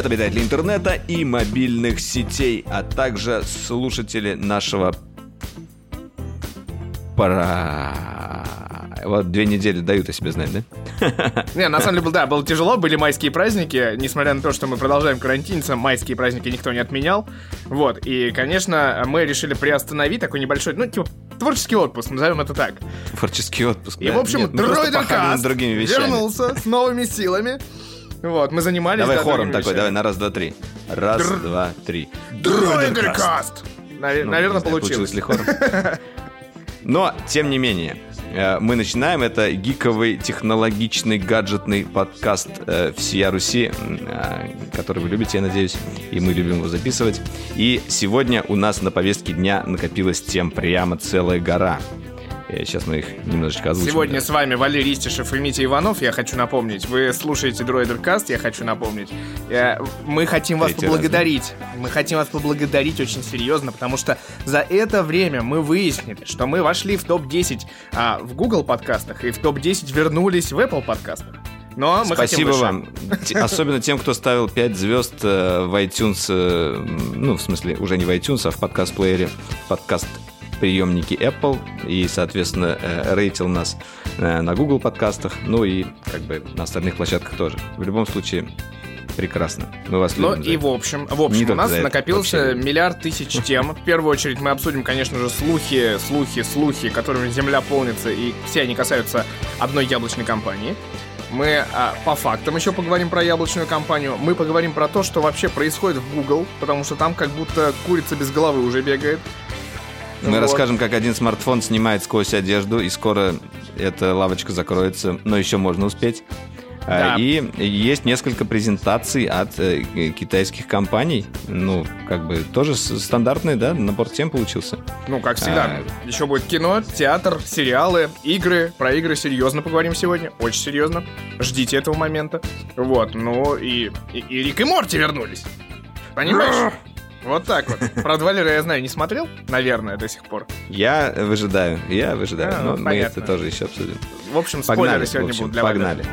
Привет, обитатели интернета и мобильных сетей, а также слушатели нашего пора... Вот две недели дают о себе знать, да? Не, на самом деле, да, было тяжело, были майские праздники, несмотря на то, что мы продолжаем карантиниться, майские праздники никто не отменял. Вот, и, конечно, мы решили приостановить такой небольшой, ну, типа, творческий отпуск, назовем это так. Творческий отпуск, И, да? в общем, Нет, Дроидеркаст над другими вещами. вернулся с новыми силами. Вот, мы занимались... Давай да, хором такой, вещами. давай на раз, два, три. Раз, Др- два, три. Дроидеркаст! Наве- Ну, Наверное, знаю, получилось. ли хором. Но, тем не менее, э, мы начинаем. Это гиковый, технологичный, гаджетный подкаст э, «Всея Руси», э, который вы любите, я надеюсь, и мы любим его записывать. И сегодня у нас на повестке дня накопилась тем прямо целая гора. Сейчас мы их немножечко озвучим. Сегодня да. с вами Валерий Истишев и Митя Иванов, я хочу напомнить. Вы слушаете Дроидеркаст, я хочу напомнить. Э, Мы хотим вас Третий раз, поблагодарить. Мы хотим вас поблагодарить очень серьезно, потому что за это время мы выяснили, что мы вошли в топ-10 а, в Google подкастах и в топ-10 вернулись в Apple подкастах. Но мы Спасибо вам. Особенно тем, кто ставил 5 звезд э, в iTunes, э, ну, в смысле, уже не в iTunes, а в подкаст-плеере, подкаст приемники Apple и, соответственно, э, рейтил нас э, на Google подкастах, ну и как бы на остальных площадках тоже. В любом случае, прекрасно. Мы вас Ну любим. за и в общем, в Не общем, у только нас это, накопился вообще. миллиард тысяч тем. В первую очередь мы обсудим, конечно же, слухи, слухи, слухи, которыми земля полнится, и все они касаются одной яблочной компании. Мы а, по фактам еще поговорим про яблочную компанию. Мы поговорим про то, что вообще происходит в Google, потому что там как будто курица без головы уже бегает. Мы Вот. расскажем, как один смартфон снимает сквозь одежду, и скоро эта лавочка закроется, но еще можно успеть. А, Да. И есть несколько презентаций от э, китайских компаний. Ну, как бы тоже стандартный, да, набор тем получился. Ну, как всегда. А. Еще будет кино, театр, сериалы, игры. Про игры серьезно поговорим сегодня. Очень серьезно. Ждите этого момента. Вот, ну и, и, и Рик и Морти вернулись. Понимаешь? Вот так вот. Правда, Валера, я знаю, не смотрел, наверное, до сих пор. Я выжидаю, я выжидаю, А, но ну, мы понятно. это тоже еще обсудим. В общем, Погнали, спойлеры в сегодня общем, будут для погнали.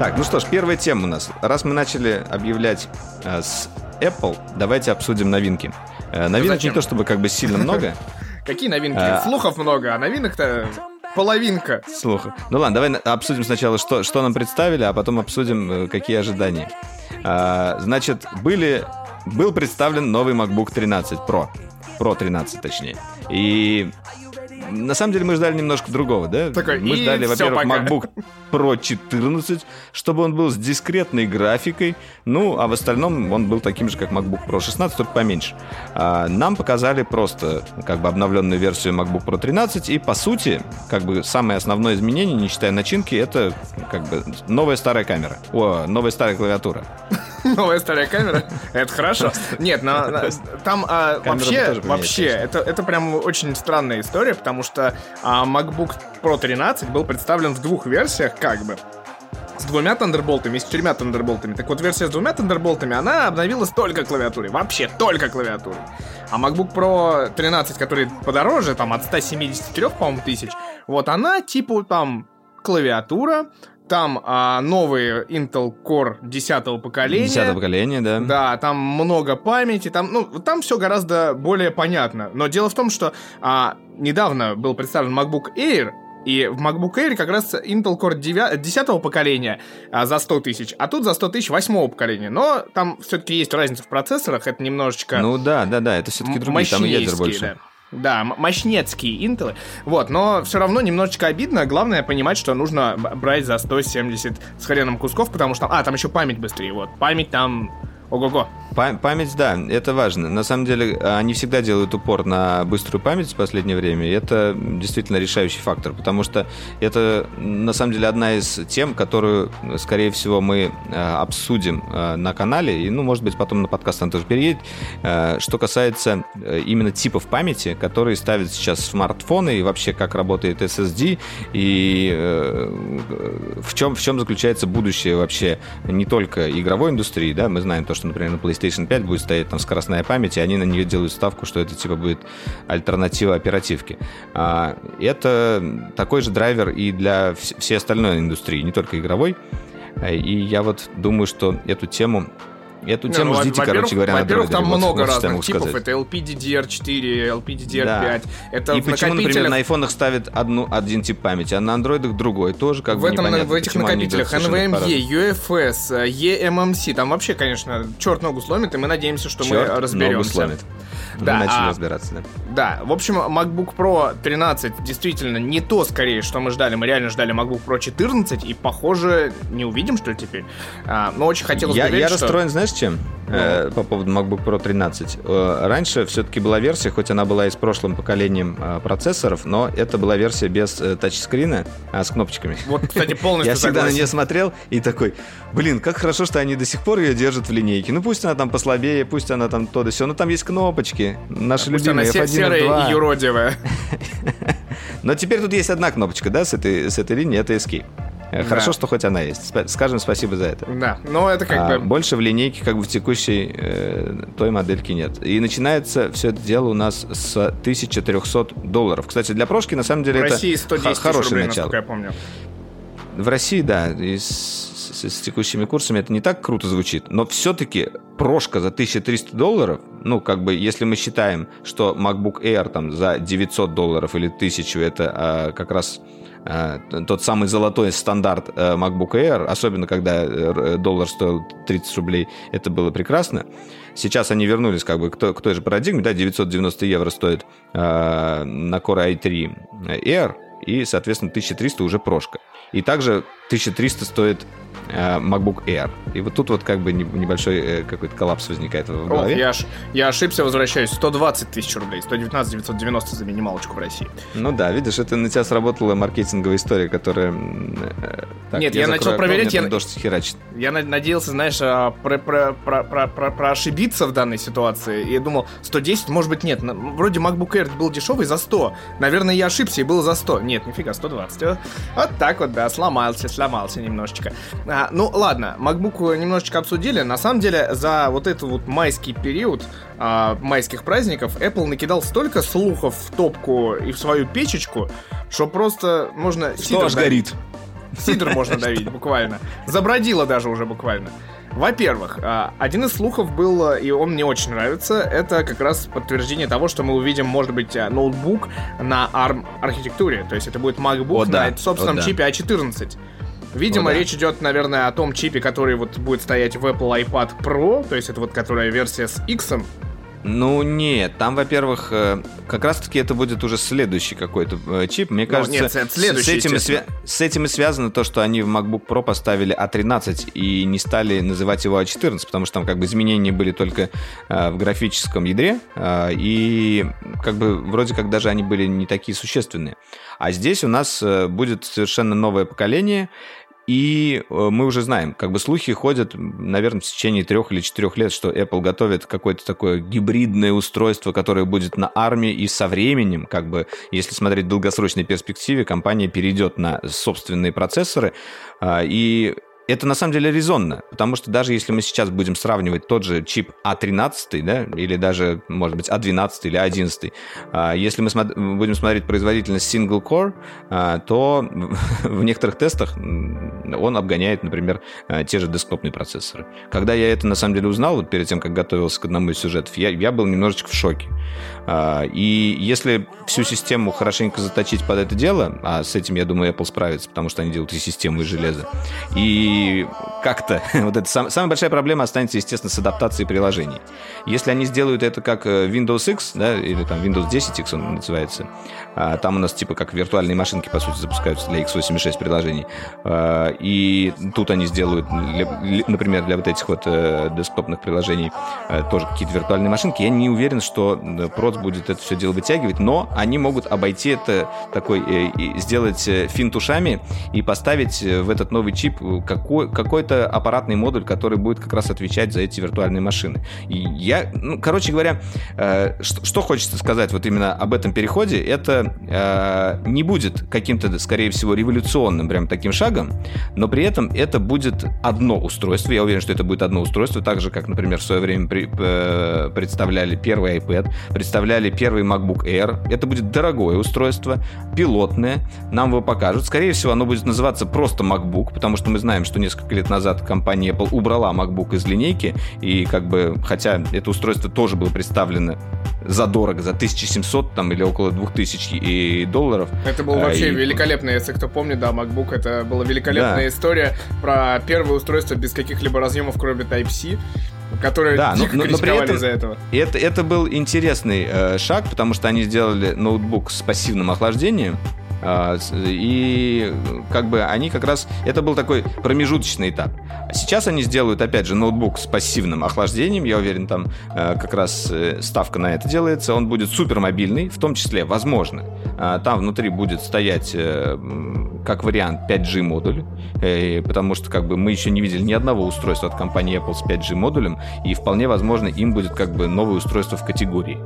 Так, ну что ж, первая тема у нас. Раз мы начали объявлять э, с Apple, давайте обсудим новинки. Э, новинок зачем? не то чтобы как бы сильно много, Какие новинки? А. Слухов много, а новинок-то половинка. Слуха. Ну ладно, давай обсудим сначала, что, что нам представили, а потом обсудим, э, какие ожидания. Значит, были, был представлен новый MacBook 13 Pro. Pro 13, точнее. И на самом деле мы ждали немножко другого, да? Такой, мы ждали, во-первых, пока. MacBook Pro 14, чтобы он был с дискретной графикой, ну, а в остальном он был таким же, как MacBook Pro 16, только поменьше. А, нам показали просто как бы обновленную версию MacBook Pro 13, и по сути, как бы самое основное изменение, не считая начинки, это как бы новая старая камера. О, новая старая клавиатура. Новая старая камера. Это хорошо. Нет, но там а, вообще, вообще, это, это прям очень странная история, потому что а, MacBook Pro 13 был представлен в двух версиях, как бы. С двумя тандерболтами и с четырьмя тандерболтами. Так вот, версия с двумя тандерболтами, она обновилась только клавиатурой. Вообще, только клавиатурой. А MacBook Pro 13, который подороже, там, от 173, по-моему, тысяч, вот она, типа, там, клавиатура, там а, новые Intel Core 10 поколения. Десятое поколение, да. Да, там много памяти, там, ну, там все гораздо более понятно. Но дело в том, что а, недавно был представлен MacBook Air, и в MacBook Air как раз Intel Core 9, 10 поколения а, за 100 тысяч, а тут за 100 тысяч 8 поколения. Но там все-таки есть разница в процессорах, это немножечко... Ну да, да, да, это все-таки другие, там ядер больше. Да. Да, мощнецкие интелы. Вот, но все равно немножечко обидно. Главное понимать, что нужно брать за 170 с хреном кусков, потому что... А, там еще память быстрее, вот. Память там... Ого-го. Па- Память, да, это важно. На самом деле, они всегда делают упор на быструю память в последнее время, и это действительно решающий фактор, потому что это, на самом деле, одна из тем, которую, скорее всего, мы э, обсудим э, на канале, и, ну, может быть, потом на подкаст она тоже переедет, что касается э, именно типов памяти, которые ставят сейчас смартфоны, и вообще, как работает SSD, и э, в чем, в чем заключается будущее вообще не только игровой индустрии, да, мы знаем то, что, например, на PlayStation PlayStation 5 будет стоять там скоростная память, и они на нее делают ставку, что это типа будет альтернатива оперативки. А, это такой же драйвер и для всей остальной индустрии, не только игровой. И я вот думаю, что эту тему Эту не, тему ну, ждите, короче говоря, Во-первых, там вот, много разных типов. Сказать. Это LPDDR4, LPDDR5. Да. Это И почему, например, на айфонах ставят одну, один тип памяти, а на андроидах другой? Тоже как в бы этом, непонятно, В этих накопителях NVMe, UFS, eMMC, там вообще, конечно, черт ногу сломит, и мы надеемся, что черт мы разберемся. ногу сломит. Да, Мы начали а, разбираться, да. Да, в общем, MacBook Pro 13 действительно не то, скорее, что мы ждали. Мы реально ждали MacBook Pro 14, и, похоже, не увидим, что ли, теперь. А, но очень хотелось я, бы верить, Я что... расстроен, знаешь, чем? Ну. Э, по поводу MacBook Pro 13. Э, раньше все-таки была версия, хоть она была и с прошлым поколением э, процессоров, но это была версия без э, тачскрина, а с кнопочками. Вот, кстати, полностью Я всегда на нее смотрел и такой, блин, как хорошо, что они до сих пор ее держат в линейке. Ну, пусть она там послабее, пусть она там то да все, но там есть кнопочки. Наши любимые она F1, серая F2. и юродивая. Но теперь тут есть одна кнопочка, да, с этой, с этой линии, это Escape. Э, хорошо, да. что хоть она есть. Скажем спасибо за это. Да, но это как а, бы... Больше в линейке как бы в текущей э, той модельки нет. И начинается все это дело у нас с 1300 долларов. Кстати, для прошки на самом деле в это России 110 хорошее рублей, начало. я помню. В России, да, и с, с, с текущими курсами это не так круто звучит, но все-таки прошка за 1300 долларов, ну, как бы, если мы считаем, что MacBook Air там за 900 долларов или 1000, это а, как раз Э, тот самый золотой стандарт э, MacBook Air, особенно когда э, доллар стоил 30 рублей, это было прекрасно. Сейчас они вернулись как бы к той, к той же парадигме, да, 990 евро стоит э, на Core i3 Air, и, соответственно, 1300 уже прошка. И также 1300 стоит э, MacBook Air. И вот тут вот как бы небольшой э, какой-то коллапс возникает в голове. Ох, я, я ошибся, возвращаюсь. 120 тысяч рублей, 119 990 за минималочку в России. Ну да, видишь, это на тебя сработала маркетинговая история, которая... Э, так, Нет, я, я начал проверять, я, дождь херачит. я надеялся, знаешь, а, про, про, про, про, про, про ошибиться в данной ситуации. И я думал, 110, может быть, нет. Вроде MacBook Air был дешевый за 100. Наверное, я ошибся и был за 100. Нет, нифига, 120. Вот так вот, да, сломался, сломался немножечко. А, ну, ладно, MacBook немножечко обсудили. На самом деле, за вот этот вот майский период а, майских праздников Apple накидал столько слухов в топку и в свою печечку, что просто можно... Что аж горит. Сидр можно давить, буквально. Забродило даже уже буквально. Во-первых, а, один из слухов был, и он мне очень нравится, это как раз подтверждение того, что мы увидим, может быть, а, ноутбук на ARM архитектуре. То есть это будет MacBook О, на да. собственном О, да. чипе A14. Видимо, О, да. речь идет, наверное, о том чипе, который вот будет стоять в Apple iPad Pro, то есть это вот которая версия с X, ну нет, там, во-первых, э, как раз-таки это будет уже следующий какой-то э, чип. Мне ну, кажется, нет, следующий, с, этим свя- с этим и связано то, что они в MacBook Pro поставили A13 а и не стали называть его A14, а потому что там как бы изменения были только э, в графическом ядре, э, и как бы вроде как даже они были не такие существенные. А здесь у нас э, будет совершенно новое поколение, и э, мы уже знаем, как бы слухи ходят, наверное, в течение трех или четырех лет, что Apple готовит какое-то такое гибридное устройство, которое будет на армии, и со временем, как бы, если смотреть в долгосрочной перспективе, компания перейдет на собственные процессоры, а, и это на самом деле резонно, потому что даже если мы сейчас будем сравнивать тот же чип А13, да, или даже, может быть, А12 или А11, а, если мы будем смотреть производительность single core, а, то в некоторых тестах он обгоняет, например, а, те же десктопные процессоры. Когда я это на самом деле узнал, вот перед тем, как готовился к одному из сюжетов, я, я был немножечко в шоке. И если всю систему хорошенько заточить под это дело, а с этим, я думаю, Apple справится, потому что они делают и систему, и железо, и как-то вот это сам, самая большая проблема останется, естественно, с адаптацией приложений. Если они сделают это как э, Windows X, да, или там Windows 10 X он называется, а, там у нас типа как виртуальные машинки, по сути, запускаются для x86 приложений. А, и тут они сделают, например, для вот этих вот э, десктопных приложений э, тоже какие-то виртуальные машинки. Я не уверен, что Проц будет это все дело вытягивать, но они могут обойти это такой, сделать финт ушами и поставить в этот новый чип как какой, какой-то аппаратный модуль, который будет как раз отвечать за эти виртуальные машины. И я, ну, короче говоря, э, что, что хочется сказать вот именно об этом переходе, это э, не будет каким-то, скорее всего, революционным прям таким шагом, но при этом это будет одно устройство. Я уверен, что это будет одно устройство, так же, как, например, в свое время при, э, представляли первый iPad, представляли первый MacBook Air. Это будет дорогое устройство, пилотное, нам его покажут. Скорее всего, оно будет называться просто MacBook, потому что мы знаем, что несколько лет назад компания Apple убрала MacBook из линейки, и как бы, хотя это устройство тоже было представлено задорого, за 1700 там или около 2000 и долларов. Это был вообще и... великолепно, если кто помнит, да, MacBook, это была великолепная да. история про первое устройство без каких-либо разъемов, кроме Type-C которые да, но, но, но при этом из-за этого. Это, это был интересный э, шаг, потому что они сделали ноутбук с пассивным охлаждением, а, и как бы они как раз... Это был такой промежуточный этап. А сейчас они сделают, опять же, ноутбук с пассивным охлаждением. Я уверен, там э, как раз э, ставка на это делается. Он будет супер мобильный, в том числе, возможно, а, там внутри будет стоять э, как вариант 5G модуль, потому что как бы мы еще не видели ни одного устройства от компании Apple с 5G модулем, и вполне возможно им будет как бы новое устройство в категории.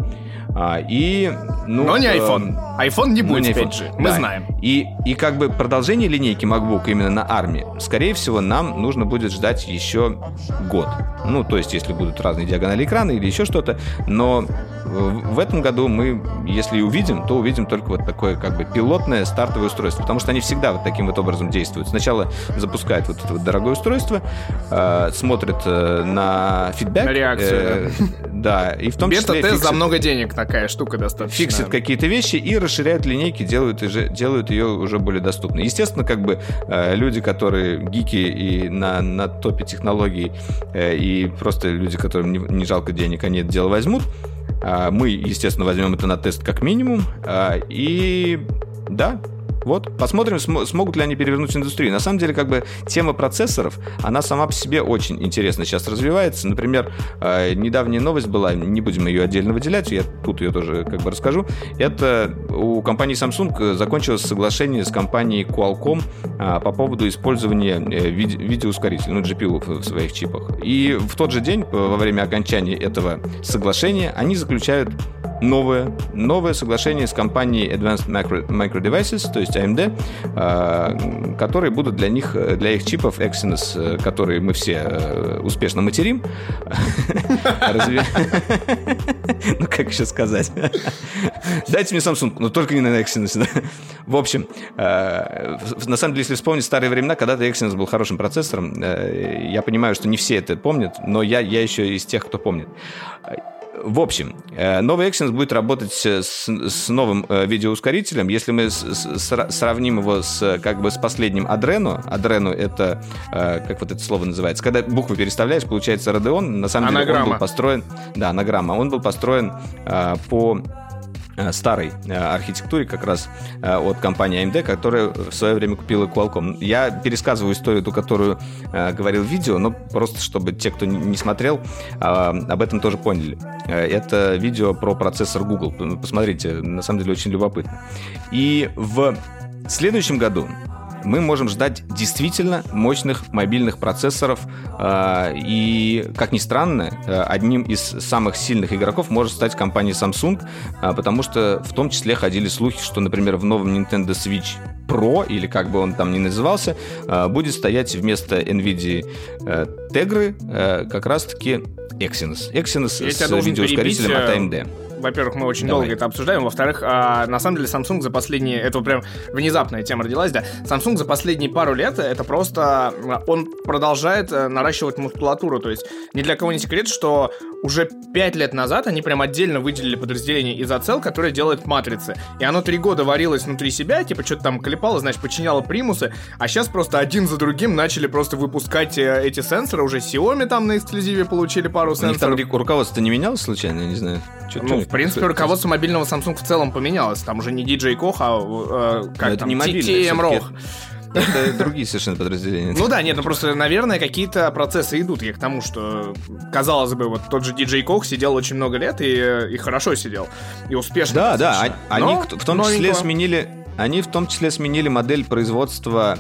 И, ну, Но не iPhone. iPhone не будет не 5G, мы да. Знаем. И, и как бы продолжение линейки MacBook именно на армии, скорее всего, нам нужно будет ждать еще год. Ну, то есть, если будут разные диагонали экрана или еще что-то. Но в этом году мы, если и увидим, то увидим только вот такое как бы пилотное стартовое устройство, потому что они всегда вот таким вот образом действуют. Сначала запускают вот это вот дорогое устройство, э, смотрят э, на фидбэк. На реакцию. Э, да. и в том числе... Бета-тест за много денег такая штука достаточно. Фиксит какие-то вещи и расширяют линейки, делают, делают ее уже более доступной. Естественно, как бы э, люди, которые гики и на, на топе технологий, э, и просто люди, которым не, не жалко денег, они это дело возьмут. А, мы, естественно, возьмем это на тест как минимум. А, и да, вот, посмотрим, см- смогут ли они перевернуть индустрию. На самом деле, как бы тема процессоров, она сама по себе очень интересно сейчас развивается. Например, э, недавняя новость была, не будем ее отдельно выделять, я тут ее тоже как бы расскажу. Это у компании Samsung закончилось соглашение с компанией Qualcomm э, по поводу использования э, ви- видеоускорителей, ну, GPU в своих чипах. И в тот же день, во время окончания этого соглашения, они заключают новое, новое соглашение с компанией Advanced Micro, Micro Devices, то есть AMD, а, которые будут для них, для их чипов Exynos, э, которые мы все э, успешно материм. Ну, как еще сказать? Дайте мне Samsung, но только не на Exynos. В общем, э, на самом деле, если вспомнить старые времена, когда-то Exynos был хорошим процессором, я понимаю, что не все это помнят, но я, я еще из тех, кто помнит. В общем, э, новый Exynos будет работать с, с новым э, видеоускорителем. Если мы с, с, сравним его с, как бы, с последним Adreno, Adreno это, э, как вот это слово называется, когда буквы переставляешь, получается Radeon, на самом анаграмма. деле он был построен... Да, анаграмма. Он был построен по Э, старой э, архитектуре как раз э, от компании AMD, которая в свое время купила Qualcomm. Я пересказываю историю, ту, которую говорил в видео, но просто чтобы те, кто не смотрел, об этом тоже поняли. Это видео про процессор Google. Посмотрите, на самом деле очень любопытно. И в следующем году мы можем ждать действительно мощных мобильных процессоров. А, и, как ни странно, э, одним из самых сильных игроков может стать компания Samsung, а, потому что в том числе ходили слухи, что, например, в новом Nintendo Switch Pro, или как бы он там ни назывался, а, будет стоять вместо NVIDIA э, Tegra э, как раз-таки Exynos. Exynos с видеоускорителем от AMD во-первых, мы очень Давай. долго это обсуждаем, во-вторых, а, на самом деле Samsung за последние, это прям внезапная тема родилась, да, Samsung за последние пару лет, это просто, он продолжает э, наращивать мускулатуру, то есть ни для кого не секрет, что уже пять лет назад они прям отдельно выделили подразделение Изоцел, которое делает матрицы. И оно три года варилось внутри себя, типа что-то там клепало, значит, подчиняло примусы, а сейчас просто один за другим начали просто выпускать э, эти сенсоры. Уже Xiaomi там на эксклюзиве получили пару сенсоров. Там руководство не менялось случайно, я не знаю. Что, ну, в принципе, руководство мобильного Samsung в целом поменялось. Там уже не DJ Koch, а э, как Но там, не TM Roch. Это другие совершенно подразделения. Ну да, нет, ну просто, наверное, какие-то процессы идут. Я к тому, что, казалось бы, вот тот же диджей Кох сидел очень много лет и, и хорошо сидел. И успешно. Да, да, они в том числе сменили они в том числе сменили модель производства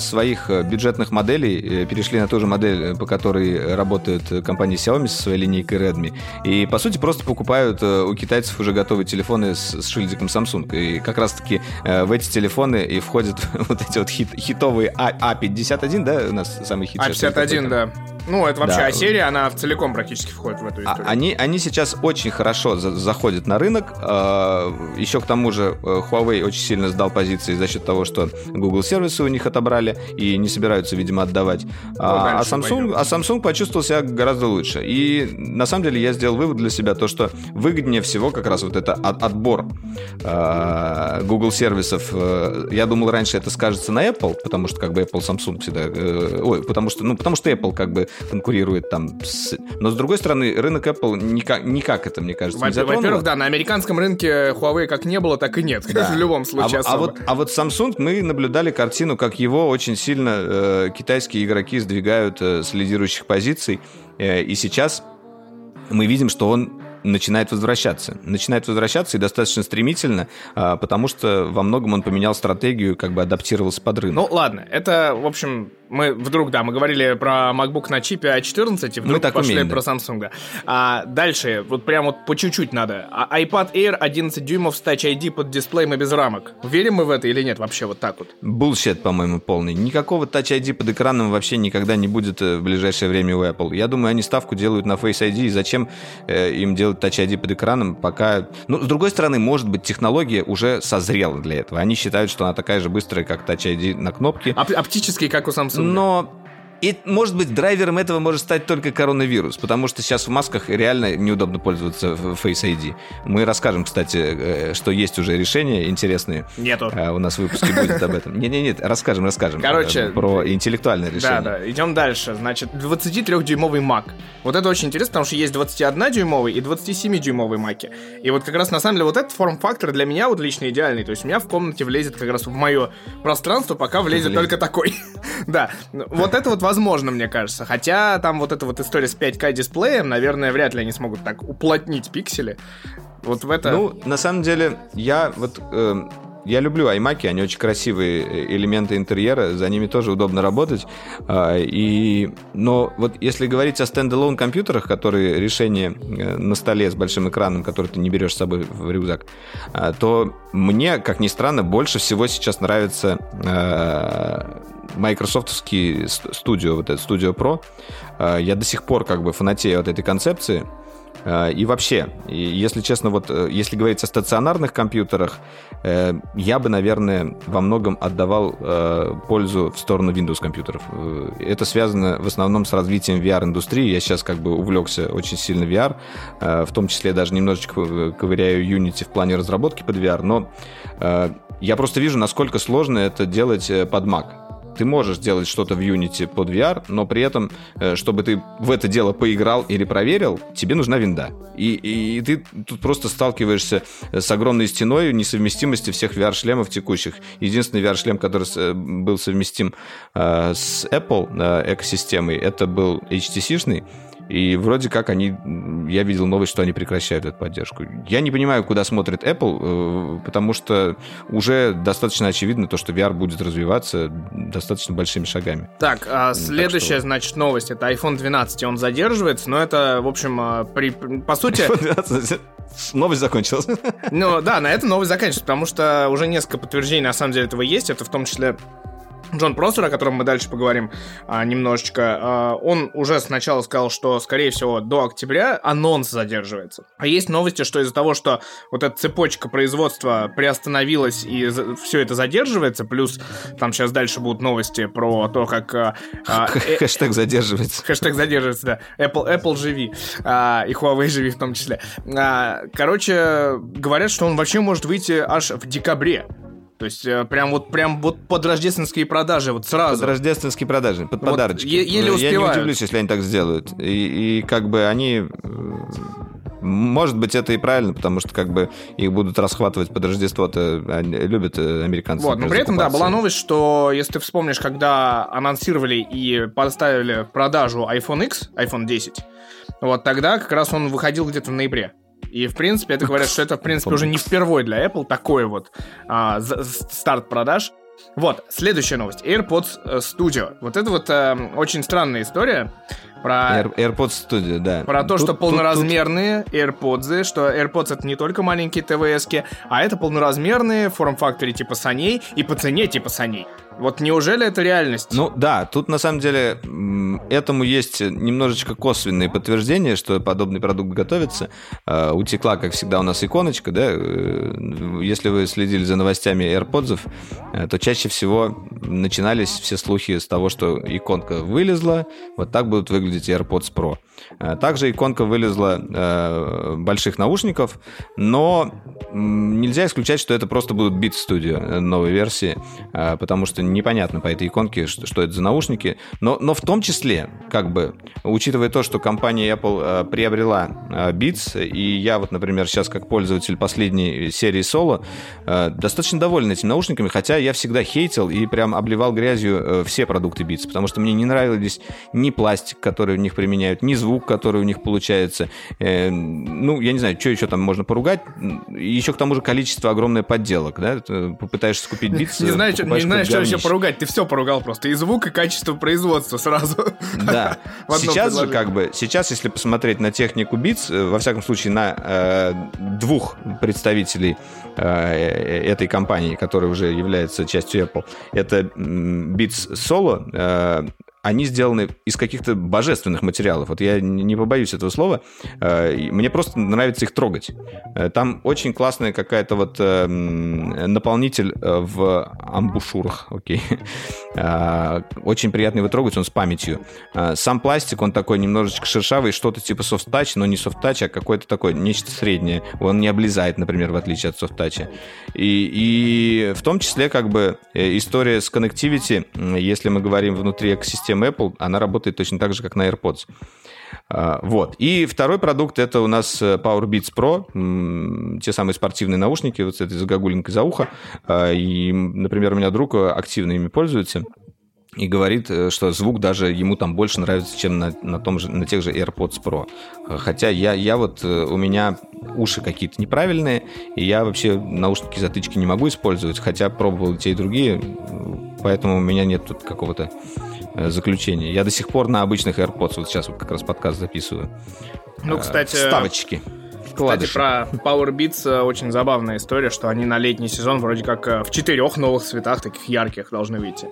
своих бюджетных моделей перешли на ту же модель, по которой работает компания Xiaomi со своей линейкой Redmi. И, по сути, просто покупают у китайцев уже готовые телефоны с, с шильдиком Samsung. И как раз-таки в эти телефоны и входят вот эти вот хит, хитовые А, А51, да, у нас самый хит. А51, да. Ну, это вообще да. А-серия, она в целиком практически входит в эту а, историю. Они, они сейчас очень хорошо за заходят на рынок. А, еще к тому же э, Huawei очень сильно сдал позиции за счет того, что Google сервисы у них отобрали и не собираются, видимо, отдавать. Ну, а, а, Samsung, а Samsung почувствовал себя гораздо лучше. И на самом деле я сделал вывод для себя, то, что выгоднее всего как раз вот это отбор Google сервисов. Э, я думал, раньше это скажется на Apple, потому что как бы Apple, Samsung всегда... Э, ой, потому что, ну, потому что Apple как бы конкурирует там с... Но, с другой стороны, рынок Apple никак, никак это, мне кажется, не Во-первых, да, на американском рынке Huawei как не было, так и нет. Да. в любом случае а, а, вот, а вот Samsung, мы наблюдали картину, как его очень сильно э, китайские игроки сдвигают э, с лидирующих позиций. Э, и сейчас мы видим, что он начинает возвращаться. Начинает возвращаться и достаточно стремительно, а, потому что во многом он поменял стратегию, как бы адаптировался под рынок. Ну ладно, это, в общем, мы вдруг, да, мы говорили про MacBook на чипе A14, и вдруг мы так пошли умеем, про да. Samsung. А дальше, вот прям вот по чуть-чуть надо. А iPad Air 11 дюймов с Touch ID под дисплеем и без рамок. Верим мы в это или нет вообще вот так вот? Булщет, по-моему, полный. Никакого Touch ID под экраном вообще никогда не будет э, в ближайшее время у Apple. Я думаю, они ставку делают на Face ID, и зачем э, им делать Touch ID под экраном, пока... Ну, с другой стороны, может быть, технология уже созрела для этого. Они считают, что она такая же быстрая, как Touch ID на кнопке. Оп- оптический, как у Samsung но и, может быть, драйвером этого может стать только коронавирус, потому что сейчас в масках реально неудобно пользоваться Face ID. Мы расскажем, кстати, э, что есть уже решения интересные. Нету. А, у нас в выпуске будет об этом. Не-не-не, расскажем, расскажем. Короче. Э, про интеллектуальное решение. Да, да, идем дальше. Значит, 23-дюймовый Mac. Вот это очень интересно, потому что есть 21-дюймовый и 27-дюймовый Mac. И вот как раз, на самом деле, вот этот форм-фактор для меня вот лично идеальный. То есть у меня в комнате влезет как раз в мое пространство, пока влезет только такой. Да. Вот это вот возможно, мне кажется. Хотя там вот эта вот история с 5К дисплеем, наверное, вряд ли они смогут так уплотнить пиксели. Вот в это... Ну, на самом деле, я вот... Э, я люблю iMac, они очень красивые э, элементы интерьера, за ними тоже удобно работать. А, и, но вот если говорить о стендалон компьютерах, которые решение э, на столе с большим экраном, который ты не берешь с собой в рюкзак, а, то мне, как ни странно, больше всего сейчас нравится майкрософтовский студио, вот этот Studio Pro. А, я до сих пор как бы фанатею от этой концепции. А, и вообще, если честно, вот э, если говорить о стационарных компьютерах, э, я бы, наверное, во многом отдавал э, пользу в сторону Windows компьютеров. Это связано в основном с развитием VR-индустрии. Я сейчас как бы увлекся очень сильно VR, в том числе даже немножечко ковыряю Unity в плане разработки под VR, но я просто вижу, насколько сложно это делать под Mac ты можешь делать что-то в Unity под VR, но при этом, э, чтобы ты в это дело поиграл или проверил, тебе нужна винда. И, и, и ты тут просто сталкиваешься с огромной стеной несовместимости всех VR-шлемов текущих. Единственный VR-шлем, который э, был совместим э, с Apple э, экосистемой, это был HTC-шный. И вроде как они, я видел новость, что они прекращают эту поддержку. Я не понимаю, куда смотрит Apple, э, потому что уже достаточно очевидно то, что VR будет развиваться достаточно большими шагами. Так, а следующая, так что... значит, новость это iPhone 12, он задерживается, но это, в общем, а, при, по сути... Новость закончилась. Ну да, на этом новость заканчивается, потому что уже несколько подтверждений на самом деле этого есть. Это в том числе Джон Просер, о котором мы дальше поговорим а, немножечко, а, он уже сначала сказал, что, скорее всего, до октября анонс задерживается. А есть новости, что из-за того, что вот эта цепочка производства приостановилась и все это задерживается, плюс там сейчас дальше будут новости про то, как... А, а э, хэштег задерживается. Хэштег задерживается, да. Apple, Apple живи. А, и Huawei живи в том числе. А, короче, говорят, что он вообще может выйти аж в декабре. То есть э, прям вот прям вот под рождественские продажи вот сразу. Под рождественские продажи, под вот подарочки. еле успевают. Я не удивлюсь, если они так сделают. И, и как бы они... Э, может быть, это и правильно, потому что как бы их будут расхватывать под Рождество-то они любят э, американцы. Вот, но при этом, да, была новость, что, если ты вспомнишь, когда анонсировали и поставили в продажу iPhone X, iPhone 10, вот тогда как раз он выходил где-то в ноябре. И, в принципе, это говорят, что это, в принципе, уже не впервые для Apple такой вот а, старт продаж. Вот, следующая новость. AirPods э, Studio. Вот это вот э, очень странная история про... Air- AirPods Studio, да. Про то, Тут- что тут- полноразмерные AirPods, что AirPods это не только маленькие ТВС, а это полноразмерные форм-факторе типа саней и по цене типа саней. Вот неужели это реальность? Ну да, тут на самом деле этому есть немножечко косвенные подтверждения, что подобный продукт готовится. Э, Утекла, как всегда, у нас иконочка, да. э, Если вы следили за новостями AirPods, э, то чаще всего начинались все слухи с того, что иконка вылезла, вот так будут выглядеть AirPods Pro. Э, Также иконка вылезла э, больших наушников, но нельзя исключать, что это просто будут Beats Studio э, новой версии, э, потому что непонятно по этой иконке, что, что это за наушники. Но, но в том числе, как бы, учитывая то, что компания Apple э, приобрела э, Beats, и я вот, например, сейчас как пользователь последней серии Solo э, достаточно доволен этими наушниками, хотя я всегда хейтил и прям обливал грязью э, все продукты Beats, потому что мне не нравились ни пластик, который в них применяют, ни звук, который у них получается. Э, ну, я не знаю, что еще там можно поругать. Еще к тому же количество огромное подделок, да? Ты попытаешься купить Beats, не знаю, что, не знаю, что вообще поругать. Ты все поругал просто. И звук, и качество производства сразу. Да. Сейчас же, как бы, сейчас, если посмотреть на технику Beats, э, во всяком случае, на э, двух представителей э, этой компании, которая уже является частью Apple, это Beats Solo, э, они сделаны из каких-то божественных материалов. Вот я не побоюсь этого слова. Э, Мне просто нравится их трогать. Э, Там очень классная какая-то вот э, наполнитель в амбушюрах, окей. Очень приятно его трогать, он с памятью. Сам пластик, он такой немножечко шершавый, что-то типа софт-тач, но не софт-тач, а какое-то такое, нечто среднее. Он не облезает, например, в отличие от софт-тача. И, и в том числе, как бы, история с connectivity, если мы говорим внутри экосистемы Apple, она работает точно так же, как на AirPods. А, Вот. И второй продукт это у нас э, PowerBeats Pro, м, те самые спортивные наушники вот с этой загогулинкой за ухо. А, И, например, у меня друг э, активно ими пользуется и говорит, э, что звук даже ему там больше нравится, чем на, на, том же, на тех же AirPods Pro. Хотя я, я вот, у меня уши какие-то неправильные, и я вообще наушники затычки не могу использовать, хотя пробовал те, и другие, поэтому у меня нет тут какого-то э, заключения. Я до сих пор на обычных AirPods, вот сейчас вот как раз подкаст записываю. Ну, Э, кстати, Вставочки. Кстати, про Power Beats э, очень забавная история, что они на летний сезон вроде как в четырех новых цветах, таких ярких, должны выйти.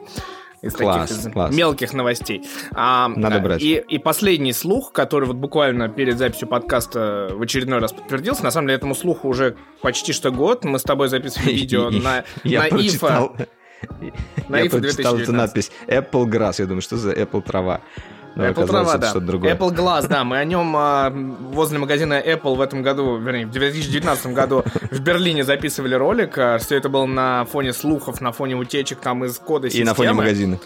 Из Класс, таких из класс. мелких новостей. А, Надо брать. И, и последний слух, который вот буквально перед записью подкаста в очередной раз подтвердился, на самом деле этому слуху уже почти что год. Мы с тобой записывали видео на, на. На я IFA прочитал эту 2019. надпись Apple Grass. Я думаю, что за Apple трава? Но Apple оказалось, трава, да. что-то другое. Apple Glass, да. Мы о нем а, возле магазина Apple в этом году, вернее, в 2019 году в Берлине записывали ролик. А, Все это было на фоне слухов, на фоне утечек там из кода И на фоне системы. магазина.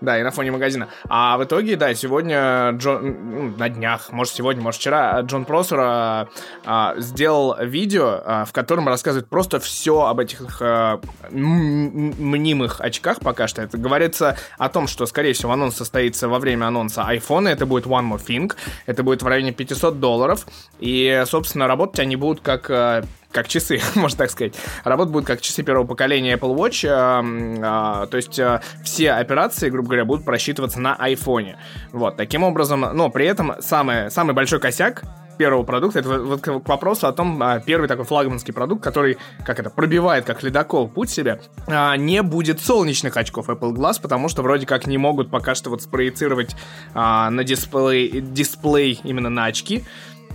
Да, и на фоне магазина. А в итоге, да, сегодня Джон, ну, на днях, может сегодня, может вчера, Джон Просер а, сделал видео, а, в котором рассказывает просто все об этих а, мнимых очках пока что. Это говорится о том, что, скорее всего, анонс состоится во время анонса iPhone, это будет One More Thing, это будет в районе 500 долларов, и, собственно, работать они будут как а, как часы, можно так сказать. Работа будет как часы первого поколения Apple Watch. м, а, то есть а, все операции, грубо говоря, будут просчитываться на iPhone. Вот, таким образом, но при этом самый, самый большой косяк первого продукта, это вот- к вопросу о том, а, первый такой флагманский продукт, который, как это, пробивает, как ледокол путь себе, а, не будет солнечных очков Apple Glass, потому что вроде как не могут пока что вот спроецировать на дисплей, дисплей именно на очки,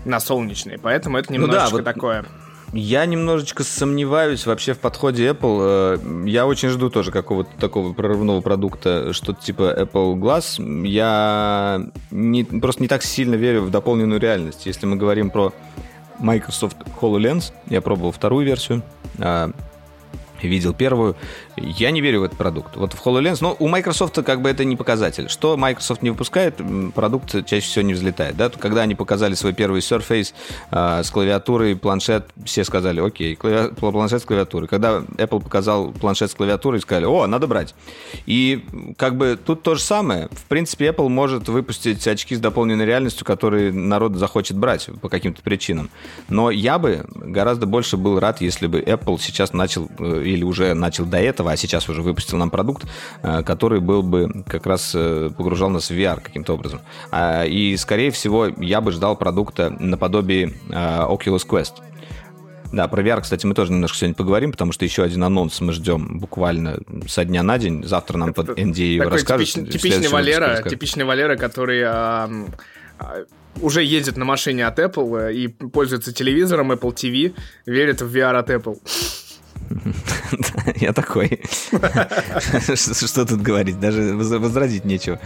на солнечные, поэтому это Ну да, немножечко вот такое. Я немножечко сомневаюсь вообще в подходе Apple. Э, Я очень жду тоже какого-то такого прорывного продукта, что-то типа Apple Glass. Я не, просто не так сильно верю в дополненную реальность. Если мы говорим про Microsoft HoloLens, я пробовал вторую версию, а, видел первую. Я не верю в этот продукт. Вот в HoloLens, но у Microsoft как бы это не показатель. Что Microsoft не выпускает, продукт чаще всего не взлетает. Да? Когда они показали свой первый Surface а, с клавиатурой, планшет, все сказали, окей, клави- планшет с клавиатурой. Когда Apple показал планшет с клавиатурой, сказали, о, надо брать. И как бы тут то же самое. В принципе, Apple может выпустить очки с дополненной реальностью, которые народ захочет брать по каким-то причинам. Но я бы гораздо больше был рад, если бы Apple сейчас начал э, или уже начал до этого, а сейчас уже выпустил нам продукт, э, который был бы как раз э, погружал нас в VR каким-то образом. А, и, скорее всего, я бы ждал продукта наподобие Oculus Quest. Да, про VR, кстати, мы тоже немножко сегодня поговорим, потому что еще один анонс мы ждем буквально со дня на день. Завтра нам под NDA его расскажут. Типичный, типичный Валера, типичный Валера, который а, а, уже ездит на машине от Apple и пользуется телевизором Apple TV, верит в VR от Apple. Я такой. Что тут говорить? Даже возразить нечего.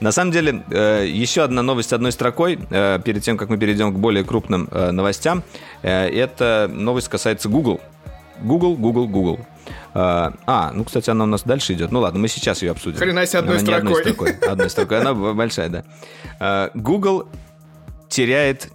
На самом деле, э, еще одна новость одной строкой, э, перед тем, как мы перейдем к более крупным э, новостям. Эта новость касается Google. Google, Google, Google. А, ну, кстати, она у нас дальше идет. Ну ладно, мы сейчас ее обсудим. Хрена себе одной строкой. Одной строкой. Одной строкой. Она большая, да. Google теряет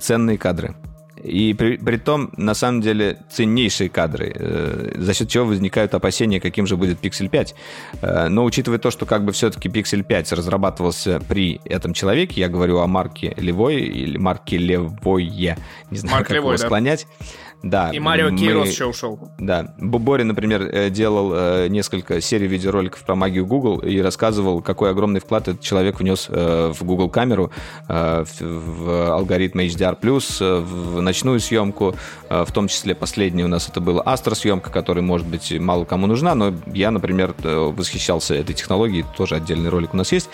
ценные кадры. И при, при том, на самом деле, ценнейшие кадры, э, за счет чего возникают опасения, каким же будет Pixel 5. Э, но учитывая то, что как бы все-таки Pixel 5 разрабатывался при этом человеке, я говорю о марке Левой или марке Левое, не знаю, Марк как Левой, его да. склонять. Да. И Марио мы... Кейрос еще ушел. Да. Бори, например, э, делал э, несколько серий видеороликов про магию Google и рассказывал, какой огромный вклад этот человек внес э, в Google камеру, в алгоритмы HDR+, в ночную съемку, в том числе последний у нас это была Astra съемка, которая, может быть, мало кому нужна, но я, например, восхищался этой технологией, тоже отдельный ролик у нас есть.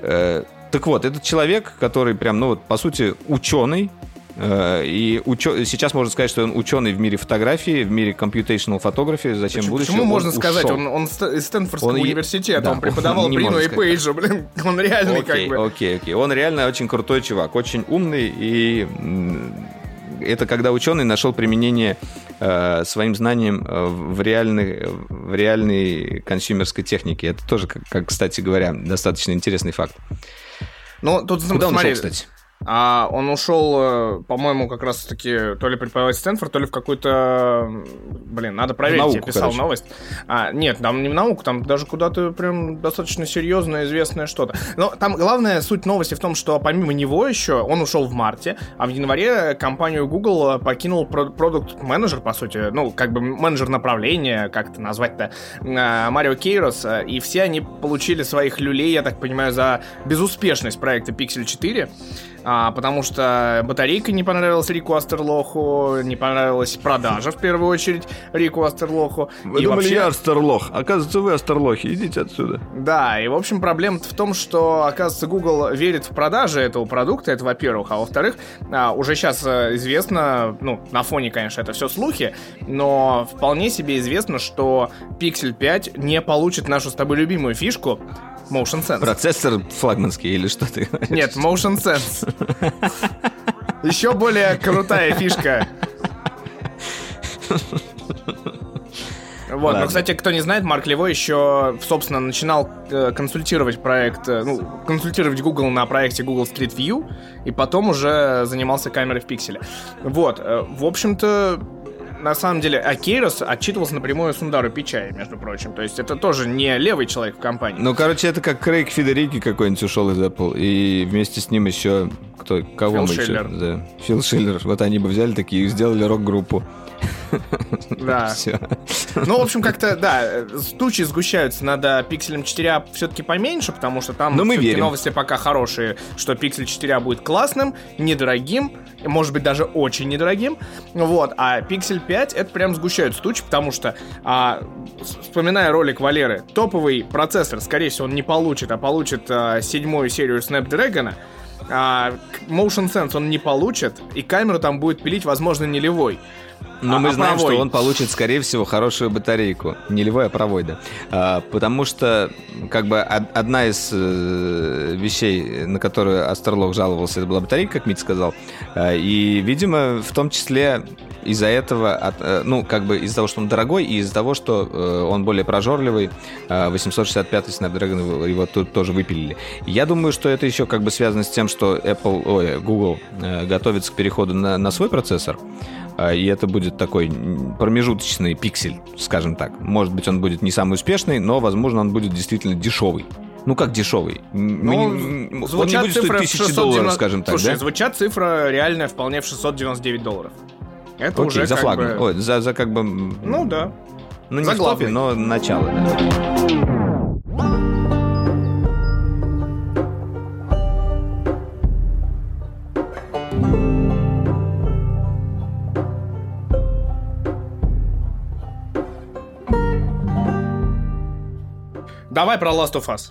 Так вот, этот человек, который прям, ну вот, по сути, ученый, и учё... сейчас можно сказать, что он ученый в мире фотографии, в мире computational фотографии. Зачем почему, будущее? Почему можно ушел. сказать? Он, он из Стэнфордского он... университета, да, он преподавал Брину и Пейджу, блин, он реальный окей, как бы. Окей, окей, он реально очень крутой чувак, очень умный, и это когда ученый нашел применение э, своим знаниям э, в реальной, в реальной консюмерской технике. Это тоже, как, как, кстати говоря, достаточно интересный факт. Ну, тут, Куда смотри, он ушел, кстати? А он ушел, э, по-моему, как раз-таки то ли преподавать Стэнфорд, то ли в какую-то... Блин, надо проверить, науку, я писал короче. новость. А, нет, там не в науку, там даже куда-то прям достаточно серьезное, известное что-то. Но там главная суть новости в том, что помимо него еще он ушел в марте, а в январе компанию Google покинул продукт-менеджер, по сути, ну, как бы менеджер направления, как это назвать-то, а, Марио Кейрос, и все они получили своих люлей, я так понимаю, за безуспешность проекта Pixel 4 а, потому что батарейка не понравилась Рику Астерлоху, не понравилась продажа, в первую очередь, Рику Астерлоху. Вы и думали, вообще... я Астерлох. Оказывается, вы Астерлохи, идите отсюда. Да, и, в общем, проблема в том, что, оказывается, Google верит в продажи этого продукта, это во-первых, а во-вторых, а, уже сейчас э, известно, ну, на фоне, конечно, это все слухи, но вполне себе известно, что Pixel 5 не получит нашу с тобой любимую фишку, Motion Sense. Процессор флагманский или что ты говоришь? Нет, Motion Sense. Еще более крутая фишка. Вот, Ладно. но, кстати, кто не знает, Марк Лево еще, собственно, начинал э, консультировать проект, э, ну, консультировать Google на проекте Google Street View, и потом уже занимался камерой в пикселе. Вот, э, в общем-то, на самом деле, Акейрос отчитывался напрямую Сундару Пичай, между прочим. То есть это тоже не левый человек в компании. Ну, короче, это как Крейг Федерики какой-нибудь ушел из Apple. И вместе с ним еще кто, кого Фил мы Шиллер. еще? Да. Фил Шиллер. Вот они бы взяли такие и сделали рок-группу. Да. Все. Ну, в общем, как-то, да, тучи сгущаются. Надо пикселем 4 все-таки поменьше, потому что там Но мы верим. новости пока хорошие, что пиксель 4 будет классным, недорогим, может быть, даже очень недорогим. Вот. А пиксель 5 это прям сгущаются тучи, потому что, а, вспоминая ролик Валеры, топовый процессор, скорее всего, он не получит, а получит а, седьмую серию Snapdragon, а, Motion Sense он не получит, и камеру там будет пилить, возможно, не левой. Но а, мы знаем, провой. что он получит, скорее всего, хорошую батарейку. Не левая, а провой, да. А, потому что, как бы, одна из э, вещей, на которую Астерлог жаловался, это была батарейка, как Мит сказал. А, и, видимо, в том числе из-за этого, от, э, ну, как бы из-за того, что он дорогой, и из-за того, что э, он более прожорливый, э, 865 Snapdragon его тут тоже выпилили. Я думаю, что это еще как бы связано с тем, что Apple, ой, Google э, готовится к переходу на, на свой процессор. И это будет такой промежуточный пиксель, скажем так. Может быть, он будет не самый успешный, но, возможно, он будет действительно дешевый. Ну, как дешевый? Ну, не, он не будет стоить тысячи долларов, скажем так, Слушай, да? звучат цифра реальная вполне в 699 долларов. Это Окей, уже за флаг. Бы... Ой, за, за как бы... Ну, да. Ну, не Заглавный. в топе, но начало. да. Давай про Last of Us.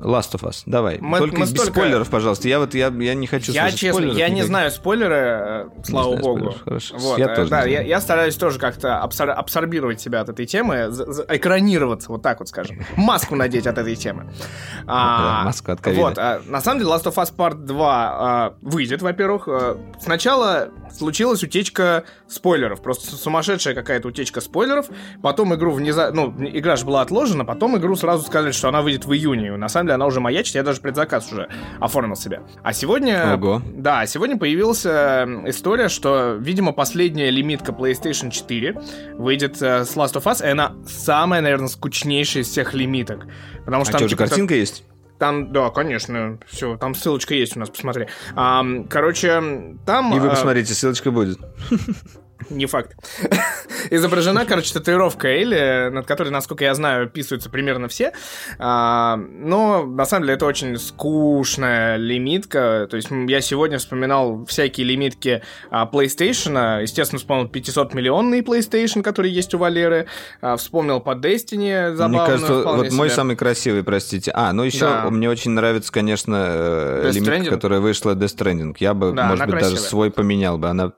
Last of Us, давай. Мы- Только мы без столько- спойлеров, пожалуйста. Я вот я, я не хочу Я честно, я не никаких. знаю спойлеры, э, слава знаю богу. хорошо. Вот, Я э, тоже да, не я, я стараюсь тоже как-то абсор- абсорбировать себя от этой темы, за- за- экранироваться, вот так вот скажем. Маску надеть от этой темы. А, Да, маску от ковида. Вот, а, на самом деле Last of Us Part 2 а, выйдет, во-первых. А, Сначала случилась утечка спойлеров, просто сумасшедшая какая-то утечка спойлеров. Потом игру внезапно, ну, игра же была отложена, потом игру сразу сказали, что она выйдет в июне. На самом деле она уже маячит, я даже предзаказ уже оформил себе. А сегодня... Ого. Да, сегодня появилась э, история, что, видимо, последняя лимитка PlayStation 4 выйдет э, с Last of Us, и она самая, наверное, скучнейшая из всех лимиток. Потому А что там, что, уже типа, картинка есть? там, да, конечно, все, там ссылочка есть у нас, посмотри. Ам, короче, там... И вы а, посмотрите, ссылочка будет. не факт. Изображена, короче, татуировка Элли, над которой, насколько я знаю, писаются примерно все. А, но, на самом деле, это очень скучная лимитка. То есть, я сегодня вспоминал всякие лимитки а, PlayStation. Естественно, вспомнил 500-миллионный PlayStation, который есть у Валеры. А, вспомнил по Destiny забавную. Мне кажется, вот мой себе. самый красивый, простите. А, ну еще Да. мне очень нравится, конечно, э, Death лимитка, Stranding? которая вышла Death Stranding. Я бы, Да, может быть, даже красивая. свой поменял бы. Она...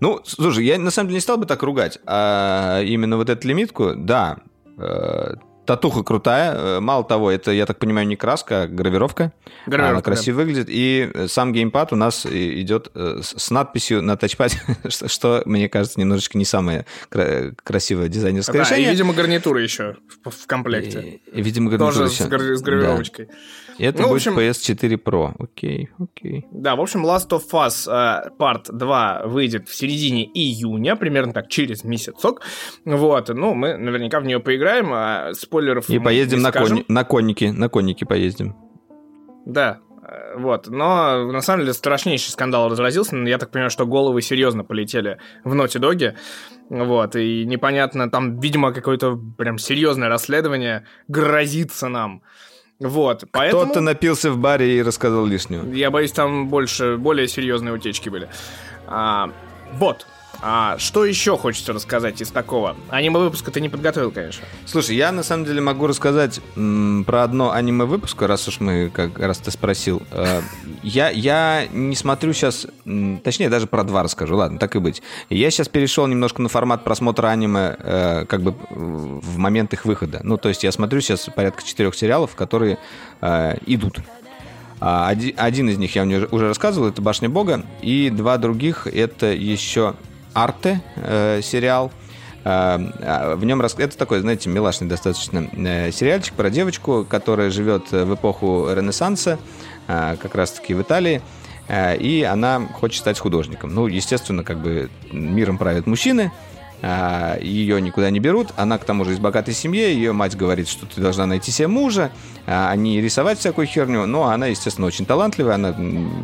Ну, слушай, я на самом деле не стал бы так ругать. А именно вот эту лимитку, да, э, татуха крутая. Э, Мало того, это, я так понимаю, не краска, а гравировка. Гравировка, Она красиво выглядит. И э, сам геймпад у нас и- идет с с надписью на тачпаде, что, мне кажется, немножечко не самое кра- красивое дизайнерское Да, и, решение. видимо, гарнитура еще в, в комплекте. И, и, видимо, гарнитура Тоже с, еще. гра- с гравировочкой. Да. Это Ну, будет общем- PS4 Pro. Окей, окей. Да, в общем, Last of Us э, Part 2 выйдет в середине июня, примерно так, через месяцок. Вот, ну, мы наверняка в нее поиграем, а спойлеров И мы поездим не на, скажем. кони, на конники. На конники поездим. Да, э, вот. Но, на самом деле, страшнейший скандал разразился. Я так понимаю, что головы серьезно полетели в Ноте Доге. Вот, и непонятно, там, видимо, какое-то прям серьезное расследование грозится нам. Вот, поэтому... Кто-то напился в баре и рассказал лишнего. Я боюсь, там больше, более серьезные утечки были. А, вот. А что еще хочется рассказать из такого? Аниме-выпуска ты не подготовил, конечно. Слушай, я на самом деле могу рассказать м, про одно аниме-выпуск, раз уж мы, как раз ты спросил. Э, я, я не смотрю сейчас, точнее, даже про два расскажу, ладно, так и быть. Я сейчас перешел немножко на формат просмотра аниме, э, как бы в момент их выхода. Ну, то есть я смотрю сейчас порядка четырех сериалов, которые э, идут. А, оди- Один из них я уже рассказывал, это «Башня Бога», и два других это еще «Арте» э, сериал. А, а, В нем рас- это такой, знаете, милашный достаточно э, сериальчик про девочку, которая живет в эпоху Ренессанса, а, как раз-таки в Италии, а, и она хочет стать художником. Ну, естественно, как бы миром правят мужчины, ее никуда не берут. Она, к тому же, из богатой семьи. Ее мать говорит, что ты должна найти себе мужа, а не рисовать всякую херню. Но она, естественно, очень талантливая. Она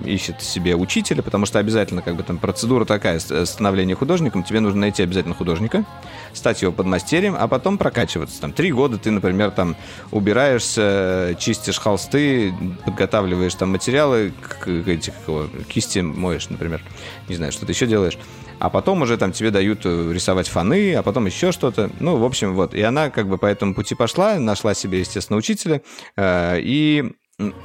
ищет себе учителя, потому что обязательно, как бы там процедура такая с- становления художником. Тебе нужно найти обязательно художника, стать его подмастерьем, а потом прокачиваться. Там три года ты, например, там убираешься, чистишь холсты, подготавливаешь там материалы, к, этих, кисти моешь, например. Не знаю, что ты еще делаешь. А потом уже там тебе дают э, рисовать фоны, а потом еще что-то. Ну, в общем, вот. И она как бы по этому пути пошла, нашла себе, естественно, учителя. э, И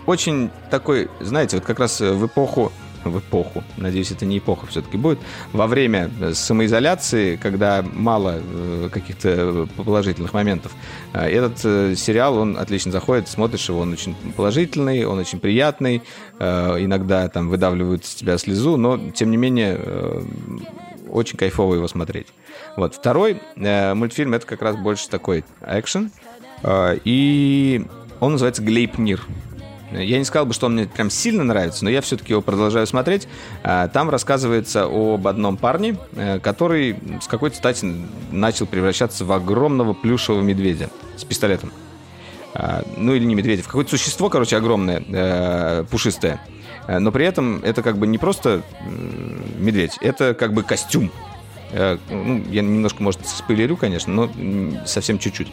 очень такой, знаете, вот как раз в эпоху в эпоху, надеюсь, это не эпоха все-таки будет, во время э, самоизоляции, когда мало э, каких-то положительных моментов, э, этот сериал, он отлично заходит, смотришь его, он очень положительный, он очень приятный, иногда там выдавливают из тебя слезу, но, тем не менее, очень кайфово его смотреть. Вот. Второй мультфильм, это как раз больше такой экшен, и он называется «Глейпнир». Я не сказал бы, что он мне прям сильно нравится, но я все-таки его продолжаю смотреть. А, Там рассказывается об одном парне, э, который с какой-то стати начал превращаться в огромного плюшевого медведя с пистолетом. А, Ну или не медведя, в какое-то существо, короче, огромное, э, пушистое. Э, Но при этом это как бы не просто медведь, это как бы костюм. Ну, я немножко, может, спойлерю, конечно, но совсем чуть-чуть.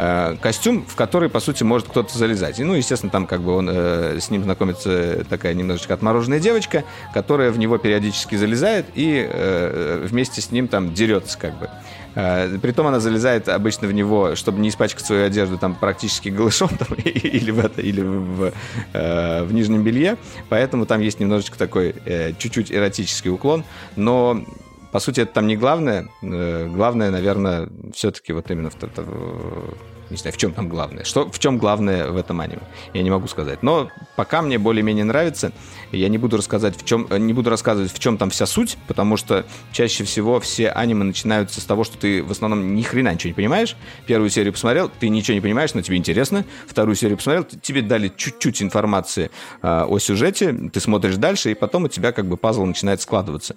Э, костюм, в который, по сути, может кто-то залезать. И, ну, естественно, там как бы он, э, с ним знакомится такая немножечко отмороженная девочка, которая в него периодически залезает и э, вместе с ним там дерется как бы. Э, притом она залезает обычно в него, чтобы не испачкать свою одежду там практически голышом там, или в это, или в, э, в нижнем белье. Поэтому там есть немножечко такой чуть-чуть эротический уклон. Но по сути, это там не главное. Э, главное, наверное, все-таки вот именно в, в, не знаю, в чем там главное. Что, в чем главное в этом аниме? Я не могу сказать. Но пока мне более-менее нравится. Я не буду рассказать, в чем, не буду рассказывать, в чем там вся суть, потому что чаще всего все аниме начинаются с того, что ты в основном ни хрена ничего не понимаешь. Первую серию посмотрел, ты ничего не понимаешь, но тебе интересно. Вторую серию посмотрел, тебе дали чуть-чуть информации э, о сюжете, ты смотришь дальше, и потом у тебя как бы пазл начинает складываться.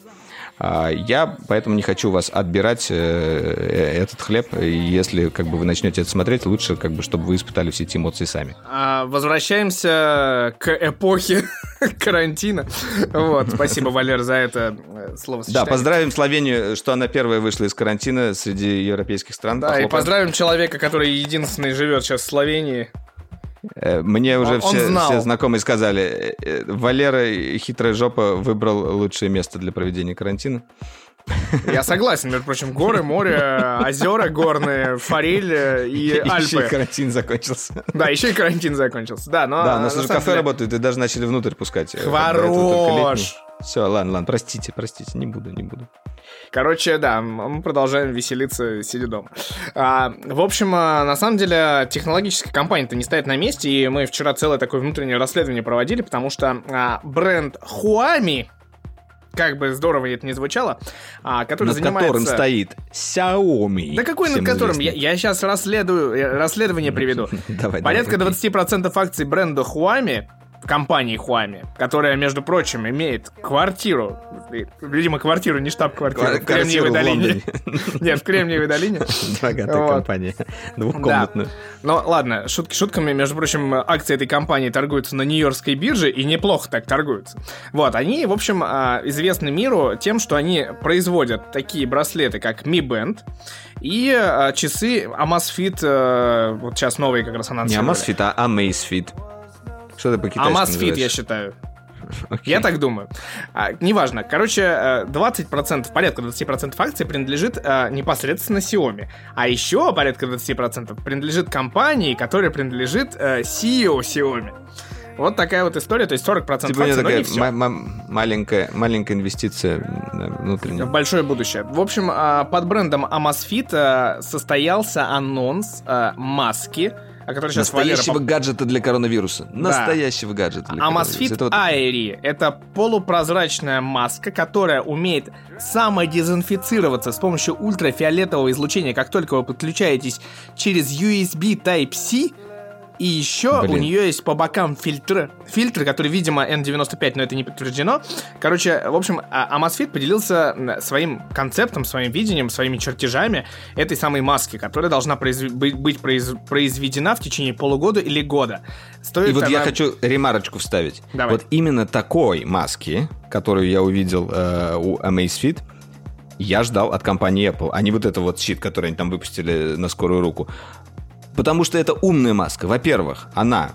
А, я поэтому не хочу вас отбирать э, э, этот хлеб. Если как бы вы начнете это смотреть, лучше как бы, чтобы вы испытали все эти эмоции сами. А, возвращаемся к эпохе карантина. Вот, спасибо, Валер, за это э, слово Да, поздравим Словению, что она первая вышла из карантина среди европейских стран. Да, Похлопаем. и поздравим человека, который единственный живет сейчас в Словении. Э, мне уже он, все, он все знакомые сказали, э, э, Валера хитрая жопа выбрал лучшее место для проведения карантина. Я согласен, между прочим, горы, море, озера горные, форель и Альпы. Еще и карантин закончился. Да, еще и карантин закончился. Да, но да, у нас уже кафе деле... работает, и даже начали внутрь пускать. Хорош! Все, ладно, ладно, простите, простите, не буду, не буду. Короче, да, мы продолжаем веселиться, сидя дома. А, в общем, а, на самом деле, технологическая компания-то не стоит на месте, и мы вчера целое такое внутреннее расследование проводили, потому что а, бренд Huami, как бы здорово это не звучало, а, который над занимается... которым стоит Xiaomi. Да какой над которым? Я, я сейчас расследую, расследование приведу. Давай, Порядка 20% акций бренда Huami компании Хуами, которая, между прочим, имеет квартиру, видимо, квартиру, не штаб-квартиру, в Кремниевой долине. Нет, в Кремниевой долине. Богатая компания, двухкомнатную. Ну, ладно, шутки шутками, между прочим, акции этой компании торгуются на Нью-Йоркской бирже, и неплохо так торгуются. Вот, они, в общем, а, известны миру тем, что они производят такие браслеты, как Mi Band, и а, часы Amazfit, э, вот сейчас новые как раз анонсировали. Не Amazfit, а Amazfit. Что ты по-китайски Амазфит, я считаю. Okay. Я так думаю. А, неважно. Короче, 20%, э, порядка 20% акций принадлежит а, непосредственно Xiaomi. А еще порядка 20% принадлежит компании, которая принадлежит а, CEO Xiaomi. Вот такая вот история, то есть 40% типа акций, но такая не все. маленькая, маленькая инвестиция внутренняя. В большое будущее. В общем, под брендом Amazfit состоялся анонс маски, о которой сейчас Настоящего Валера... гаджета для коронавируса. Да. Настоящего гаджета для Amazfit это вот... Aerie — это полупрозрачная маска, которая умеет самодезинфицироваться с помощью ультрафиолетового излучения. Как только вы подключаетесь через USB Type-C, и еще Блин. у нее есть по бокам фильтры. Фильтры, которые, видимо, N95, но это не подтверждено. Короче, в общем, а, Amazfit поделился своим концептом, своим видением, своими чертежами этой самой маски, которая должна произв... быть произ... произведена в течение полугода или года. Стоит и вот она... я хочу ремарочку вставить. Давай. Вот именно такой маски, которую я увидел э, у Amazfit, я ждал от компании Apple, а не вот это вот щит, который они там выпустили на скорую руку. Потому что это умная маска. Во-первых, она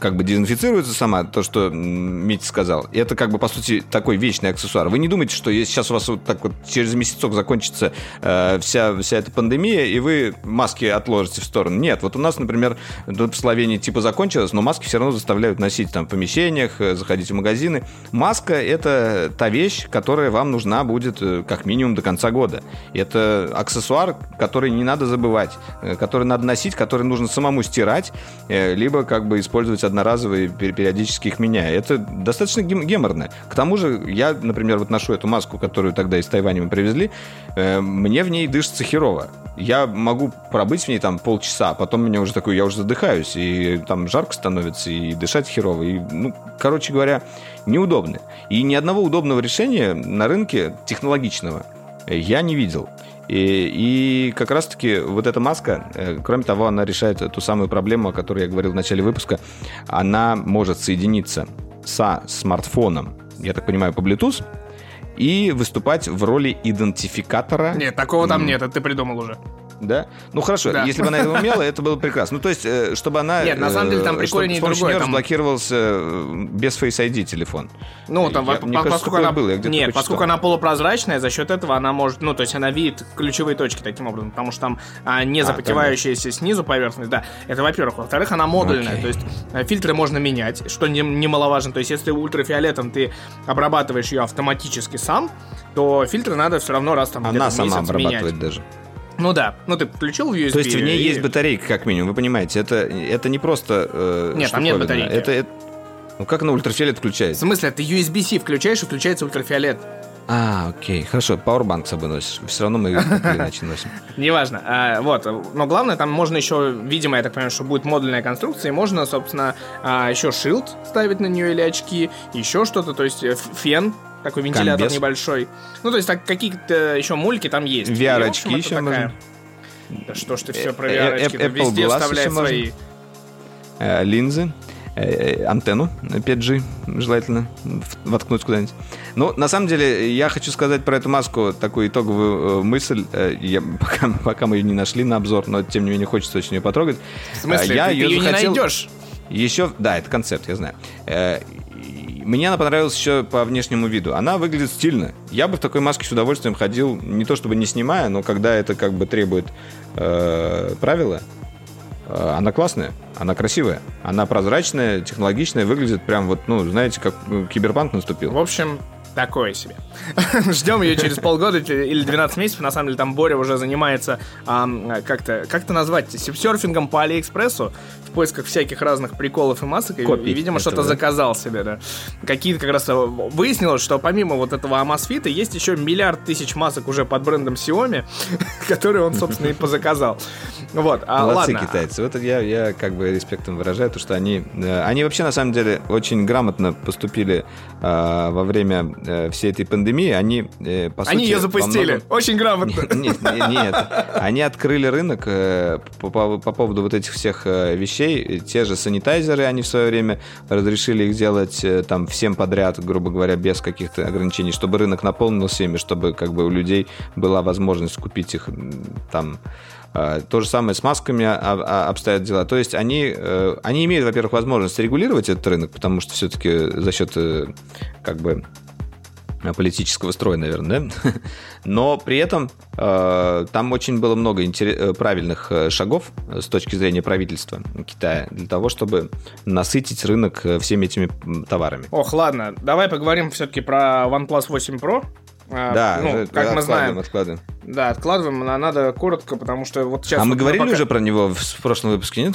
как бы дезинфицируется сама, то, что Митя сказал. Это как бы, по сути, такой вечный аксессуар. Вы не думаете, что сейчас у вас вот так вот через месяцок закончится э, вся, вся эта пандемия, и вы маски отложите в сторону. Нет, вот у нас, например, тут в Словении типа закончилось, но маски все равно заставляют носить там в помещениях, э, заходить в магазины. Маска — это та вещь, которая вам нужна будет э, как минимум до конца года. Это аксессуар, который не надо забывать, э, который надо носить, который нужно самому стирать, либо как бы использовать использовать одноразовые, периодически их меняя. Это достаточно геморно. К тому же, я, например, вот ношу эту маску, которую тогда из Тайваня мы привезли, э, мне в ней дышится херово. Я могу пробыть в ней там полчаса, а потом меня уже такой, я уже задыхаюсь, и там жарко становится, и дышать херово. И, ну, короче говоря, неудобно. И ни одного удобного решения на рынке технологичного я не видел. И, и как раз-таки вот эта маска, э, кроме того, она решает ту самую проблему, о которой я говорил в начале выпуска. Она может соединиться со смартфоном, я так понимаю, по Bluetooth, и выступать в роли идентификатора. Нет, такого там нет, это ты придумал уже. Да? Ну хорошо, Да. если бы она это умела, это было прекрасно. Ну то есть, э, чтобы она... Нет, на самом деле там э, прикольнее чтобы другое, там- разблокировался э, без Face ID телефон. Ну, там, Я- по- мне по- кажется, поскольку она... было, я где-то Нет, поскольку она полупрозрачная, за счет этого она может, ну, то есть она видит ключевые точки таким образом, потому что там а, не А, запотевающаяся снизу поверхность, да, это во-первых. Во-вторых, она модульная, Окей. то есть фильтры можно менять, что не- немаловажно. То есть если ультрафиолетом ты обрабатываешь ее автоматически сам, то фильтры надо все равно раз там Она сама обрабатывает менять. даже. Ну да, ну ты включил в USB. То есть в ней и- есть батарейка, как минимум, вы понимаете, это, это не просто э, Нет, там нет батарейки. Это, это- Ну как на ультрафиолет В включается? смысле, ты USB-C включаешь и включается ультрафиолет. А, окей, хорошо, пауэрбанк с собой носишь. Все равно мы или иначе носим. Неважно. А, вот. Но главное, там можно еще, видимо, я так понимаю, что будет модульная конструкция, и можно, собственно, а, еще шилд ставить на нее или очки, еще что-то, то есть э, фен, такой вентилятор Комбез. небольшой. Ну, то есть так, какие-то еще мульки там есть. VR-очки еще такая- Да что ж ты все про Э, э, VR-очки, Apple везде Glass вставляй еще можно. свои. Э, линзы, э, антенну 5G желательно воткнуть куда-нибудь. Ну, на самом деле, я хочу сказать про эту маску такую итоговую э, мысль. Э, Я, пока, пока мы ее не нашли на обзор, но тем не менее хочется очень ее потрогать. В смысле, Э, я ты, ее не захотел- найдешь? Еще, да, это концепт, я знаю. Мне она понравилась еще по внешнему виду. Она выглядит стильно. Я бы в такой маске с удовольствием ходил, не то чтобы не снимая, но когда это как бы требует э, правила. Э, Она классная, она красивая, она прозрачная, технологичная, выглядит прям вот, ну, знаете, как э, киберпанк наступил. В общем, такое себе. Ждем ее через полгода или 12 месяцев. На самом деле там Боря уже занимается ам, как-то, как это назвать, сипсерфингом по Алиэкспрессу в поисках всяких разных приколов и масок. И, и, видимо, что-то заказал себе, да. Какие-то как раз э, выяснилось, что помимо вот этого Амасфита есть еще миллиард тысяч масок уже под брендом Xiaomi, которые он, собственно, и позаказал. Вот, а Молодцы ладно. китайцы. Вот я, я как бы респектом выражаю, то, что они, э, они вообще на самом деле очень грамотно поступили во время э, всей этой пандемии. Они, э, по Они сути, ее во запустили. многом- Очень грамотно. Нет, нет, нет. Они открыли рынок э, по, по- по поводу вот этих всех вещей. Те же санитайзеры, они в свое время разрешили их делать там всем подряд, грубо говоря, без каких-то ограничений, чтобы рынок наполнился ими, чтобы как бы у людей была возможность купить их там. Э, То же самое с масками а- а- обстоят дела. То есть они, э, они имеют, во-первых, возможность регулировать этот рынок, потому что все-таки за счет э, как бы э, политического строя, наверное, да? Но при этом э, там очень было много правильных шагов с точки зрения правительства Китая для того, чтобы насытить рынок всеми этими товарами. Ох, ладно, давай поговорим все-таки про OnePlus 8 Pro. А, Да, ну, э, как мы откладываем, знаем, откладываем. да, откладываем, но надо коротко, потому что вот сейчас... а мы вот говорили пока- уже про него в, прошлом выпуске, нет?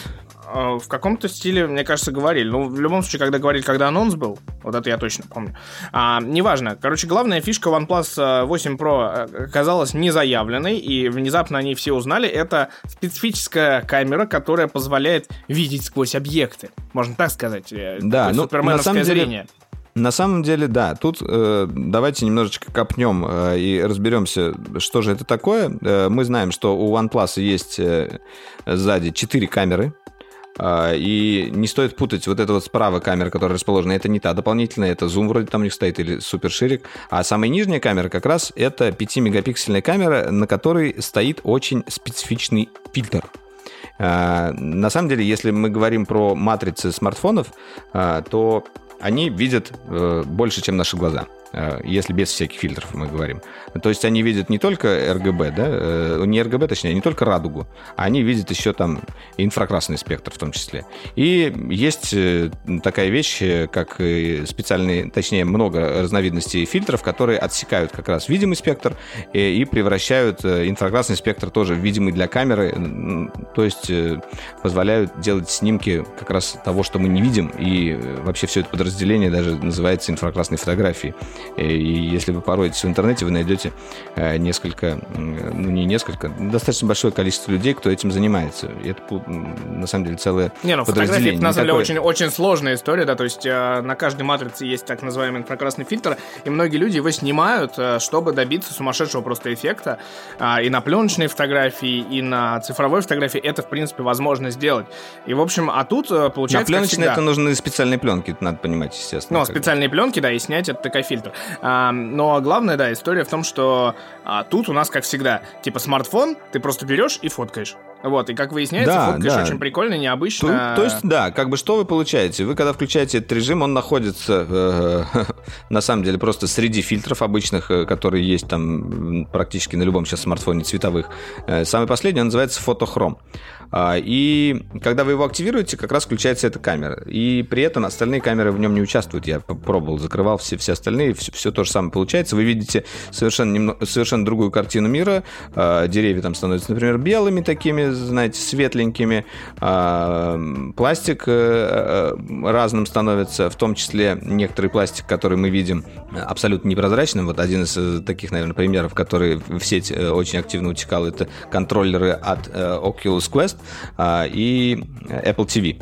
э, В каком-то стиле, мне кажется, говорили. Ну, в любом случае, когда говорили, когда анонс был, вот это я точно помню. А, неважно. Короче, главная фишка OnePlus э, 8 Pro э, оказалась не заявленной, и внезапно они все узнали. Это специфическая камера, которая позволяет видеть сквозь объекты. Можно так сказать. э, Да, ну, на самом деле, зрение. На самом деле, да. Тут э, давайте немножечко копнем э, и разберемся, что же это такое. Э, мы знаем, что у OnePlus есть э, сзади 4 камеры. э, и не стоит путать вот это вот справа камера, которая расположена, это не та дополнительная, это зум вроде там у них стоит или суперширик. А самая нижняя камера как раз это 5-мегапиксельная камера, на которой стоит очень специфичный фильтр. А, На самом деле, если мы говорим про матрицы смартфонов, а, то они видят э, больше, чем наши глаза. Э, Если без всяких фильтров мы говорим. То есть они видят не только RGB, да, э, не RGB, точнее, не только радугу, а они видят еще там инфракрасный спектр в том числе. И есть э, такая вещь, как специальные, точнее, много разновидностей фильтров, которые отсекают как раз видимый спектр и превращают инфракрасный спектр тоже в видимый для камеры, то есть позволяют делать снимки как раз того, что мы не видим, и вообще все это подразделение даже называется инфракрасной фотографией. Э, И если вы пороетесь в интернете, вы найдете э, несколько, ну не несколько, достаточно большое количество людей, кто этим занимается. И это на самом деле целое Не, ну фотографии, это, на самом деле, очень, очень сложная история, да, то есть э, на каждой матрице есть так называемый инфракрасный фильтр, и многие люди его снимают, чтобы добиться сумасшедшего просто эффекта, А, и на пленочной фотографии, и на цифровой фотографии это, в принципе, возможно сделать. И, в общем, а тут На получается, как пленочной это нужны специальные пленки, надо понимать, естественно. Ну, специальные пленки, да, и снять это такой фильтр. А, но главная, да, история в том, что а, тут у нас, как всегда, типа смартфон, ты просто берешь и фоткаешь. Вот, и как выясняется, Да, фоткаешь да. очень прикольно, необычно. То, то есть, да, как бы что вы получаете? Вы когда включаете этот режим, он находится э, на самом деле просто среди фильтров обычных, э, которые есть там практически на любом сейчас смартфоне цветовых. Э, Самый последний, он называется фотохром. А, И когда вы его активируете, как раз включается эта камера. И при этом остальные камеры в нем не участвуют. Я попробовал, закрывал все, все остальные, все, все то же самое получается. Вы видите совершенно, немно- совершенно другую картину мира. А, Деревья там становятся, например, белыми такими, знаете, светленькими. А, Пластик э, э, разным становится, в том числе некоторый пластик, который мы видим абсолютно непрозрачным. Вот один из э, таких, наверное, примеров, который в сеть очень активно утекал, это контроллеры от Oculus Quest а, и Apple TV.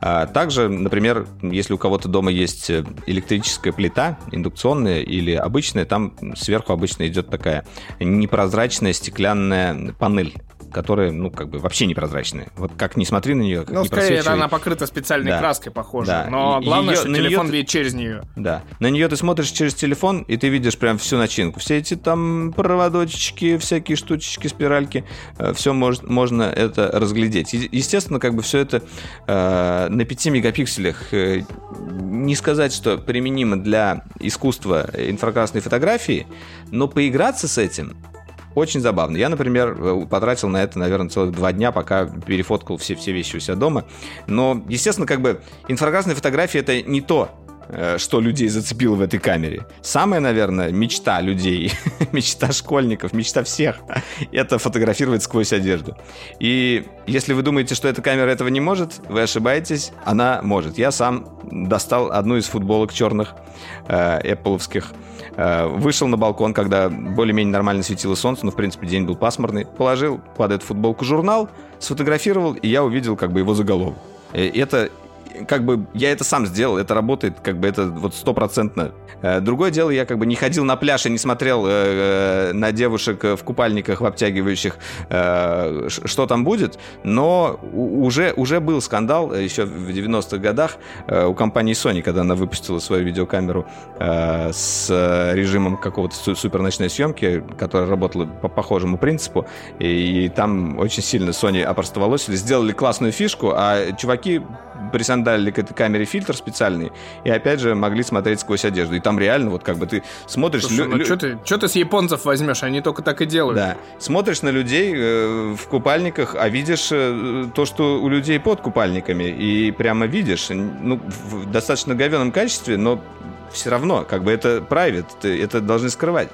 А Также, например, если у кого-то дома есть э, электрическая плита, индукционная или обычная, там сверху обычно идет такая непрозрачная стеклянная панель которая, ну, как бы вообще непрозрачная. Вот как ни смотри на нее, как Ну, не скорее, она покрыта специальной Да. краской, похоже. Да. Но главное, её- что телефон ты- видит через нее. Да. На нее ты смотришь через телефон, и ты видишь прям всю начинку. Все эти там проводочки, всякие штучечки, спиральки, все можно это разглядеть. Естественно, как бы все это э, на 5 мегапикселях э, не сказать, что применимо для искусства инфракрасной фотографии, но поиграться с этим очень забавно. Я, например, э, потратил на это, наверное, целых два дня, пока перефоткал все, все вещи у себя дома. Но, естественно, как бы инфракрасная фотография это не то, что людей зацепило в этой камере. Самая, наверное, мечта людей, мечта школьников, мечта всех, это фотографировать сквозь одежду. И если вы думаете, что эта камера этого не может, вы ошибаетесь, она может. Я сам достал одну из футболок черных, э, Apple'овских, Э, Вышел на балкон, когда более-менее нормально светило солнце, но, в принципе, день был пасмурный. Положил под эту футболку журнал, сфотографировал, и я увидел как бы его заголовок. Э, Это как бы я это сам сделал, это работает, как бы это вот стопроцентно. Э, Другое дело, я как бы не ходил на пляж и не смотрел э, э, на девушек э, в купальниках, в обтягивающих, э, что там будет, но уже, уже был скандал еще в 90-х годах э, у компании Sony, когда она выпустила свою видеокамеру э, с режимом какого-то су- суперночной съемки, которая работала по похожему принципу, и, и там очень сильно Sony опростоволосили, сделали классную фишку, а чуваки присандалили к этой камере фильтр специальный, и опять же могли смотреть сквозь одежду. И там реально вот как бы ты смотришь... Слушай, лю- ну лю- что ты, чё ты с японцев возьмешь? Они только так и делают. да. Смотришь на людей э, в купальниках, а видишь э, то, что у людей под купальниками. И прямо видишь, ну, в достаточно говеном качестве, но все равно, как бы это private, ты- это должны скрывать.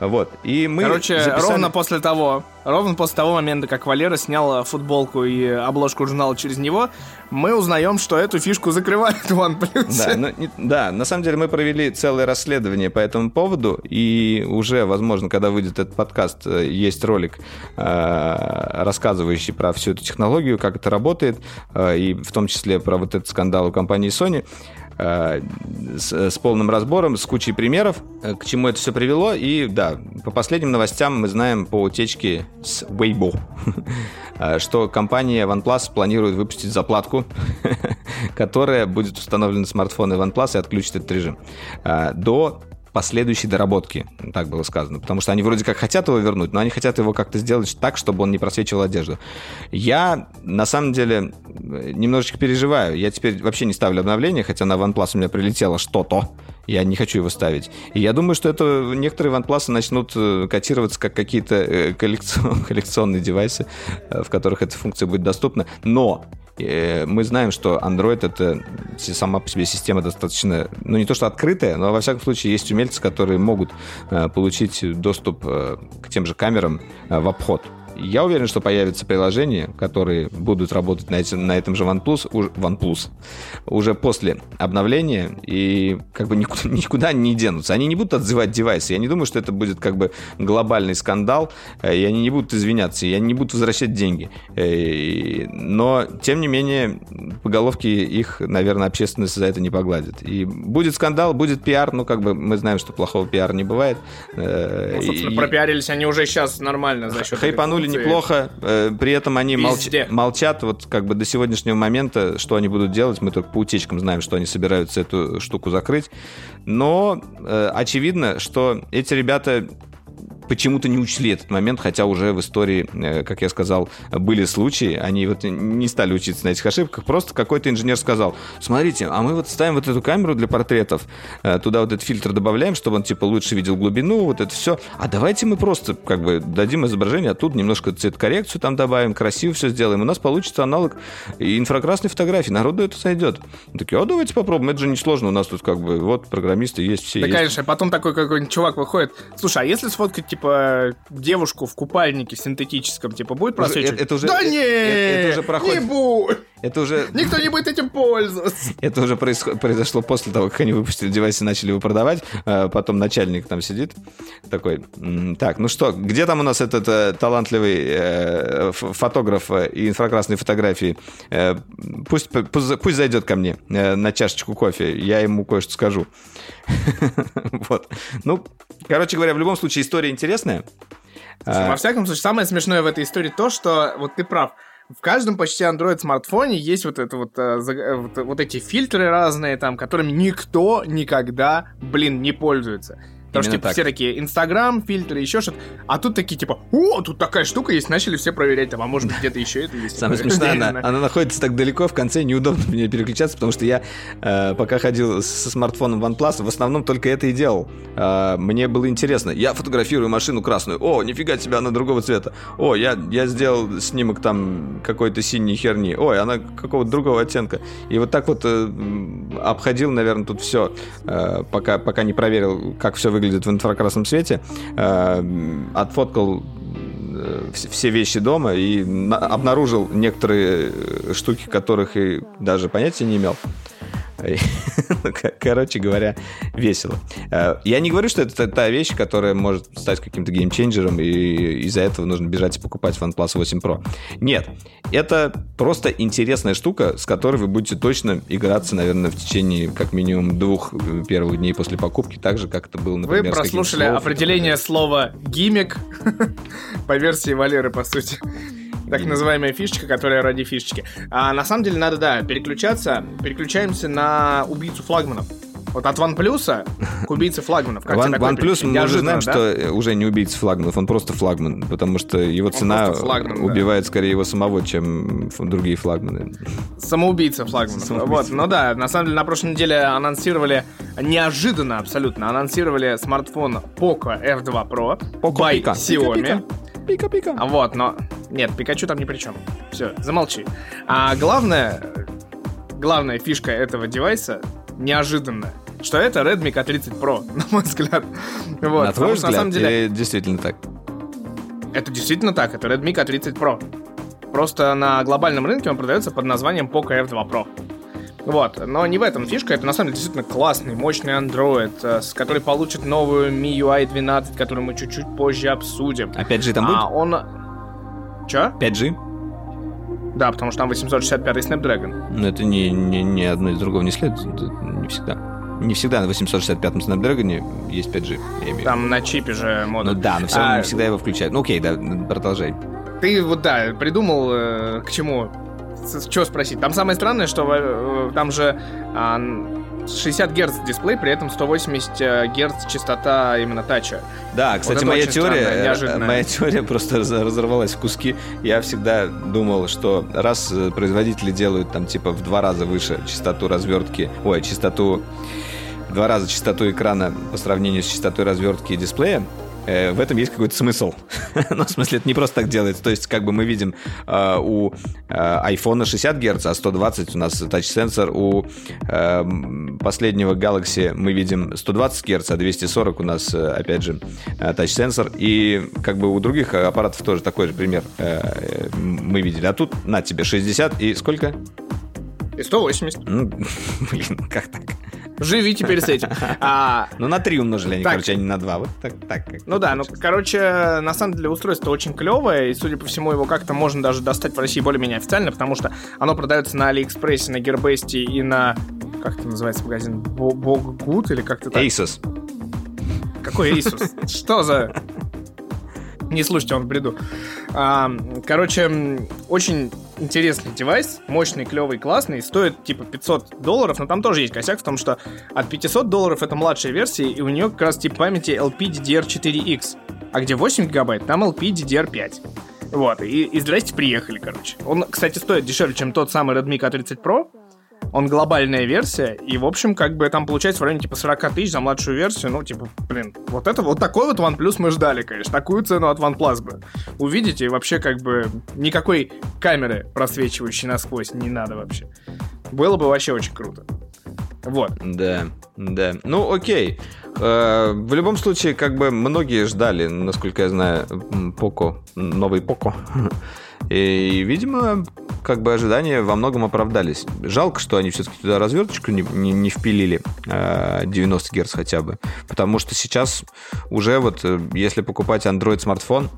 Вот. И мы Короче, записали- ровно после того, ровно после того момента, как Валера снял э, футболку и обложку журнала через него, мы узнаем, что эту фишку закрывает OnePlus. Да, ну, не- да, на самом деле мы провели целое расследование по этому поводу, и уже, возможно, когда выйдет этот подкаст, э, есть ролик, э, рассказывающий про всю эту технологию, как это работает, э, и в том числе про вот этот скандал у компании Sony с, с полным разбором, с кучей примеров, э, к чему это все привело. И да, по последним новостям мы знаем по утечке с Weibo, э, что компания OnePlus планирует выпустить заплатку, которая будет установлена на смартфоны OnePlus и отключит этот режим. Э, До последующей доработки, так было сказано. Потому что они вроде как хотят его вернуть, но они хотят его как-то сделать так, чтобы он не просвечивал одежду. Я, на самом деле, немножечко переживаю. Я теперь вообще не ставлю обновления, хотя на OnePlus у меня прилетело что-то. Я не хочу его ставить. И я думаю, что это некоторые OnePlus начнут э, котироваться как какие-то э, коллекцион- коллекционные девайсы, э, в которых эта функция будет доступна. Но мы знаем, что Android это сама по себе система достаточно, ну не то что открытая, но во всяком случае есть умельцы, которые могут получить доступ к тем же камерам в обход. Я уверен, что появятся приложения, которые будут работать на, этим, на этом же OnePlus, уж- OnePlus уже после обновления и как бы никуда, никуда не денутся. Они не будут отзывать девайсы. Я не думаю, что это будет как бы глобальный скандал, э, и они не будут извиняться, и они не будут возвращать деньги. Э, Но, тем не менее, по головке их, наверное, общественность за это не погладит. И будет скандал, будет пиар, ну, как бы мы знаем, что плохого пиара не бывает. Э, Ну, собственно, и- пропиарились они уже сейчас нормально за счет... Хайпанули инструкции. неплохо. Э, При этом они молч- молчат вот как бы до сегодняшнего момента, что они будут делать. Мы только по утечкам знаем, что они собираются эту штуку закрыть. Но э, очевидно, что эти ребята почему-то не учли этот момент, хотя уже в истории, э, как я сказал, были случаи, они вот не стали учиться на этих ошибках, просто какой-то инженер сказал, смотрите, а мы вот ставим вот эту камеру для портретов, э, туда вот этот фильтр добавляем, чтобы он типа лучше видел глубину, вот это все, а давайте мы просто как бы дадим изображение, а тут немножко цветокоррекцию там добавим, красиво все сделаем, у нас получится аналог инфракрасной фотографии, народу это сойдет. Такие, а давайте попробуем, это же несложно, у нас тут как бы вот программисты есть, все Да, есть. конечно, потом такой какой-нибудь чувак выходит. Слушай, а если сфоткать, типа, девушку в купальнике синтетическом, типа, будет просвечивать? это- это уже- Да это- нет! это уже проходит. Не будет! Это уже Никто не будет этим пользоваться. Это уже происход- произошло после того, как они выпустили девайс и начали его продавать. А Потом начальник там сидит такой, «М, так, ну что, где там у нас этот э, талантливый э, фотограф э, и инфракрасной фотографии? Э, Пусть, пусть, пусть зайдет ко мне э, на чашечку кофе, я ему кое-что скажу. Вот. Ну, короче говоря, в любом случае история интересная. А, Во всяком случае, самое смешное в этой истории то, что вот ты прав. В каждом почти Android смартфоне есть вот это вот, э, э, вот, вот эти фильтры разные там, которыми никто никогда, блин, не пользуется. Потому что, типа, так. все такие Инстаграм, фильтры, еще что-то. А тут такие, типа, о, тут такая штука есть, начали все проверять, там, а может быть где-то еще это есть. Самое смешное, она, она находится так далеко, в конце неудобно мне переключаться, потому что я, э, пока ходил со смартфоном OnePlus, в основном только это и делал. Э, мне было интересно. Я фотографирую машину красную. О, нифига себе, она другого цвета. О, я, я сделал снимок там какой-то синей херни. Ой, она какого-то другого оттенка. И вот так вот э, обходил, наверное, тут все, пока, пока не проверил, как все выглядит в инфракрасном свете. Э, отфоткал э, вс- все вещи дома и на- обнаружил некоторые э, штуки, которых и даже понятия не имел. Ну, ко- Короче говоря, весело. Э, Я не говорю, что это та- вещь, которая может стать каким-то геймченджером, и из-за этого нужно бежать и покупать OnePlus 8 Pro. Нет, это просто интересная штука, с которой вы будете точно играться, наверное, в течение как минимум двух э, первых дней после покупки, так же, как это было, Вы например, каким-то прослушали определение слова гиммик по версии Валеры, по сути. Так называемая фишечка, которая ради фишечки. А на самом деле надо, да, переключаться. Переключаемся на убийцу флагманов. Вот от OnePlus к убийце флагманов. Как One, OnePlus мы уже знаем, да? что уже не убийца флагманов, он просто флагман, потому что его цена флагман, да. убивает скорее его самого, чем другие флагманы. Самоубийца флагманов. Самоубийца. Вот, ну да, на самом деле на прошлой неделе анонсировали, неожиданно абсолютно, анонсировали смартфон Poco F2 Pro Poco by Pico. Xiaomi. Пика-пика. А Вот, но... Нет, Пикачу там ни при чем. Все, замолчи. А главное... Главная фишка этого девайса неожиданная. Что это Redmi K30 Pro, на мой взгляд. Вот, на потому твой что, на взгляд, самом деле, или действительно так? это действительно так, это Redmi K30 Pro. Просто на глобальном рынке он продается под названием Poco F2 Pro. Вот, но не в этом фишка, это на самом деле действительно классный, мощный Android, э, с который получит новую MIUI 12, которую мы чуть-чуть позже обсудим. Опять же, там А будет он... Чё? 5G? Да, потому что там 865 Snapdragon. Но это не, не, не одно из другого не следует. Не всегда. Не всегда на 865-м Snapdragon есть 5G. я имею. Там на чипе же модуль. Ну да, но все равно А, не всегда его включают. Ну окей, да, продолжай. Ты вот, да, придумал э, к чему? Что спросить? Там самое странное, что э, там же н- 60 Гц дисплей, при этом 180 Гц частота именно тача. Да, кстати, это моя теория, странно, э, моя теория просто раз- разорвалась в куски. Я всегда думал, что раз э, производители делают там типа в два раза выше частоту развертки, ой, частоту в два раза частоту экрана по сравнению с частотой развертки дисплея, э, в этом есть какой-то смысл. ну, в смысле, это не просто так делается. То есть, как бы мы видим э, у э, iPhone 60 Гц, а 120 у нас тач-сенсор. У э, последнего Galaxy мы видим 120 Гц, а 240 у нас, э, опять же, тач-сенсор. И как бы у других аппаратов тоже такой же пример э, мы видели. А тут, на тебе, 60 и сколько? И 180. Ну, блин, как так? Живи теперь с этим. А, Ну, на 3 умножили они, Так. короче, а не на 2. Вот так, так. как ну да, ну, короче, на самом деле устройство очень клевое, и, судя по всему, его как-то можно даже достать в России более-менее официально, потому что оно продается на Алиэкспрессе, на Гербесте и на... Как это называется магазин? Бо- Боггуд или как-то так? Asus. Какой Asus? Что за... Не слушайте, он в бреду. А, короче, очень интересный девайс, мощный, клевый, классный, стоит типа 500 долларов, но там тоже есть косяк в том, что от 500 долларов это младшая версия, и у нее как раз тип памяти LPDDR4X, а где 8 гигабайт, там LPDDR5. Вот, и, и здрасте, приехали, короче. Он, кстати, стоит дешевле, чем тот самый Redmi K30 Pro, он глобальная версия, и, в общем, как бы там получается в районе, типа, 40 тысяч за младшую версию, ну, типа, блин, вот это, вот такой вот OnePlus мы ждали, конечно, такую цену от OnePlus бы. Увидите, вообще, как бы, никакой камеры, просвечивающей насквозь, не надо вообще. Было бы вообще очень круто. Вот. Да, да. Ну, окей. Э, В любом случае, как бы многие ждали, насколько я знаю, Поко, новый Поко. И, видимо, как бы ожидания во многом оправдались. Жалко, что они все-таки туда разверточку не, не- не впилили, э, 90 Гц хотя бы. Потому что сейчас уже вот, э, если покупать Android смартфон,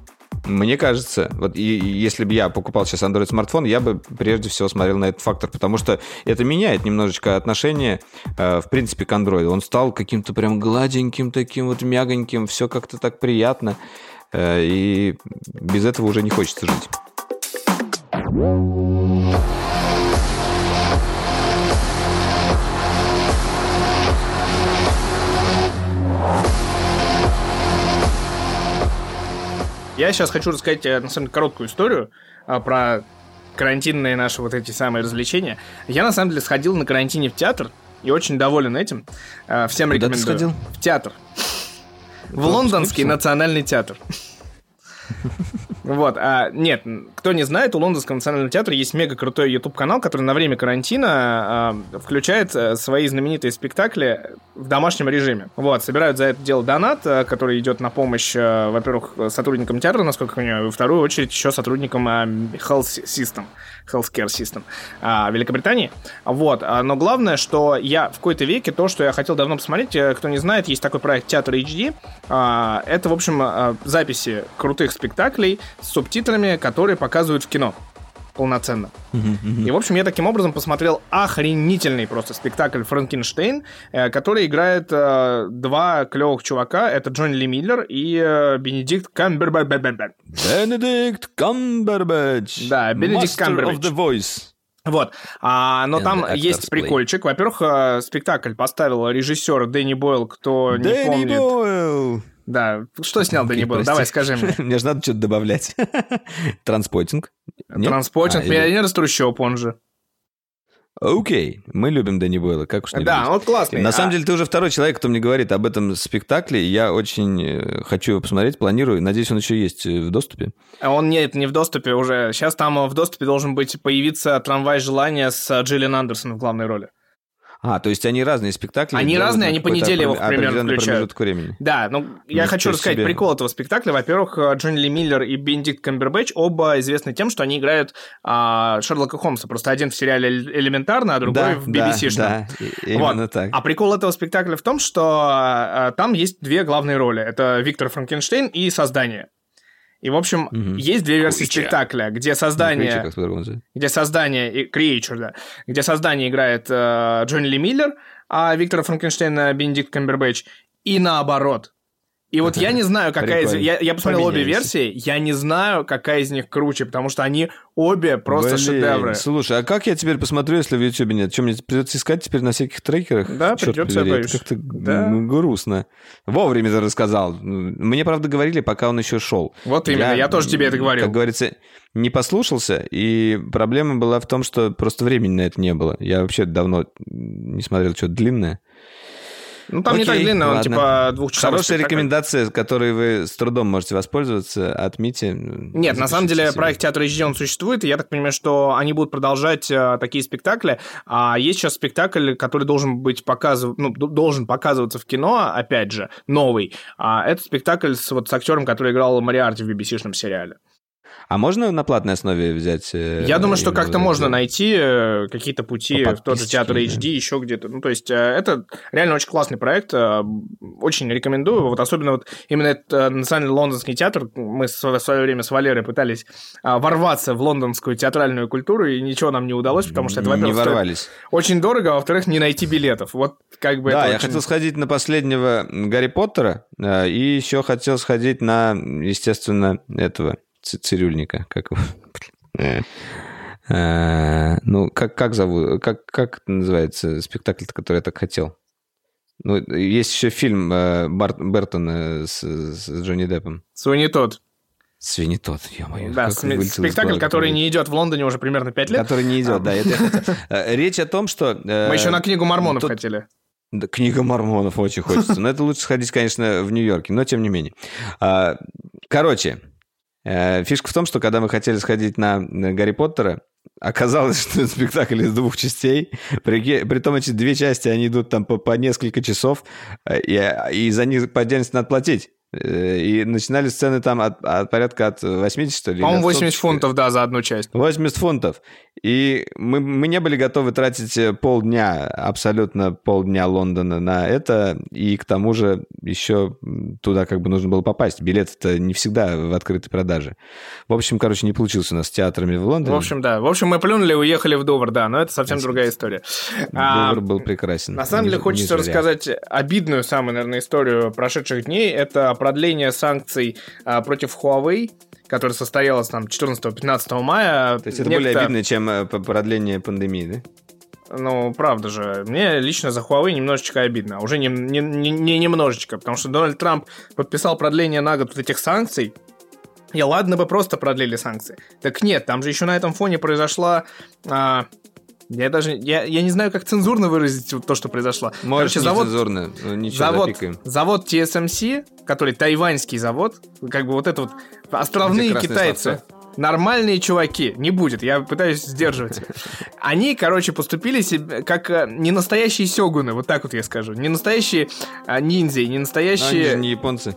мне кажется, вот и, и если бы я покупал сейчас Android смартфон, я бы прежде всего смотрел на этот фактор, потому что это меняет немножечко отношение, э, в принципе, к Android. Он стал каким-то прям гладеньким, таким вот мягоньким, все как-то так приятно, э, и без этого уже не хочется жить. Я сейчас хочу рассказать, э, на самом деле, короткую историю а, про карантинные наши вот эти самые развлечения. Я, на самом деле, сходил на карантине в театр и очень доволен этим. А, Всем Куда ты рекомендую. сходил? В театр. В Лондонский национальный театр. Вот, а, нет, кто не знает, у Лондонского национального театра есть мега крутой YouTube канал, который на время карантина а, включает э, свои знаменитые спектакли в домашнем режиме. Вот, собирают за это дело донат, э, который идет на помощь, э, во-первых, сотрудникам театра, насколько я понимаю, и во вторую очередь еще сотрудникам а, Health System, Healthcare System а, Великобритании. Вот, а, но главное, что я в какой-то веке то, что я хотел давно посмотреть, э, кто не знает, есть такой проект Театр HD. А, Это, в общем, а, записи крутых спектаклей с субтитрами, которые показывают в кино полноценно. И, в общем, я таким образом посмотрел охренительный просто спектакль «Франкенштейн», э, который играет э, два клевых чувака. Это Джонни Ли Миллер и э, Бенедикт Камбербэтч. Бенедикт Камбербэтч. Да, Бенедикт Master Камбербэтч. of the Voice. Вот. А, но And там есть прикольчик. Во-первых, спектакль поставил режиссер Дэнни Бойл, кто не Дэнни помнит. Бойл. Да, что снял Дэнни Бойл? Давай, скажи мне. Мне же надо что-то добавлять. Транспотинг. Нет? Транспортинг, А, миллионер из трущоб, он же. Окей, мы любим Дэнни Бойла, как уж не Да, любить. он классный. На А- самом деле, ты уже второй человек, кто мне говорит об этом спектакле. Я очень э, хочу его посмотреть, планирую. Надеюсь, он еще есть э, в доступе. А Он нет, не в доступе уже. Сейчас там э, в доступе должен быть появиться трамвай желания с Джиллиан Андерсон в главной роли. А, то есть они разные спектакли. Они разные, они по неделе его примерно включают. времени. Да, ну я Ничего хочу рассказать себе. прикол этого спектакля. Во-первых, э, Джонни Ли Миллер и Бенедикт Камбербэтч оба известны тем, что они играют а, Шерлока Холмса. Просто один в сериале «Эль- «Элементарно», а другой Да, в да, BBC. да, и- именно так. А прикол этого спектакля в том, что а, там есть две главные роли. Это Виктор Франкенштейн и Создание. И, в общем, Мгм. есть две версии Creature. спектакля, где создание... Называется. где создание, Creature, да, где создание играет э, Джонни Ли Миллер, а Виктора Франкенштейна Бенедикт Камбербэтч, и наоборот. И вот я не знаю, какая из... Я, я посмотрел обе версии, я не знаю, какая из них круче, потому что они обе просто Блин, шедевры. Слушай, а как я теперь посмотрю, если в Ютубе нет? Что, мне придется искать теперь на всяких трекерах? Да, придется, побери, я боюсь. Как-то Да. м, грустно. Вовремя ты рассказал. Мне, правда, говорили, пока он еще шел. Вот именно, я тоже тебе это говорил. Как говорится, не послушался, и проблема была в том, что просто времени на это не было. Я вообще давно не смотрел что-то длинное. Ну, там не так Окей, длинно, он ладно. типа двухчасовой Хорошая спектакль. рекомендация, которой вы с трудом можете воспользоваться от Мити. Нет, на самом деле себе. проект Театр HD, он существует, и я так понимаю, что они будут продолжать э, такие спектакли. А есть сейчас спектакль, который должен быть показыв... ну, должен показываться в кино, опять же, новый. А это спектакль с, вот, с актером, который играл Мариарти в BBC-шном сериале. А можно на платной основе взять? э, Я думаю, что как-то можно это? найти э, какие-то пути в тот же театр. HD, еще где-то. Ну, то есть, э, это реально очень классный проект. э, Очень рекомендую. Вот особенно вот именно этот э, Национальный лондонский театр. Мы в свое время с Валерой пытались а, ворваться в лондонскую театральную культуру, и ничего нам не удалось, потому что это, Не во-первых, ворвались. очень дорого, а во-вторых, не найти билетов. Вот как бы Да, я очень- хотел сходить на последнего Гарри Поттера, э, и еще хотел сходить на, естественно, этого цирюльника. Как его? Блин. Э, Ну, как, как зовут? Как, как называется спектакль, который я так хотел? Ну, есть еще фильм э, Бар- Бертона с, с Джонни Деппом. Суни тот. Свиньи тот, ё-моё. Да, из спектакль, который не идет в Лондоне уже примерно 5 лет. Который не идет, да. это хотел. Э, Речь о том, что... э, Мы еще на книгу Мормонов хотели. Да, книга мормонов очень хочется. Но это лучше сходить, конечно, в Нью-Йорке, но тем не менее. А, Короче, э, фишка в том, что когда мы хотели сходить на на Гарри Поттера, оказалось, что это спектакль из двух частей. При, том эти две части, они идут там по, по несколько часов, э, и, и за них по отдельности надо платить. Э, И начинали сцены там от, от порядка от 80, что ли? По-моему, от 80 100. фунтов, да, за одну часть. 80 фунтов. И мы, мы не были готовы тратить э, полдня, абсолютно полдня Лондона на это, и к тому же еще туда как бы нужно было попасть. Билеты-то не всегда в открытой продаже. В общем, короче, не получилось у нас с театрами в Лондоне. В общем, да. В общем, мы плюнули и уехали в Дувр, да, но это совсем другая история. А, Дувр был прекрасен. На самом деле хочется рассказать обидную самую, наверное, историю прошедших дней. Это продление санкций а, против Huawei, которое состоялось там 14-15 мая. То есть это Некто- более обидно, чем э, продление пандемии, да? Ну, правда же. Мне лично за Huawei немножечко обидно. Уже не, не, не- не немножечко, потому что Дональд Трамп подписал продление на год вот этих санкций. И ладно бы просто продлили санкции. Так нет, там же еще на этом фоне произошла... а, я даже... Я, я не знаю, как цензурно выразить вот то, что произошло. Можешь Короче, завод, нецензурно, ну, ничего, завод, запикаем. завод TSMC, который тайваньский завод, как бы вот это вот островные китайцы, словца? нормальные чуваки, не будет, я пытаюсь сдерживать. Они, короче, поступили себе как э, не настоящие сёгуны, вот так вот я скажу, не настоящие а, ниндзя, не Но они настоящие... же не японцы.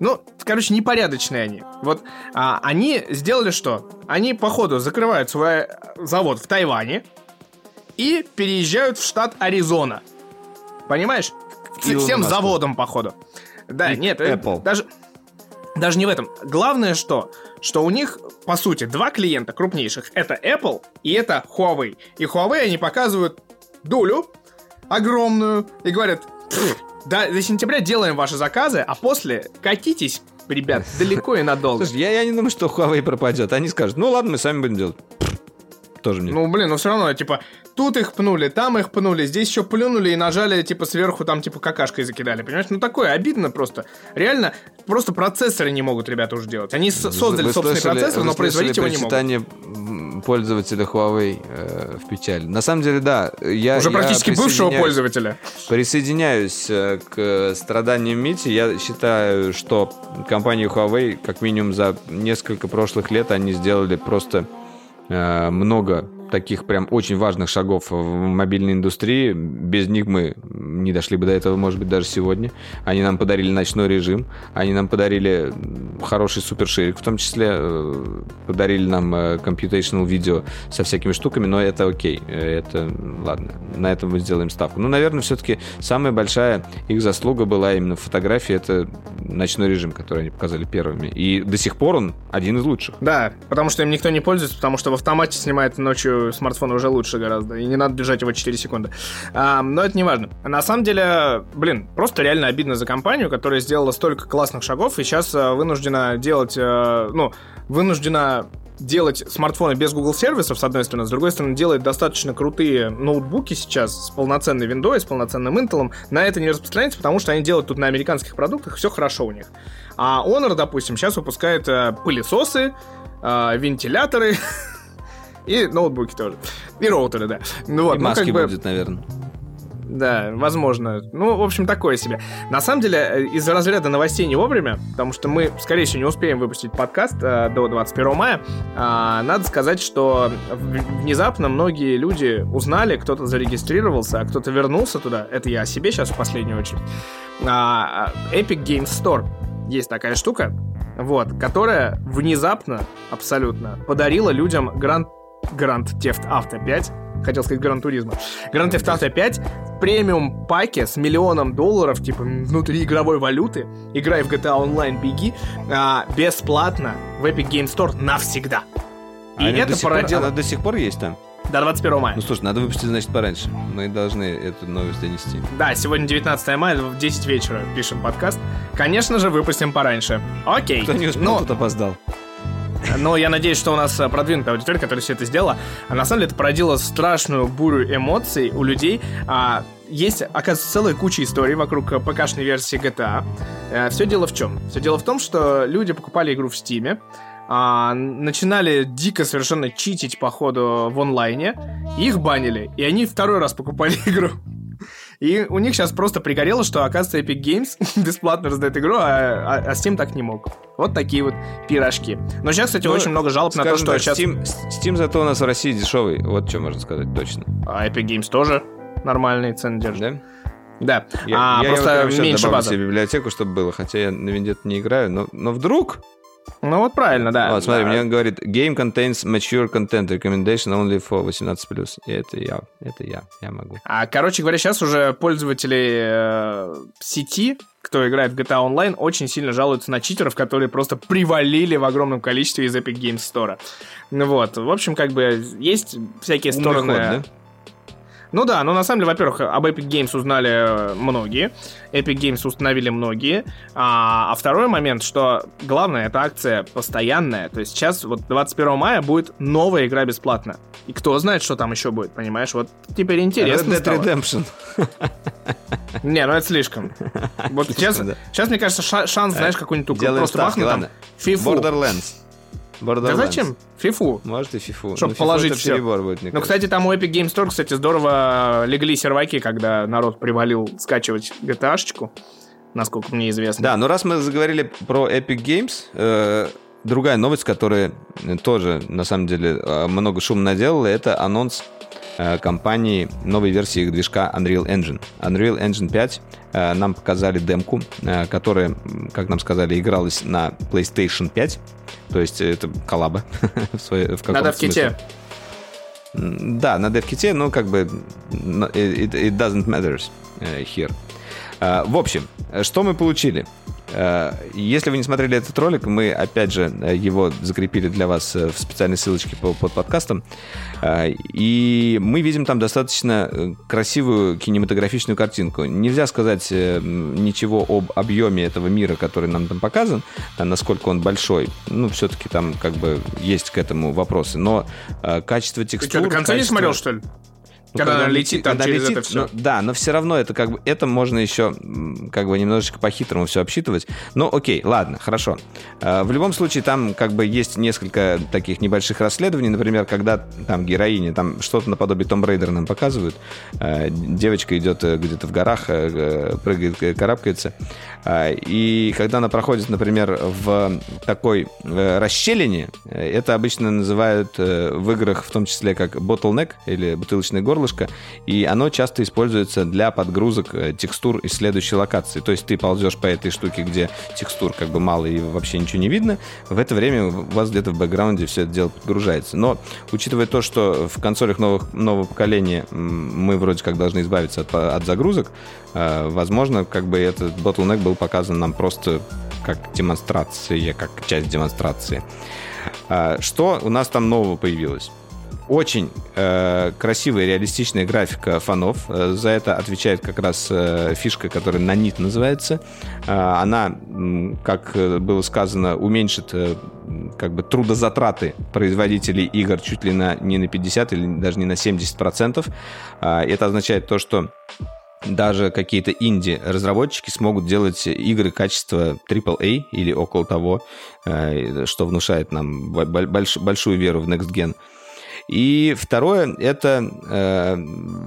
Ну, короче, непорядочные они. Вот а, они сделали что? Они, походу, закрывают свой э, завод в Тайване и переезжают в штат Аризона. Понимаешь? Илону Всем заводом, походу. Да, И нет, э, Apple. даже... Даже не в этом. Главное, что, что у них, по сути, два клиента крупнейших. Это Apple и это Huawei. И Huawei они показывают долю огромную и говорят, «Пф, до, до сентября делаем ваши заказы, а после катитесь, ребят, далеко и надолго. Слушай, я, я не думаю, что Huawei пропадет. Они скажут, ну ладно, мы сами будем делать. Тоже мне. Ну, блин, ну все равно, типа, тут их пнули, там их пнули, здесь еще плюнули и нажали, типа, сверху там, типа, какашкой закидали, понимаешь? Ну, такое обидно просто. Реально, просто процессоры не могут ребята уже делать. Они создали Вы собственный слышали- процессор, но производить его не могут. пользователя Huawei э, в печаль. На самом деле, да. Я, Уже я практически бывшего пользователя. Присоединяюсь э, к страданиям Мити. Я считаю, что компания Huawei, как минимум за несколько прошлых лет, они сделали просто много таких прям очень важных шагов в мобильной индустрии. Без них мы не дошли бы до этого, может быть, даже сегодня. Они нам подарили ночной режим, они нам подарили хороший суперширик, в том числе э, подарили нам э, computational видео со всякими штуками, но это окей, э, это ладно, на этом мы сделаем ставку. Ну, наверное, все-таки самая большая их заслуга была именно в фотографии, это ночной режим, который они показали первыми. И до сих пор он один из лучших. Да, потому что им никто не пользуется, потому что в автомате снимает ночью смартфон уже лучше гораздо, и не надо держать его 4 секунды. А, но это не важно. На самом деле, блин, просто реально обидно за компанию, которая сделала столько классных шагов, и сейчас а, вынуждена делать, а, ну, вынуждена делать смартфоны без Google сервисов, с одной стороны, с другой стороны, делает достаточно крутые ноутбуки сейчас с полноценной Windows, с полноценным Intel. На это не распространяется, потому что они делают тут на американских продуктах, все хорошо у них. А Honor, допустим, сейчас выпускает э, пылесосы, э, вентиляторы и ноутбуки тоже. И роутеры, да. Ну вот, И ну, маски как бы, будет, наверное. да, возможно. Ну, в общем, такое себе. На самом деле, э, из разряда новостей не вовремя, потому что мы, скорее всего, не успеем выпустить подкаст э, до 21 мая, а, надо сказать, что внезапно многие люди узнали, кто-то зарегистрировался, а кто-то вернулся туда. Это я о себе сейчас в последнюю очередь. А, Epic Games Store. Есть такая штука. вот, которая внезапно, абсолютно, подарила людям Grand, Grand Theft Auto 5, хотел сказать Гран Туризма, Grand Theft Auto 5 в премиум паке с миллионом долларов, типа внутри игровой валюты, играй в GTA Online, беги, а, бесплатно в Epic Game Store навсегда. И А это до сих пор- породило... она до сих пор есть там? До 21 мая. Ну, слушай, надо выпустить, значит, пораньше. Мы должны эту новость донести. Да, сегодня 19 мая, в 10 вечера пишем подкаст. Конечно же, выпустим пораньше. Окей. Кто не успел, Но- тот опоздал. Но я надеюсь, что у нас э, продвинутая аудитория, которая все это сделала. На самом деле это породило страшную бурю эмоций у людей. А, есть, оказывается, целая куча историй вокруг э, ПК-шной версии GTA. все дело в чем? Все дело в том, что люди покупали игру в Стиме, а, начинали дико совершенно читить по ходу в онлайне, их банили, и они второй раз покупали игру. И у них сейчас просто пригорело, что, оказывается, Epic Games бесплатно раздает игру, а, а- а Steam так не мог. Вот такие вот пирожки. Но сейчас, кстати, Ну, очень много жалоб на то, что так, сейчас Steam, Steam зато у нас в России дешевый. Вот что можно сказать точно. а Epic Games тоже нормальные цены держит. Да? Да, Я, а я просто щас меньше база. себе библиотеку, чтобы было. Хотя я на Вендет не играю. Но, но вдруг... Ну вот правильно, да. вот, смотри, Да. мне говорит, game contains mature content, recommendation only for 18+. И это я, это я, я могу. А, короче говоря, сейчас уже пользователи э, сети, кто играет в GTA Online, очень сильно жалуются на читеров, которые просто привалили в огромном количестве из Epic Games Store. Ну вот, в общем, как бы есть всякие Умный стороны... ход, да? Ну да, ну на самом деле, во-первых, об Epic Games узнали э, многие, Epic Games установили многие, а, а второй момент, что главное, эта акция постоянная, то есть сейчас вот 21 мая будет новая игра бесплатно, и кто знает, что там еще будет, понимаешь, вот теперь интересно Red Dead. Redemption. Не, ну это слишком. Вот сейчас, сейчас, мне кажется, ша- шанс, знаешь, какой-нибудь только Делаем просто бахнуть там. Borderlands. Да зачем? Фифу. Может и фифу. Чтоб Ну, положить перебор будет, мне Ну, кажется. кстати, там у Epic Games Store, кстати, здорово легли серваки, когда народ привалил скачивать GTA-шечку, насколько мне известно. Да, но раз мы заговорили про Epic Games, э, другая новость, которая тоже, на самом деле, э, много шума наделала, это анонс э, компании новой версии их движка Unreal Engine. Unreal Engine 5 э, нам показали демку, э, которая, как нам сказали, игралась на PlayStation 5. То есть это коллаба в, своей- в На каком-то смысле. девките. М, Да, на девките, но как бы it, it doesn't matter э, here. В общем, э, что мы получили? Э, Если вы не смотрели этот ролик, мы, опять же, э, его закрепили для вас э, в специальной ссылочке по- под подкастом. И мы видим там достаточно красивую кинематографичную картинку. Нельзя сказать ничего об объеме этого мира, который нам там показан, насколько он большой. Ну, все-таки там как бы есть к этому вопросы. Но качество Ты текстур... что, до конца не качество- смотрел, что ли? Ну, когда она летит там когда через летит, это всё. ну, да, но все равно это как бы это можно еще как бы немножечко по-хитрому все обсчитывать. Но окей, ладно, хорошо. Э, В любом случае там как бы есть несколько таких небольших расследований, например, когда там героиня, там что-то наподобие Том Рейдера нам показывают. Э, Девочка идет э, где-то в горах, прыгает, карабкается. И когда она проходит, например, в такой расщелине, это обычно называют в играх в том числе как bottleneck или бутылочное горлышко, и оно часто используется для подгрузок э, текстур из следующей локации. То есть ты ползешь по этой штуке, где текстур как бы мало и вообще ничего не видно, в это время у вас где-то в бэкграунде все это дело подгружается. Но учитывая то, что в консолях новых, нового поколения мы вроде как должны избавиться от, от загрузок, э, возможно, как бы этот bottleneck был показан нам просто как демонстрация, как часть демонстрации. А, Что у нас там нового появилось? Очень э, красивая реалистичная графика фонов. Э, За это отвечает как раз э, фишка, которая нанит называется. Э, она, как э, было сказано, уменьшит э, как бы трудозатраты производителей игр чуть ли на, не на 50 или даже не на 70 процентов. Это означает то, что даже какие-то инди-разработчики смогут делать игры качества AAA или около того, э, что внушает нам бо- бо- больш- большую веру в Next Gen. И второе — это э,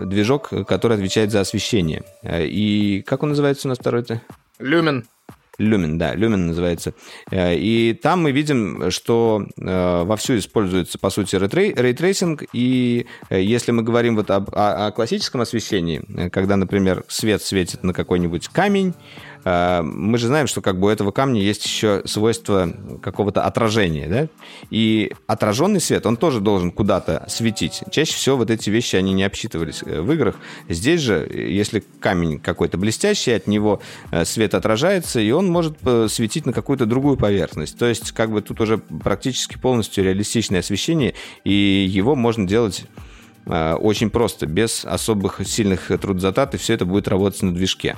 движок, который отвечает за освещение. Э, И как он называется у нас второй-то? Lumen. Lumen, да, Lumen называется. Э, И там мы видим, что э, вовсю используется, по сути, ray tracing. И если мы говорим вот об- о, о классическом освещении, когда, например, свет светит на какой-нибудь камень, мы же знаем, что как бы у этого камня есть еще свойство какого-то отражения, да? И отраженный свет, он тоже должен куда-то светить. Чаще всего вот эти вещи, они не обсчитывались э, в играх. Здесь же, если камень какой-то блестящий, от него э, свет отражается, и он может светить на какую-то другую поверхность. То есть как бы тут уже практически полностью реалистичное освещение, и его можно делать очень просто, без особых сильных трудозатрат, и все это будет работать на движке.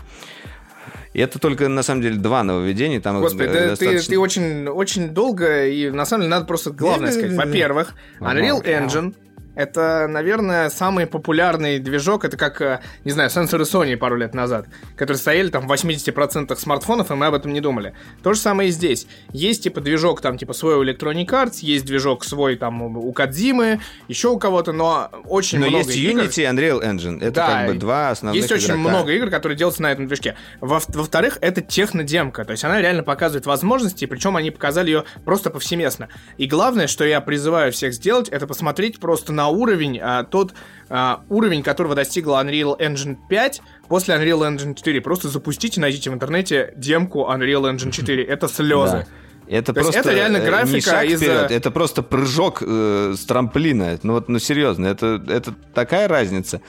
И это только, на самом деле, два нововведения. Там Господи, да достаточно... ты, ты очень, очень долго, и на самом деле надо просто главное сказать. Во-первых, Unreal Engine это, наверное, самый популярный движок. Это как, э, не знаю, сенсоры Sony пару лет назад, которые стояли там в 80% смартфонов, и мы об этом не думали. То же самое и здесь. Есть, типа, движок там, типа, свой у Electronic Arts, есть движок свой там у Кадзимы, еще у кого-то, но очень но много есть игр. Unity и Unreal Engine. Это да, как бы два основных Есть очень игрока. много игр, которые делаются на этом движке. Во- во-вторых, это технодемка. То есть она реально показывает возможности, причем они показали ее просто повсеместно. И главное, что я призываю всех сделать, это посмотреть просто на на уровень, а, тот а, уровень, которого достигла Unreal Engine 5 после Unreal Engine 4. Просто запустите, найдите в интернете демку Unreal Engine 4. Это слезы. Да. Это То просто это реально э, графика не шаг из вперед, это просто прыжок э, с трамплина. Ну вот, ну серьезно, это, это такая разница.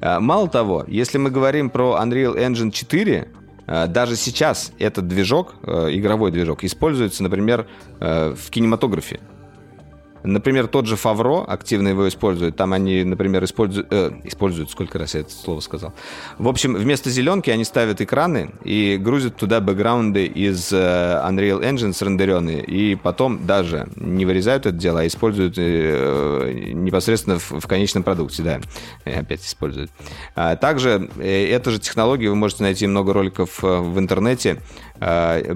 А, мало того, если мы говорим про Unreal Engine 4, а, даже сейчас этот движок, э, игровой движок, используется, например, в кинематографе. Например, тот же Фавро активно его использует. Там они, например, используют... Э, используют, сколько раз я это слово сказал. В общем, вместо зеленки они ставят экраны и грузят туда бэкграунды из э, Unreal Engine срендеренные. И потом даже не вырезают это дело, а используют э, непосредственно в, в конечном продукте. Да, опять используют. А также э, эту же технологию вы можете найти много роликов э, в интернете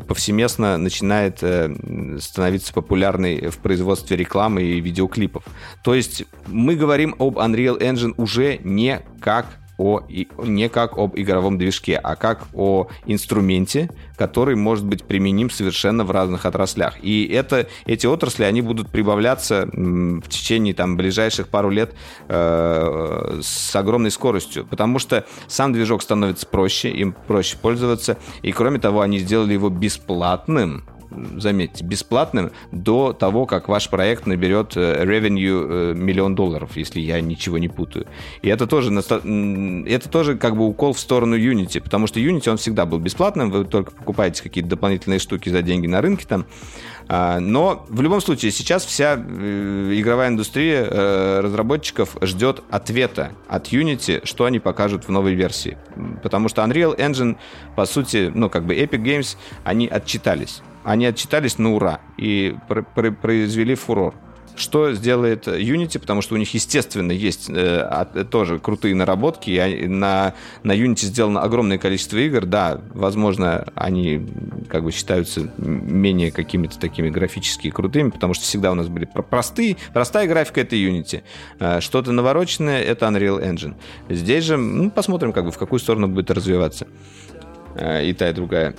повсеместно начинает э, становиться популярной в производстве рекламы и видеоклипов. То есть мы говорим об Unreal Engine уже не как о, не как об игровом движке, а как о инструменте, который может быть применим совершенно в разных отраслях. И это, эти отрасли, они будут прибавляться в течение там, ближайших пару лет э, с огромной скоростью, потому что сам движок становится проще, им проще пользоваться, и кроме того, они сделали его бесплатным, заметьте, бесплатным до того, как ваш проект наберет э, revenue э, миллион долларов, если я ничего не путаю. И это тоже, это тоже как бы укол в сторону Unity, потому что Unity, он всегда был бесплатным, вы только покупаете какие-то дополнительные штуки за деньги на рынке там, а, но в любом случае сейчас вся э, игровая индустрия разработчиков ждет ответа от Unity, что они покажут в новой версии. Потому что Unreal Engine, по сути, ну как бы Epic Games, они отчитались они отчитались на ура и произвели фурор. Что сделает Unity, потому что у них, естественно, есть э, тоже крутые наработки, и на, на Unity сделано огромное количество игр, да, возможно, они как бы считаются менее какими-то такими графически крутыми, потому что всегда у нас были простые, простая графика — это Unity, э, что-то навороченное — это Unreal Engine. Здесь же, ну, посмотрим, как бы, в какую сторону будет развиваться. Э, и та, и другая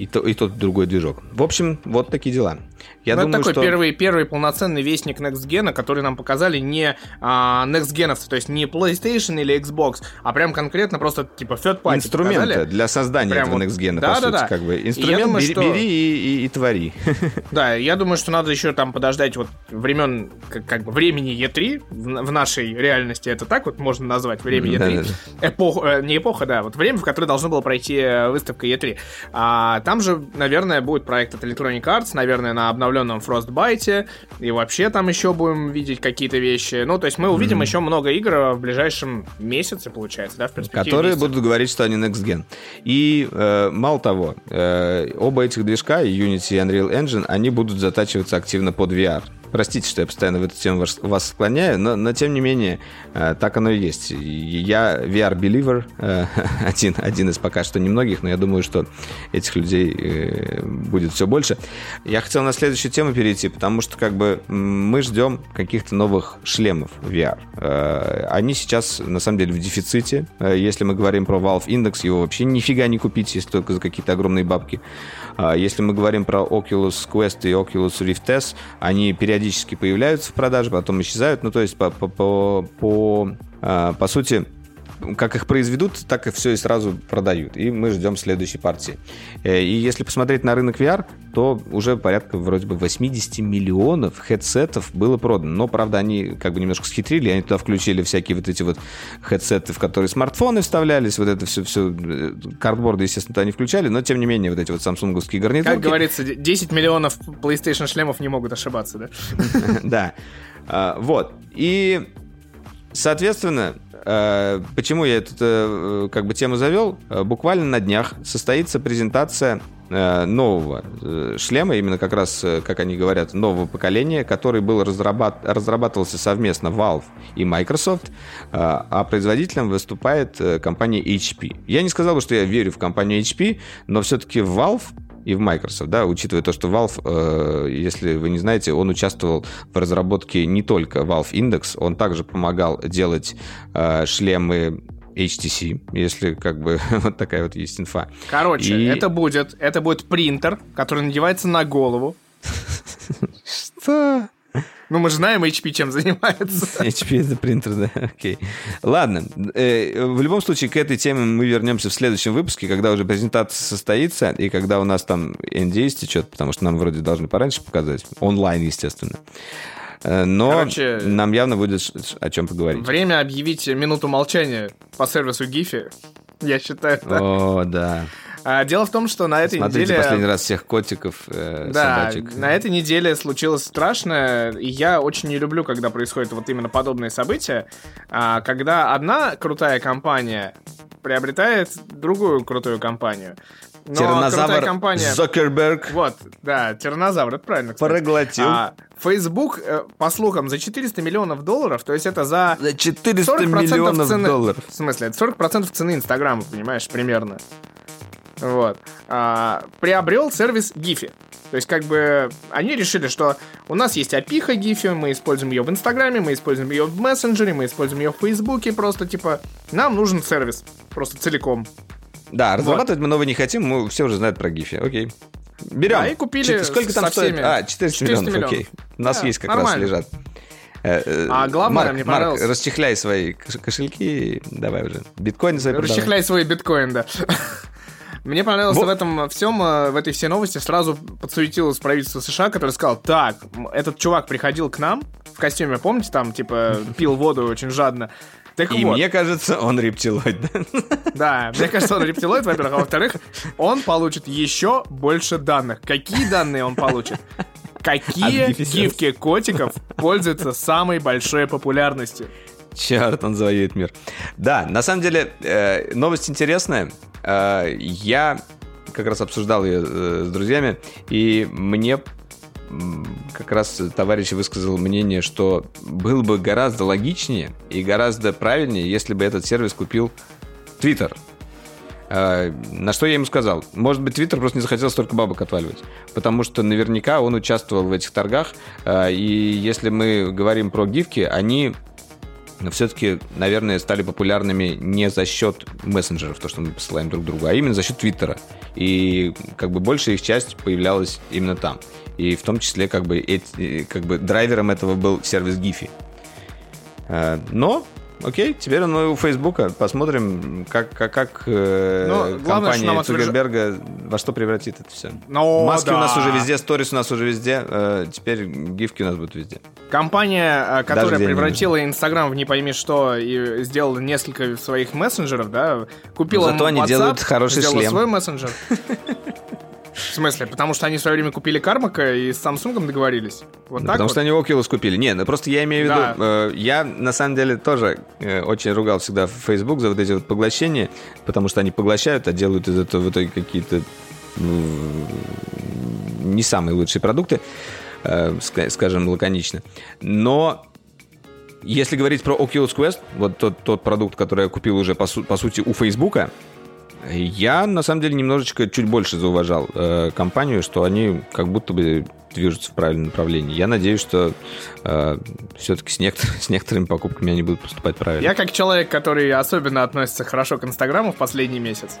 и, то, и тот другой движок. В общем, вот такие дела. Я ну, думаю, это такой что... первый, первый полноценный вестник Next Gen, который нам показали не а, Next Gen, то есть не PlayStation или Xbox, а прям конкретно просто типа third party Инструменты показали. для создания прям этого. Next Gen, да, по да, сути, да. как бы. Инструмент думаю, бери, что... бери и, и, и твори. Да, я думаю, что надо еще там подождать вот времен, как, как бы времени E3 в, в нашей реальности, это так вот можно назвать, время E3. Да, да, да. Эпоха, э, не эпоха, да, вот время, в которое должно было пройти э, выставка E3. А, там же, наверное, будет проект от Electronic Arts, наверное, на обновленном Frostbite, и вообще там еще будем видеть какие-то вещи. Ну, то есть мы увидим mm-hmm. еще много игр в ближайшем месяце, получается, да, в перспективе. Которые месяца. будут говорить, что они Next Gen. И э, мало того, э, оба этих движка, Unity и Unreal Engine, они будут затачиваться активно под VR. Простите, что я постоянно в эту тему вас склоняю, но, но тем не менее, э, так оно и есть. Я VR-беливер, э, один, один из пока что немногих, но я думаю, что этих людей э, будет все больше. Я хотел на следующую тему перейти, потому что как бы мы ждем каких-то новых шлемов VR. Они сейчас, на самом деле, в дефиците. Если мы говорим про Valve Index, его вообще нифига не купить, если только за какие-то огромные бабки. Если мы говорим про Oculus Quest и Oculus Rift S, они периодически периодически появляются в продаже, потом исчезают. Ну, то есть, по, по, по, по, а, по сути, как их произведут, так и все и сразу продают. И мы ждем следующей партии. Э, и если посмотреть на рынок VR, то уже порядка вроде бы 80 миллионов хедсетов было продано. Но, правда, они как бы немножко схитрили, они туда включили всякие вот эти вот хедсеты, в которые смартфоны вставлялись, вот это все, все картборды, естественно, туда не включали, но, тем не менее, вот эти вот самсунговские гарнитурки. Как говорится, 10 миллионов PlayStation шлемов не могут ошибаться, да? Да. А, вот. И, соответственно, почему я эту э, как бы тему завел? А, буквально на днях состоится презентация э, нового э, шлема, именно как раз, как они говорят, нового поколения, который был разрабат... разрабатывался совместно Valve и Microsoft, а производителем выступает компания HP. Я не сказал бы, что я верю в компанию HP, но все-таки Valve и в Microsoft, да, учитывая то, что Valve, э, если вы не знаете, он участвовал в разработке не только Valve Index, он также помогал делать э, шлемы HTC, если как бы вот такая вот есть инфа. Короче, и... это будет, это будет принтер, который надевается на голову. Что? Ну, мы же знаем HP чем занимается. HP это принтер, да, окей. Ладно, э, в любом случае к этой теме мы вернемся в следующем выпуске, когда уже презентация состоится, и когда у нас там NDA истечет, потому что нам вроде должны пораньше показать, онлайн, естественно. Э, но Короче, нам явно будет о чем поговорить. Время объявить минуту молчания по сервису Гифи. Я считаю, так. О, да. А, дело в том, что на этой Смотрите неделе... последний раз всех котиков, э, да, собачек. на этой неделе случилось страшное, и я очень не люблю, когда происходят вот именно подобные события, а, когда одна крутая компания приобретает другую крутую компанию. Но Тиранозавр компания... Зокерберг. Вот, да, тиранозавр, это правильно, кстати. Проглотил. А, Facebook, э, по слухам, за 400 миллионов долларов, то есть это за... За 400 миллионов цены, долларов. В смысле, это 40% цены Инстаграма, понимаешь, примерно. Вот. А, приобрел сервис Giphy. То есть, как бы, они решили, что у нас есть опиха Giphy, мы используем ее в Инстаграме, мы используем ее в мессенджере, мы используем ее в Фейсбуке, просто, типа, нам нужен сервис, просто целиком. Да, разрабатывать вот. мы новый не хотим, мы все уже знают про Giphy, окей. Берем. Да, и купили Сколько там стоит? Всеми. А, 400, 400 миллионов, миллионов, окей. У нас да, есть как нормально. раз лежат. Э, э, а главное, Марк, мне понравилось... Марк, расчехляй свои кошельки, давай уже. Биткоин свои Расчехляй свой биткоин, да. Мне понравилось Бо... в этом всем, э, в этой всей новости сразу подсуетилось правительство США, которое сказал, так, этот чувак приходил к нам в костюме, помните, там, типа, пил воду очень жадно. Так и вот. мне кажется, он рептилоид. Да, мне кажется, он рептилоид, во-первых. А во-вторых, он получит еще больше данных. Какие данные он получит? Какие гифки котиков пользуются самой большой популярностью? Черт, он завоюет мир. Да, на самом деле, э, новость интересная. Э, я как раз обсуждал ее э, с друзьями, и мне как раз товарищ высказал мнение, что было бы гораздо логичнее и гораздо правильнее, если бы этот сервис купил Twitter. Э, на что я ему сказал, может быть, Твиттер просто не захотел столько бабок отваливать, потому что наверняка он участвовал в этих торгах, и если мы говорим про гифки, они но все-таки, наверное, стали популярными не за счет мессенджеров, то, что мы посылаем друг другу, а именно за счет Твиттера. И как бы большая их часть появлялась именно там. И в том числе как бы, эти, как бы драйвером этого был сервис Giphy. Э, но Окей, теперь он у Фейсбука. Посмотрим, как, как, как э, Но главное, компания Цукерберга во что превратит это все. Но, Маски да. у нас уже везде, сторис у нас уже везде. Э, теперь гифки у нас будут везде. Компания, э, которая превратила Инстаграм в не пойми что и сделала несколько своих мессенджеров, да, купила Зато WhatsApp, они делают хороший сделала шлем. свой мессенджер. В смысле? Потому что они в свое время купили Кармака и с Samsung договорились? Вот да, потому вот? что они Oculus купили. Нет, ну просто я имею в виду, да. э, я на самом деле тоже э, очень ругал всегда Facebook за вот эти вот поглощения, потому что они поглощают, а делают из этого в итоге какие-то э, не самые лучшие продукты, э, скажем лаконично. Но если говорить про Oculus Quest, вот тот, тот продукт, который я купил уже по, су- по сути у Фейсбука, я, на самом деле, немножечко чуть больше зауважал э, компанию, что они как будто бы движутся в правильном направлении. Я надеюсь, что э, все-таки с, некотор- с некоторыми покупками они будут поступать правильно. Я как человек, который особенно относится хорошо к Инстаграму в последний месяц.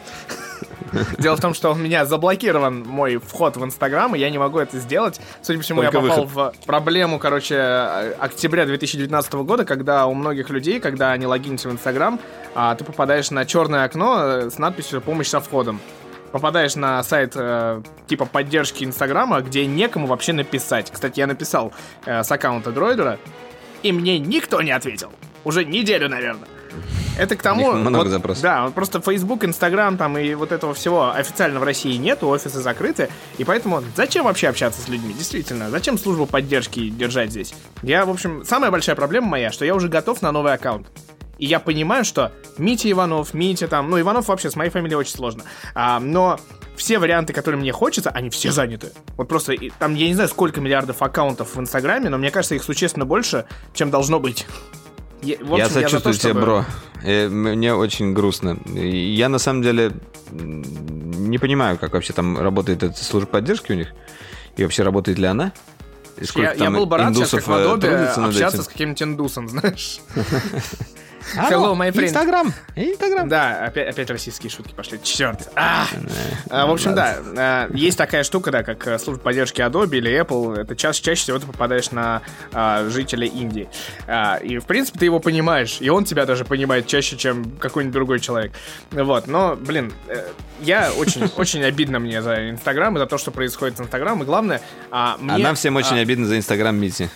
Дело в том, что у меня заблокирован мой вход в Инстаграм, и я не могу это сделать. Судя по всему, я Только попал выход. в проблему, короче, э, октября 2019 года, когда у многих людей, когда они логинятся в Инстаграм, а, ты попадаешь на черное окно э, с надписью «Помощь со входом». Попадаешь на сайт э, типа поддержки Инстаграма, где некому вообще написать. Кстати, я написал э, с аккаунта Дроидера, и мне никто не ответил. Уже неделю, наверное. Это к тому... Много вот, запросов. Да, просто Facebook, Instagram там и вот этого всего официально в России нету, офисы закрыты, и поэтому зачем вообще общаться с людьми? Действительно, зачем службу поддержки держать здесь? Я, в общем, самая большая проблема моя, что я уже готов на новый аккаунт. И я понимаю, что Митя Иванов, Митя там, ну, Иванов вообще с моей фамилией очень сложно. А, но все варианты, которые мне хочется, они все заняты. Вот просто и там, я не знаю, сколько миллиардов аккаунтов в Инстаграме, но мне кажется, их существенно больше, чем должно быть. Я, в я общем, за то, сочувствую тебе, чтобы- бро. Э, Мне очень грустно. Я на самом деле не понимаю, как вообще там работает эта служба поддержки у них. И вообще работает ли она? И сколько Я, я там был бы рад сейчас, как в э, Adobe, над общаться с каким-нибудь индусом, знаешь. Hello, my friend. Инстаграм. Инстаграм. Да, опять, опять российские шутки пошли. Черт. А! А, В общем, да, а, есть такая штука, да, как э, служба поддержки Adobe или Apple. Это ча- чаще всего ты попадаешь на а, жителя Индии. А, И, в принципе, ты его понимаешь. И он тебя даже понимает чаще, чем какой-нибудь другой человек. Вот, но, блин, э, я очень, очень обидно мне за Инстаграм и за то, что происходит с Инстаграмом. И главное, а, мне... А нам всем очень а, обидно за Инстаграм Мити.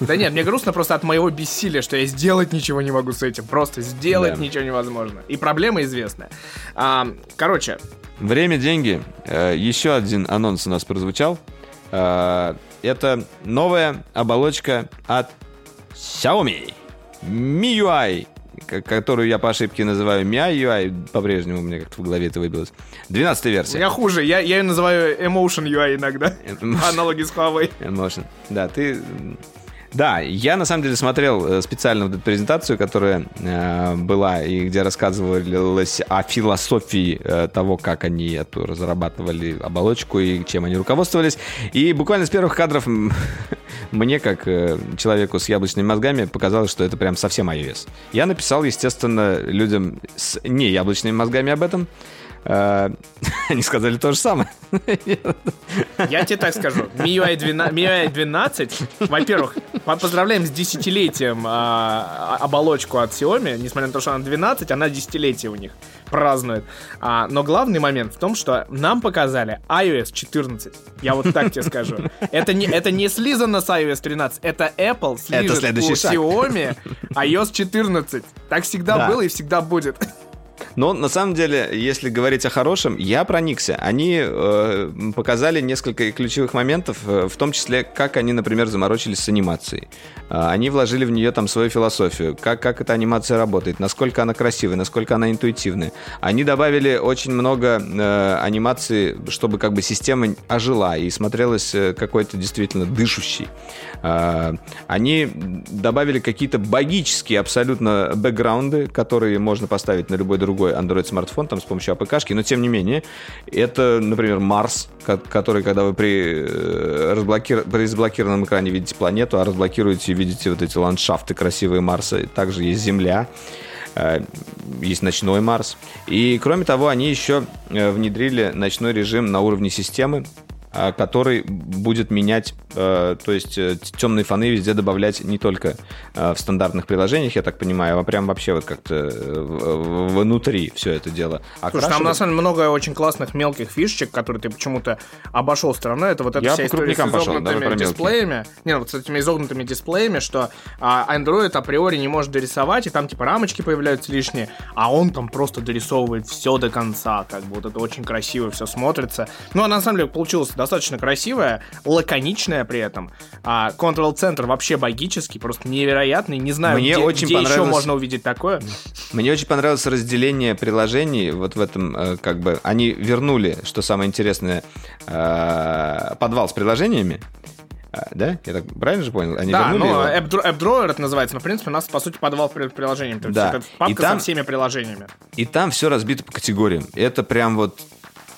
Да нет, мне грустно просто от моего бессилия, что я сделать ничего не могу с этим. Просто сделать Да. ничего невозможно. И проблема известная. А, короче, Время, деньги. Э, Еще один анонс у нас прозвучал. Э, Это новая оболочка от Xiaomi. MIUI, которую я по ошибке называю MIUI, по-прежнему у меня как-то в голове это выбилось. 12 у версия. меня хуже. Я, я ее называю Emotion UI иногда. Emotion. Аналоги с Huawei. Emotion. Да, ты... Да, я на самом деле смотрел э, специально вот эту презентацию, которая э, была, и где рассказывалось о философии э, того, как они эту разрабатывали оболочку и чем они руководствовались. И буквально с первых кадров мне, как э, человеку с яблочными мозгами, показалось, что это прям совсем iOS. Я написал, естественно, людям с не яблочными мозгами об этом. Э, Они сказали то же самое. Я тебе так скажу. MIUI 12, MIUI 12 во-первых, по- поздравляем с десятилетием а, а- оболочку от Xiaomi. Несмотря на то, что она 12, она десятилетие у них празднует. А, но главный момент в том, что нам показали iOS 14. Я вот так тебе скажу. Это не, это не слизано с iOS 13, это Apple слижет следующий у шаг. Xiaomi iOS 14. Так всегда Да. было и всегда будет. Но на самом деле, если говорить о хорошем, я проникся. Они э, показали несколько ключевых моментов, э, в том числе, как они, например, заморочились с анимацией. А, Они вложили в нее там свою философию, как, как эта анимация работает, насколько она красивая, насколько она интуитивная. Они добавили очень много э, анимации, чтобы как бы система ожила и смотрелась э, какой-то действительно дышущей. А, Они добавили какие-то богические абсолютно бэкграунды, которые можно поставить на любой другой Android-смартфон там, с помощью APK-шки, но тем не менее, это, например, Марс, ко- который, когда вы при, э, разблокир- при заблокированном экране видите планету, а разблокируете и видите вот эти ландшафты красивые Марса, также есть Земля, э, есть ночной Марс. И, кроме того, они еще э, внедрили ночной режим на уровне системы, который будет менять, э, то есть э, темные фоны везде добавлять не только э, в стандартных приложениях, я так понимаю, а прям вообще вот как-то э, внутри все это дело. Слушай, там на самом деле много очень классных мелких фишечек, которые ты почему-то обошел стороной. Это вот эта Я вся история с изогнутыми мелкие. дисплеями. Не, ну, вот с этими изогнутыми дисплеями, что а, Android априори не может дорисовать, и там типа рамочки появляются лишние, а он там просто дорисовывает все до конца. Как бы вот это очень красиво все смотрится. Ну, а на самом деле получилось достаточно красивое, лаконичное при этом. А Control-центр вообще богический, просто невероятный. Не знаю, Мне где, очень где еще понравилось- можно увидеть такое. Мне очень понравилось разделение приложений. Вот в этом, э, как бы, они вернули, что самое интересное, э, подвал с приложениями. А, Да? Я так правильно же понял? Они Да, ну? AppDrawer это называется, но, в принципе, у нас, по сути, подвал при- приложением. То есть Да. это папка И там- со всеми приложениями. И там все разбито по категориям. Это прям вот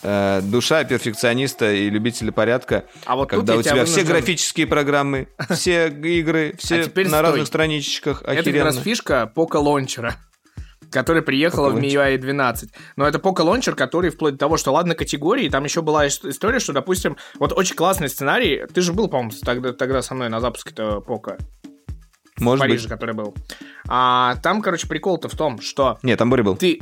э, душа перфекциониста и любителя порядка. А вот когда у тебя тебя все вынужден- графические программы, все игры, все А на разных страничках. Это как раз фишка Poco Launcher. который приехала Poco в MIUI 12. Но это Poco Launcher, который вплоть до того, что ладно категории, там еще была ис- история, что, допустим, вот очень классный сценарий. Ты же был, по-моему, тогда, тогда со мной на запуске-то Poco в Может Париже, быть. который был. А, там, короче, прикол-то в том, что Нет, там Бори был. ты...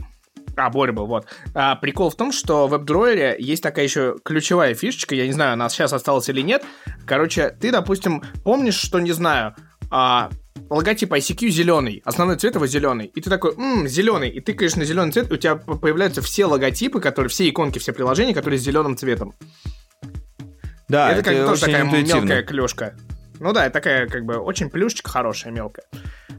А, Боря был, вот. А, прикол в том, что в WebDrawer есть такая еще ключевая фишечка, я не знаю, она сейчас осталась или нет. Короче, ты, допустим, помнишь, что, не знаю, а, логотип ICQ зеленый, основной цвет его зеленый, и ты такой, ммм, зеленый, и тыкаешь на зеленый цвет, и у тебя появляются все логотипы, которые, все иконки, все приложения, которые с зеленым цветом. Да, это, как бы тоже такая интуитивно. мелкая клюшка. Ну да, это такая, как бы, очень плюшечка хорошая, мелкая.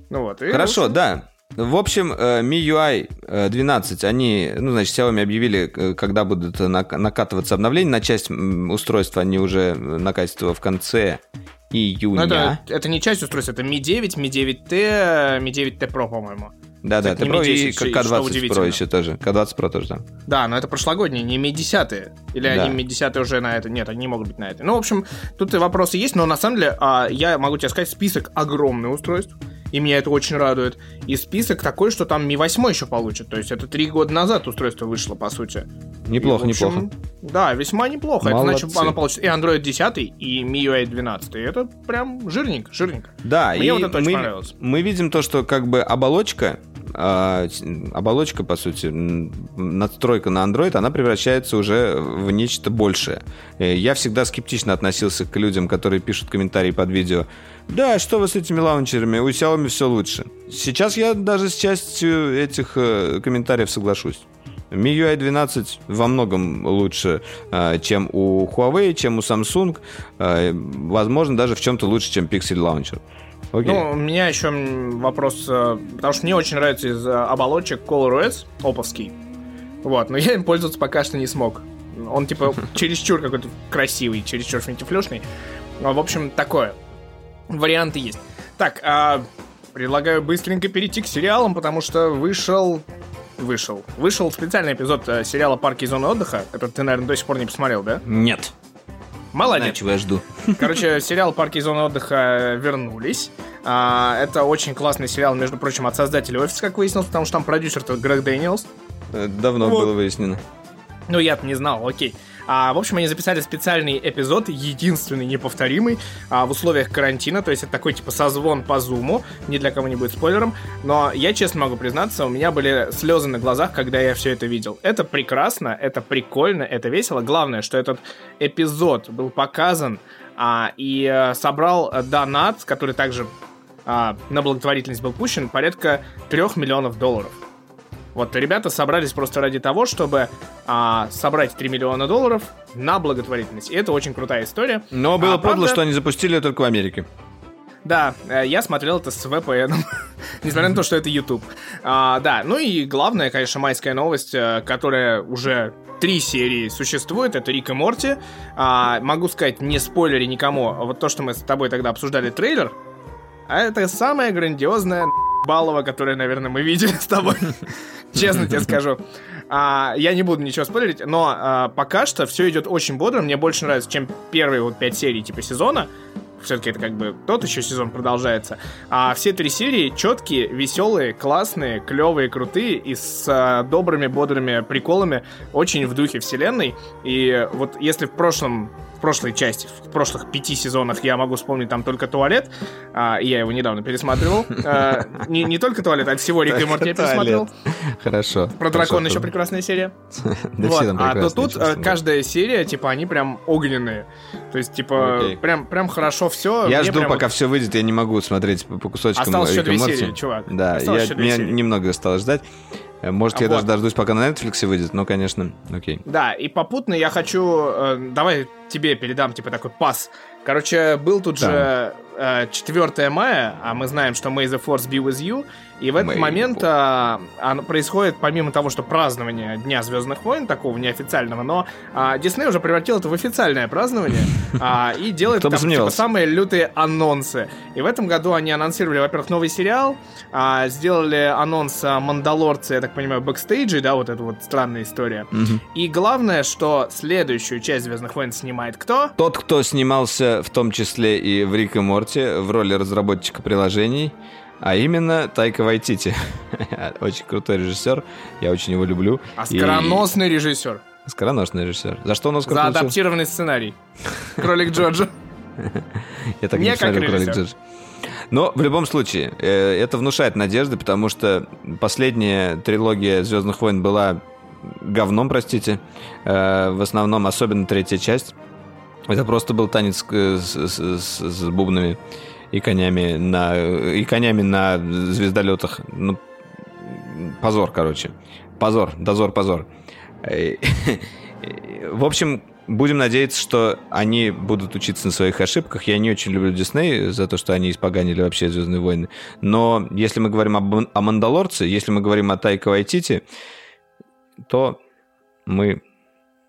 Ну вот. и, Хорошо, да. В общем, э, MIUI э, 12, они, ну, значит, Xiaomi объявили, э, когда будут нак- накатываться обновления на часть устройства, они уже накатят его в конце Ну, июня. это, это не часть устройства, это Mi 9, Mi 9T, Mi 9T Pro, по-моему. Да, да, это Pro и 10, что K20 Pro еще тоже. K20 Pro тоже, да. Да, но это прошлогодние, не Mi 10. Или Да. они Mi 10 уже на это? Нет, они не могут быть на это. Ну, в общем, тут и вопросы есть, но на самом деле а, я могу тебе сказать, список огромный устройств. И меня это очень радует. И список такой, что там Mi 8 еще получит. То есть это три года назад устройство вышло, по сути. Неплохо, И, общем, неплохо. Да, весьма неплохо. Это Молодцы. значит, оно получит и Android 10, и MIUI 12. И это прям жирненько, жирненько. Да, Мне и вот это очень мы, понравилось. мы видим то, что как бы оболочка, а, оболочка, по сути, надстройка на Android, она превращается уже в нечто большее. Э, Я всегда скептично относился к людям, которые пишут комментарии под видео. Да, что вы с этими лаунчерами? У Xiaomi все лучше. Сейчас я даже с частью этих э, комментариев соглашусь. MIUI 12 во многом лучше, э, чем у Huawei, чем у Samsung. Э, Возможно, даже в чем-то лучше, чем Pixel Launcher. Окей. Ну, у меня еще вопрос, э, потому что мне очень нравится из оболочек ColorOS, оповский. Вот, но я им пользоваться пока что не смог. Он, типа, чересчур какой-то красивый, чересчур финтифлюшный. В общем, такое. Варианты есть. Так, а, предлагаю быстренько перейти к сериалам, потому что вышел... Вышел. Вышел специальный эпизод э, сериала «Парки и зоны отдыха», который ты, наверное, до сих пор не посмотрел, да? Нет. Молодец. Знаю, чего я жду. Короче, сериал «Парки и зоны отдыха» вернулись. А, это очень классный сериал, между прочим, от создателей офиса, как выяснилось, потому что там продюсер-то Грег Дэниелс. Э, Давно Вот. было выяснено. Ну, я-то не знал, окей. А, в общем, они записали специальный эпизод, единственный, неповторимый, а, в условиях карантина, то есть это такой, типа, созвон по зуму, ни для кого не будет спойлером, но я честно могу признаться, у меня были слезы на глазах, когда я все это видел. Это прекрасно, это прикольно, это весело. Главное, что этот эпизод был показан а, и э, собрал донат, который также а, на благотворительность был пущен, порядка трех миллионов долларов. Вот ребята собрались просто ради того, чтобы а, собрать 3 миллиона долларов на благотворительность. И это очень крутая история. Но было А, подло, правда- что они запустили только в Америке. Да, э, я смотрел это с VPN, несмотря на то, что это YouTube. А, да, ну и главная, конечно, майская новость, э, которая уже три серии существует, это Рик и Морти. А, могу сказать, не спойлери никому, а вот то, что мы с тобой тогда обсуждали трейлер, а это самое грандиозное балово, которое, наверное, мы видели с тобой. Честно тебе скажу. А, я не буду ничего спойлерить, но а, пока что все идет очень бодро. Мне больше нравится, чем первые вот пять серий типа сезона. Все-таки это как бы тот еще сезон продолжается. А все три серии четкие, веселые, классные, клевые, крутые и с а, добрыми, бодрыми приколами, очень в духе вселенной. И вот если в прошлом прошлой части, в прошлых пяти сезонах я могу вспомнить там только туалет, а, я его недавно пересматривал. А, не, не только туалет, а всего Рика и Морти я пересмотрел. Хорошо. Про дракона еще прекрасная серия. Да Вот, все там а то тут э, каждая серия, типа, они прям огненные. То есть, типа, Окей. прям, прям хорошо все. Я жду, пока все выйдет, я не могу смотреть по по кусочкам Осталось еще две серии, чувак. Да, Осталось я, серии. немного осталось ждать. Э, Может, А я даже вот. дождусь, пока на Netflix выйдет, но, конечно, окей. Да, и попутно я хочу... э, давай тебе передам, типа, такой пас. Короче, был тут Да. же э, 4 мая, а мы знаем, что May the Force be with you, и в этот the момент а, оно происходит, помимо того, что празднование Дня Звездных войн, такого неофициального, но а, Дисней уже превратил это в официальное празднование а, и делает там, типа, самые лютые анонсы. И в этом году они анонсировали, во-первых, новый сериал, а, сделали анонс Мандалорца, я так понимаю, бэкстейджи, да, вот эта вот странная история. Мгм. И главное, что следующую часть Звездных войн снимает кто? Тот, кто снимался в том числе и в Рик и Морти в роли разработчика приложений, а именно Тайка Вайтити. очень крутой режиссер, я очень его люблю. Оскароносный и... режиссер. Оскароносный режиссер. За что он Оскар За получил? адаптированный сценарий. Кролик Джоджо. Я так не смотрю Кролик Джорджа. Но в любом случае, э, это внушает надежды, потому что последняя трилогия Звездных войн была говном, простите. Э, в основном, особенно третья часть. Это просто был танец с, с, с, с бубнами и конями на и конями на звездолетах. Ну, позор, короче. Позор, дозор, позор. В общем, будем надеяться, что они будут учиться на своих ошибках. Я не очень люблю Дисней за то, что они испоганили вообще «Звездные войны». Но если мы говорим об, о «Мандалорце», если мы говорим о Тайка Вайтити, то мы,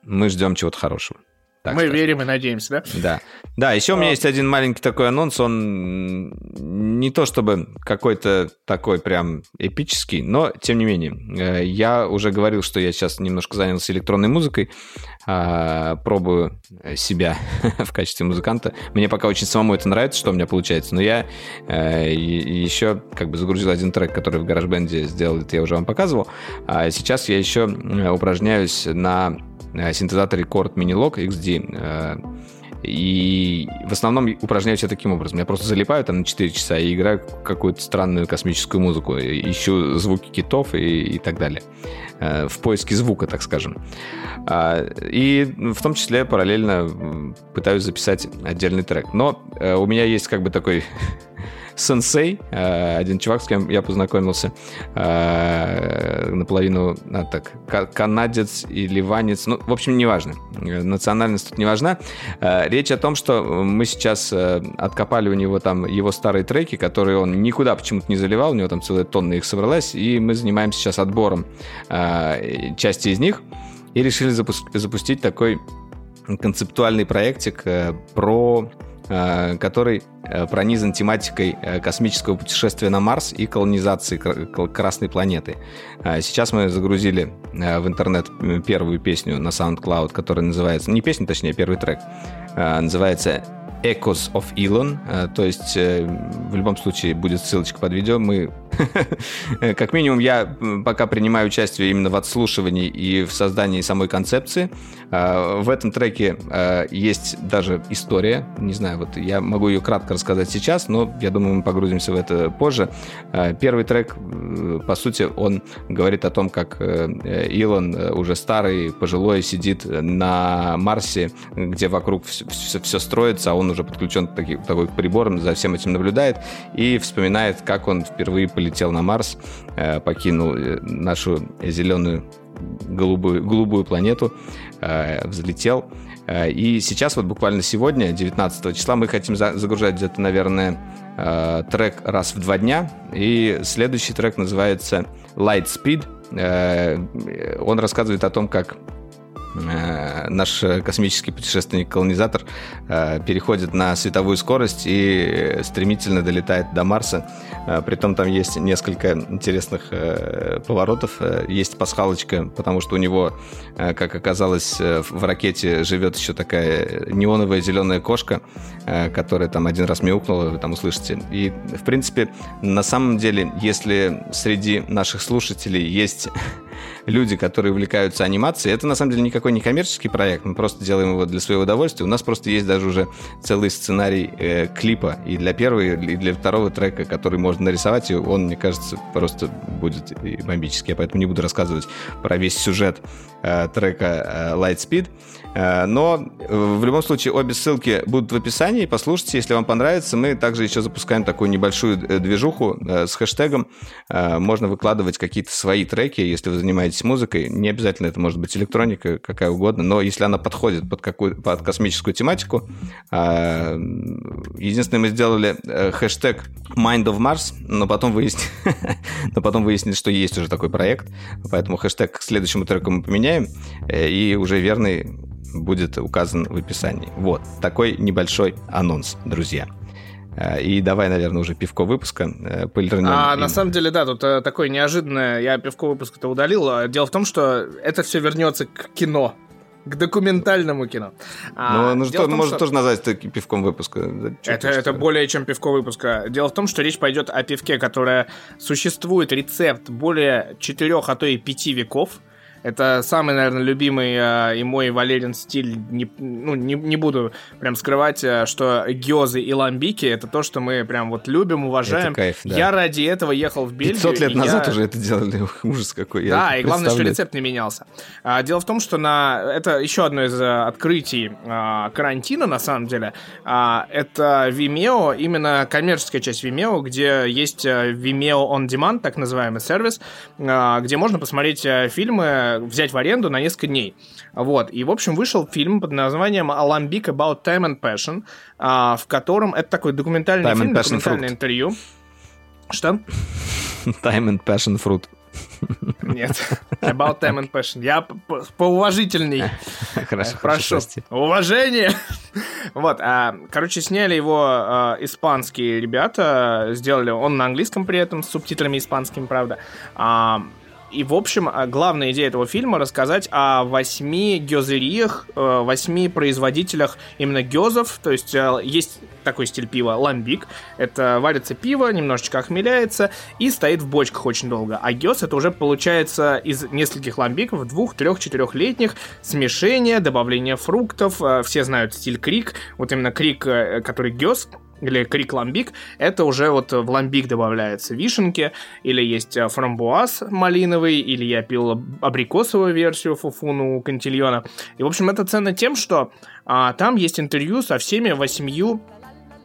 мы ждем чего-то хорошего. Так Мы скажем. верим и надеемся, да? Да. Да, еще а... у меня есть один маленький такой анонс. Он не то чтобы какой-то такой прям эпический, но тем не менее. Э, я уже говорил, что я сейчас немножко занялся электронной музыкой. А, пробую себя в качестве музыканта. Мне пока очень самому это нравится, что у меня получается. Но я э, еще как бы загрузил один трек, который в GarageBand сделал, это я уже вам показывал. А сейчас я еще упражняюсь на Э, синтезатор Record Minilog XD. Э, и в основном упражняюсь я таким образом. Я просто залипаю там на 4 часа и играю какую-то странную космическую музыку. Ищу звуки китов и, и так далее. Э, в поиске звука, так скажем. А, и в том числе параллельно пытаюсь записать отдельный трек. Но у меня есть как бы такой сенсей, э, один чувак, с кем я познакомился, э, наполовину, а, так, канадец и ливанец, ну, в общем, неважно, национальность тут не важна. Э, речь о том, что мы сейчас откопали у него там его старые треки, которые он никуда почему-то не заливал, у него там целая тонна их собралась, и мы занимаемся сейчас отбором части из них, и решили запустить такой концептуальный проектик про который э, пронизан тематикой э, космического путешествия на Марс и колонизации Красной планеты. Сейчас мы загрузили в интернет первую песню на SoundCloud, которая называется... Не песня, точнее, первый трек. Называется Echoes of Elon, э, то есть э, в любом случае будет ссылочка под видео. Мы, как минимум, я пока принимаю участие именно в отслушивании и в создании самой концепции. Э, в этом треке есть даже история, не знаю, вот я могу ее кратко рассказать сейчас, но я думаю, мы погрузимся в это позже. Первый трек, по сути, он говорит о том, как Илон уже старый, пожилой, сидит на Марсе, где вокруг все, все, все строится, а он уже подключен к таки, такой к приборам, за всем этим наблюдает и вспоминает, как он впервые полетел на Марс, э, покинул э, нашу зеленую голубую, голубую планету, э, взлетел. И сейчас, вот буквально сегодня, 19 числа, мы хотим загружать где-то, наверное, трек раз в два дня. И следующий трек называется Light Speed. Он рассказывает о том, как Э, наш космический путешественник-колонизатор э, переходит на световую скорость и стремительно долетает до Марса. Э, притом там есть несколько интересных поворотов. Есть пасхалочка, потому что у него, как оказалось, в ракете живет еще такая неоновая зеленая кошка, которая там один раз мяукнула, вы там услышите. И, в принципе, на самом деле, если среди наших слушателей есть люди, которые увлекаются анимацией. Это на самом деле никакой не коммерческий проект, мы просто делаем его для своего удовольствия. У нас просто есть даже уже целый сценарий э, клипа и для первого, и для второго трека, который можно нарисовать, и он, мне кажется, просто будет бомбический. Я поэтому не буду рассказывать про весь сюжет э, трека э, Lightspeed. Э, но э, в любом случае обе ссылки будут в описании. Послушайте, если вам понравится. Мы также еще запускаем такую небольшую э, движуху с хэштегом. Можно выкладывать какие-то свои треки, если вы занимаетесь музыкой. Не обязательно это может быть электроника, какая угодно, но если она подходит под, какую, под космическую тематику. Единственное, мы сделали хэштег Mind of Mars, но потом выяснили, но потом выяснили, что есть уже такой проект. Поэтому хэштег к следующему треку мы поменяем. И уже верный будет указан в описании. Вот, такой небольшой анонс, друзья. Э, и давай, наверное, уже пивко выпуска э, пыльнем. А, на самом деле, да, тут э, такое неожиданное, я пивко выпуск-то удалил. Дело в том, что это все вернется к кино. к документальному кино. А, ну, ну что, том, может что... тоже назвать это пивком выпуска. Это, это более чем пивко выпуска. Дело в том, что речь пойдет о пивке, которое существует рецепт более четырех, а то и пяти веков. Это самый, наверное, любимый э, и мой Валерин стиль. Не, ну, не, не буду прям скрывать, э, что гёзы и ламбики — это то, что мы прям вот любим, уважаем. Это кайф, да. Я ради этого ехал в Бельгию. 500 лет назад я... уже это делали. Ужас какой. Да, и главное, что рецепт не менялся. А, дело в том, что на... это еще одно из э, открытий а, карантина, на самом деле. А, это Vimeo, именно коммерческая часть Vimeo, где есть э, Vimeo On Demand, так называемый сервис, а, где можно посмотреть фильмы взять в аренду на несколько дней. Вот. И, в общем, вышел фильм под названием «Alambic About Time and Passion», а, в котором это такой документальный Time фильм, документальное fruit. интервью. Что? Time and Passion Fruit. Нет, About Time and Passion. Я поуважительней. Хорошо, прошу. Уважение! Вот, а, короче, сняли его а, испанские ребята, сделали он на английском при этом, с субтитрами испанскими, правда. А, и, в общем, а, главная идея этого фильма рассказать о восьми гёзериях, э, восьми производителях именно гёзов. То есть э, есть такой стиль пива ламбик. Это варится пиво, немножечко охмеляется и стоит в бочках очень долго. А гёз это уже получается из нескольких ламбиков, двух, трех, четырехлетних, смешение, добавление фруктов. Э, все знают стиль крик. Вот именно крик, который гёз, или крик ламбик, это уже вот в ламбик добавляется вишенки, или есть э, фрамбуаз малиновый, или я пил абрикосовую версию фуфуну кантильона. И, в общем, это ценно тем, что а, там есть интервью со всеми восемью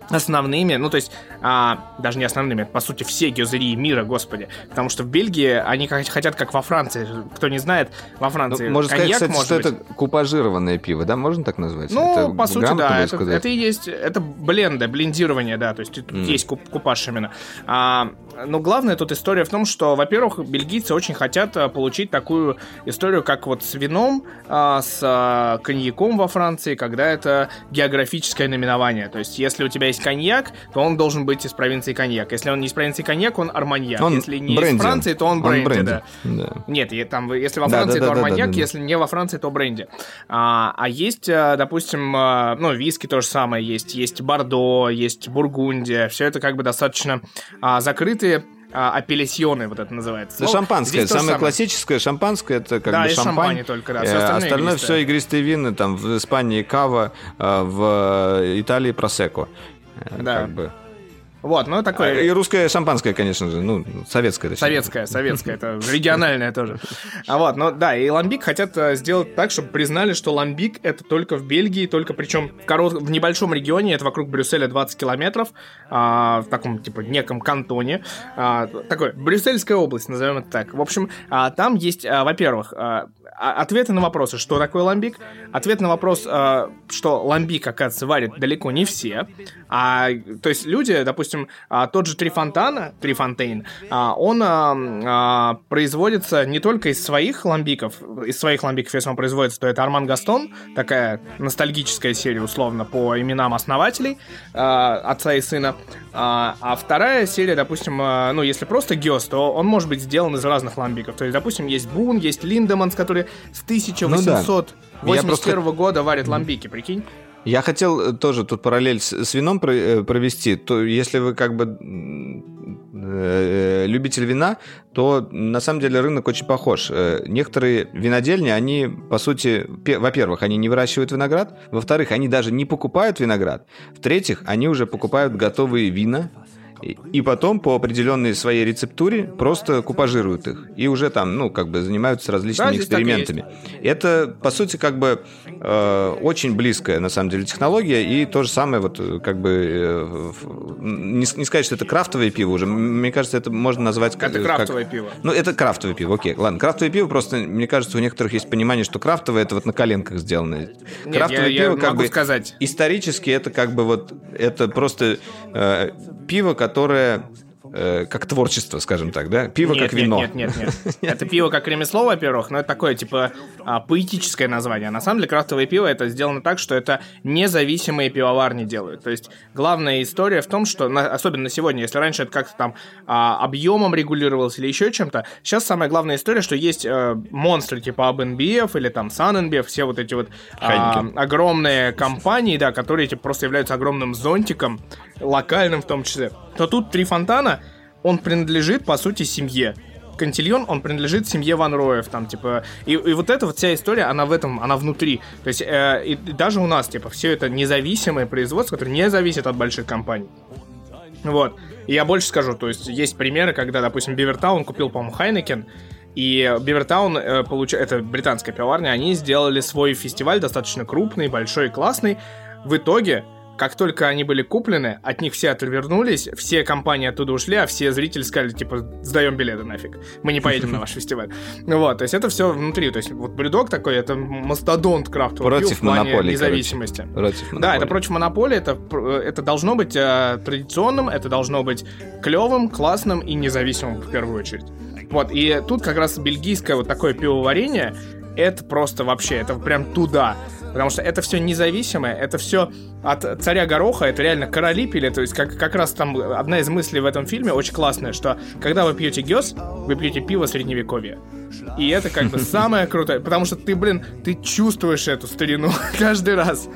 основными, ну то есть а, даже не основными, по сути все гюзерии мира, господи, потому что в Бельгии они хотят как во Франции, кто не знает, во Франции ну, можно коньяк, сказать, кстати, может что быть... это купажированное пиво, да, можно так назвать? Ну, это по сути, да, это, это и есть, это бленды, блендирование, да, то есть mm. есть куп, купаж именно. А, но главная тут история в том, что, во-первых, бельгийцы очень хотят а, получить такую историю, как вот с вином, а, с а, коньяком во Франции, когда это географическое наименование, то есть если у тебя есть есть коньяк, то он должен быть из провинции коньяк. Если он не из провинции коньяк, он арманьяк. Он если не бренди. из Франции, то он бренди, он бренди. Да. да. Нет, там, если во Франции, да, да, то арманьяк, да, да, да, если не во Франции, то бренди. А, а есть, э, допустим, э, ну, виски то же самое есть. Есть Бордо, есть Бургундия. Все это как бы достаточно а, закрытые а, апелласьоны, вот это называется. Да, шампанское. Самое, самое классическое шампанское это как да, бы шампань. только, да. Все э, остальное, остальное все игристые вины, там в Испании кава, в Италии просеко. Э, да. Как бы. Вот, ну такое... А, и русское шампанское, конечно же, ну, советское. Точнее. Советское, советское, это региональное тоже. А вот, ну да, и ламбик хотят э, сделать так, чтобы признали, что ламбик это только в Бельгии, только причем в, корот... в небольшом регионе, это вокруг Брюсселя 20 километров, а, в таком, типа, неком кантоне. А, такой, Брюссельская область, назовем это так. В общем, а, там есть, а, во-первых, а, а, ответы на вопросы, что такое ламбик, ответ на вопрос, э, что ламбик, оказывается, варят далеко не все, а, то есть люди, допустим, а, тот же Три Фонтана, Три Фонтейн, а, он а, производится не только из своих ламбиков, из своих ламбиков, если он производится, то это Арман Гастон, такая ностальгическая серия, условно, по именам основателей, отца и сына, а вторая серия, допустим, ну, если просто Гёс, то он может быть сделан из разных ламбиков, то есть, допустим, есть Бун, есть Линдеманс, который с 1881 ну, да. просто... года варит ламбики, прикинь? Я хотел э, тоже тут параллель с, вином э, провести. То если вы как бы э, любитель вина, то на самом деле рынок очень похож. Некоторые винодельни, они, по сути, во-первых, они не выращивают виноград, во-вторых, они даже не покупают виноград, в-третьих, они уже покупают готовые вина, и потом по определенной своей рецептуре просто купажируют их. И уже там, ну, как бы занимаются различными да, экспериментами. Это, по сути, как бы э, очень близкая, на самом деле, технология. И то же самое, вот, как бы, э, не, не сказать, что это крафтовое пиво уже. Мне кажется, это можно назвать... Это как, крафтовое как, пиво. Ну, это крафтовое пиво, окей. Ладно, крафтовое пиво просто, мне кажется, у некоторых есть понимание, что крафтовое это вот на коленках сделанное. Нет, крафтовое я, пиво, я как бы, сказать. исторически это как бы вот, это просто э, пиво, которое э, как творчество, скажем так, да? Пиво Нет, как нет, вино. Нет, нет, нет. Это пиво как ремесло, во-первых, но это такое, типа, а, поэтическое название. На самом деле, крафтовое пиво это сделано так, что это независимые пивоварни делают. То есть, главная история в том, что, на- особенно сегодня, если раньше это как-то там а, объемом регулировалось или еще чем-то, сейчас самая главная история, что есть э, монстры типа ABNBF или там SunNBF, все вот эти вот а, огромные компании, да, которые типа, просто являются огромным зонтиком, локальным в том числе, то тут три фонтана, он принадлежит, по сути, семье. Кантильон, он принадлежит семье Ван Роев, там, типа, и, и вот эта вот вся история, она в этом, она внутри. То есть, э, и, даже у нас, типа, все это независимое производство, которое не зависит от больших компаний. Вот. И я больше скажу, то есть, есть примеры, когда, допустим, Бивертаун купил, по-моему, Хайнекен, и Бивертаун, э, получ... это британская пивоварня, они сделали свой фестиваль достаточно крупный, большой и классный. В итоге, как только они были куплены, от них все отвернулись, все компании оттуда ушли, а все зрители сказали, типа, сдаем билеты нафиг, мы не поедем на ваш фестиваль. Ну Вот, то есть это все внутри, то есть вот Брюдок такой, это мастодонт крафтового Против в плане монополии, независимости. Против Да, это против монополии, это, это должно быть э, традиционным, это должно быть клевым, классным и независимым в первую очередь. Вот, и тут как раз бельгийское вот такое пивоварение, это просто вообще, это прям туда. Потому что это все независимое, это все от царя Гороха, это реально короли пили, то есть как, как раз там одна из мыслей в этом фильме очень классная, что когда вы пьете гёс, вы пьете пиво средневековья. И это как бы самое крутое, потому что ты, блин, ты чувствуешь эту старину каждый раз.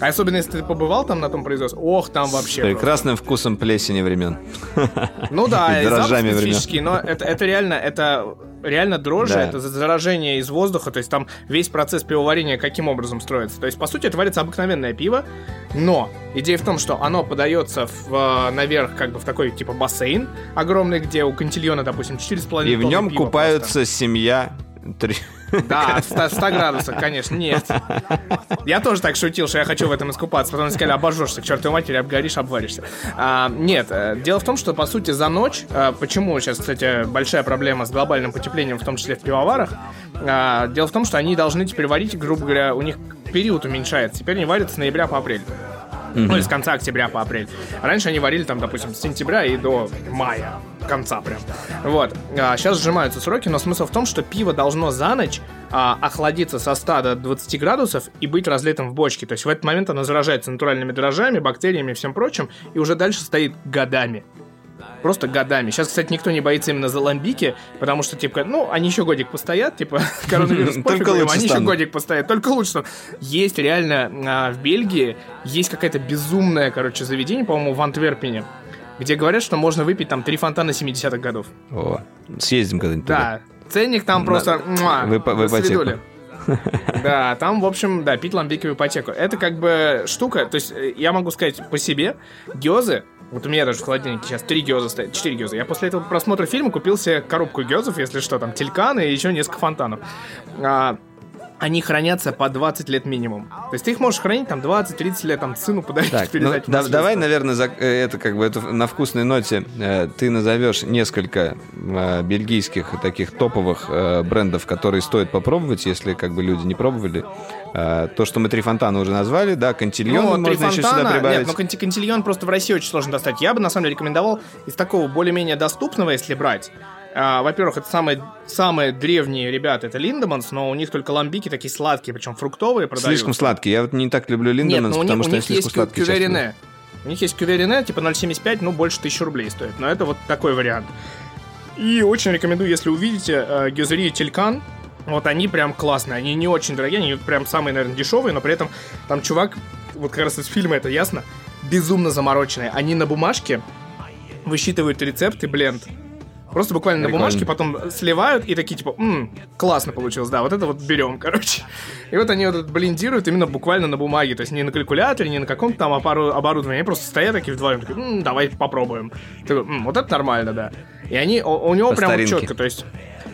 А особенно если ты побывал там на том производстве, ох, там вообще. просто. Прекрасным вкусом плесени времен. Ну да, И и дрожжами времен. но это, это реально, это реально дрожжи, Да. это заражение из воздуха, то есть там весь процесс пивоварения каким образом строится. То есть, по сути, это варится обыкновенное пиво, но идея в том, что оно подается в, э, наверх как бы в такой типа бассейн огромный, где у Кантильона, допустим, 4,5 И в нем купаются семья. три- просто. Да, в 100, 100 градусах, конечно, нет. Я тоже так шутил, что я хочу в этом искупаться. Потом сказали, обожжешься, к чертовой матери, обгоришь, обваришься. А, нет, э, дело в том, что, по сути, за ночь, э, почему сейчас, кстати, большая проблема с глобальным потеплением, в том числе в пивоварах, а, дело в том, что они должны теперь варить, грубо говоря, у них период уменьшается. Теперь они варят с ноября по апрель. Ну, или с конца октября по апрель. Раньше они варили там, допустим, с сентября и до мая. Конца прям. Вот. А, сейчас сжимаются сроки, но смысл в том, что пиво должно за ночь а, охладиться со 100 до 20 градусов и быть разлитым в бочке. То есть в этот момент оно заражается натуральными дрожжами, бактериями и всем прочим, и уже дальше стоит годами. Просто годами. Сейчас, кстати, никто не боится именно за ламбики, потому что, типа, ну, они еще годик постоят, типа, коронавирус пофигу им, они еще годик постоят, только лучше станут. Есть реально а, в Бельгии, есть какая-то безумное, короче, заведение, по-моему, в Антверпене, где говорят, что можно выпить там три фонтана 70-х годов. О, съездим когда-нибудь. Да, ценник там просто... муа, В ипо- в до ипотеку. свидули. Да, там, в общем, да, пить ламбики в ипотеку. Это как бы штука, то есть э, я могу сказать по себе, гёзы, вот у меня даже в холодильнике сейчас три гёза стоят, четыре гёза. Я после этого просмотра фильма купил себе коробку гёзов, если что, там, тельканы и еще несколько фонтанов. А, они хранятся по 20 лет минимум. То есть ты их можешь хранить там 20-30 лет, там, сыну подарить, Так, ну, передать. в да- давай, наверное, за- э, это как бы это на вкусной ноте э, ты назовешь несколько э, бельгийских таких топовых э, брендов, которые стоит попробовать, если как бы люди не пробовали. Э, то, что мы три фонтана уже назвали, да, Кантильон Ну, можно еще сюда фонтана. прибавить. Нет, ну канти- кантильон просто в России очень сложно достать. Я бы, на самом деле, рекомендовал из такого более-менее доступного, если брать. А, во-первых, это самые, самые древние ребята, это Линдеманс, но у них только ламбики такие сладкие, причем фруктовые продаются. Слишком сладкий. Я вот не так люблю Линдеманс, но у них, потому у что они них слишком есть сладкие. кюверине. У них есть кюверине, типа 0,75, ну, больше 1000 рублей стоит. Но это вот такой вариант. И очень рекомендую, если увидите э, гюзери Телькан, вот они прям классные, они не очень дорогие, они прям самые, наверное, дешевые, но при этом там чувак, вот как раз из фильма это ясно, безумно замороченные. Они на бумажке высчитывают рецепт и бленд. Просто буквально Прикольно. на бумажке, потом сливают и такие типа, «М, классно получилось, да, вот это вот берем, короче. И вот они вот это блендируют именно буквально на бумаге, то есть не на калькуляторе, не на каком-то там оборудовании, они просто стоят такие вдвоем, такие, «М, давай попробуем. Такой, «М, вот это нормально, да. И они, у, у него По прям вот старинке. четко, то есть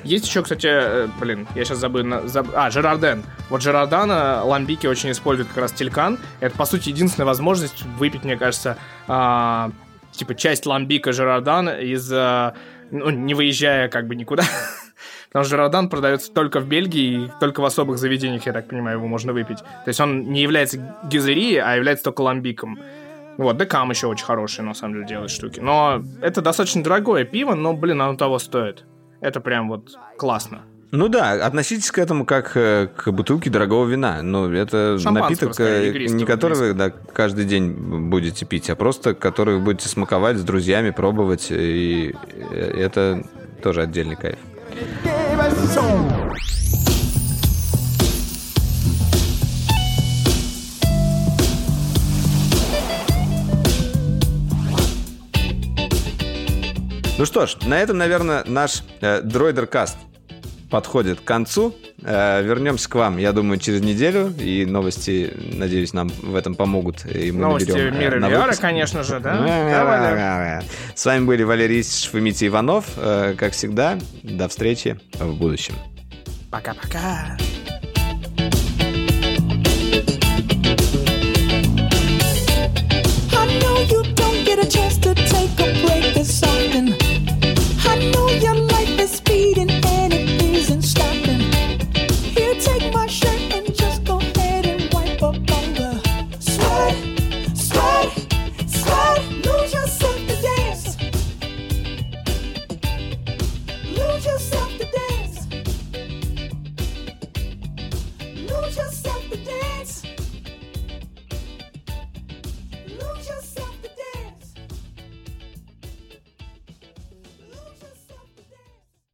есть еще, кстати, э, блин, я сейчас забыл, на- заб- а, Жерарден. Вот Жерардана ламбики очень используют как раз телькан. Это, по сути, единственная возможность выпить, мне кажется, а, типа часть ламбика Жерардана из, а, ну, не выезжая как бы никуда. Потому что Жерардан продается только в Бельгии и только в особых заведениях, я так понимаю, его можно выпить. То есть он не является гюзерией, а является только ламбиком. Вот, Декам еще очень хороший, на самом деле, делает штуки. Но это достаточно дорогое пиво, но, блин, оно того стоит. Это прям вот классно. Ну да, относитесь к этому как э, к бутылке дорогого вина. Ну, это напиток, скорее, э, не который вы да, каждый день будете пить, а просто который вы будете смаковать с друзьями, пробовать. И это тоже отдельный кайф. Ну что ж, на этом, наверное, наш э, дроидеркаст подходит к концу. Э, вернемся к вам, я думаю, через неделю. И новости, надеюсь, нам в этом помогут. И мы новости э, мира на VR, конечно же, да? С вами были Валерий Исишев и Митя Иванов. Э, как всегда, до встречи в будущем. Пока-пока. I a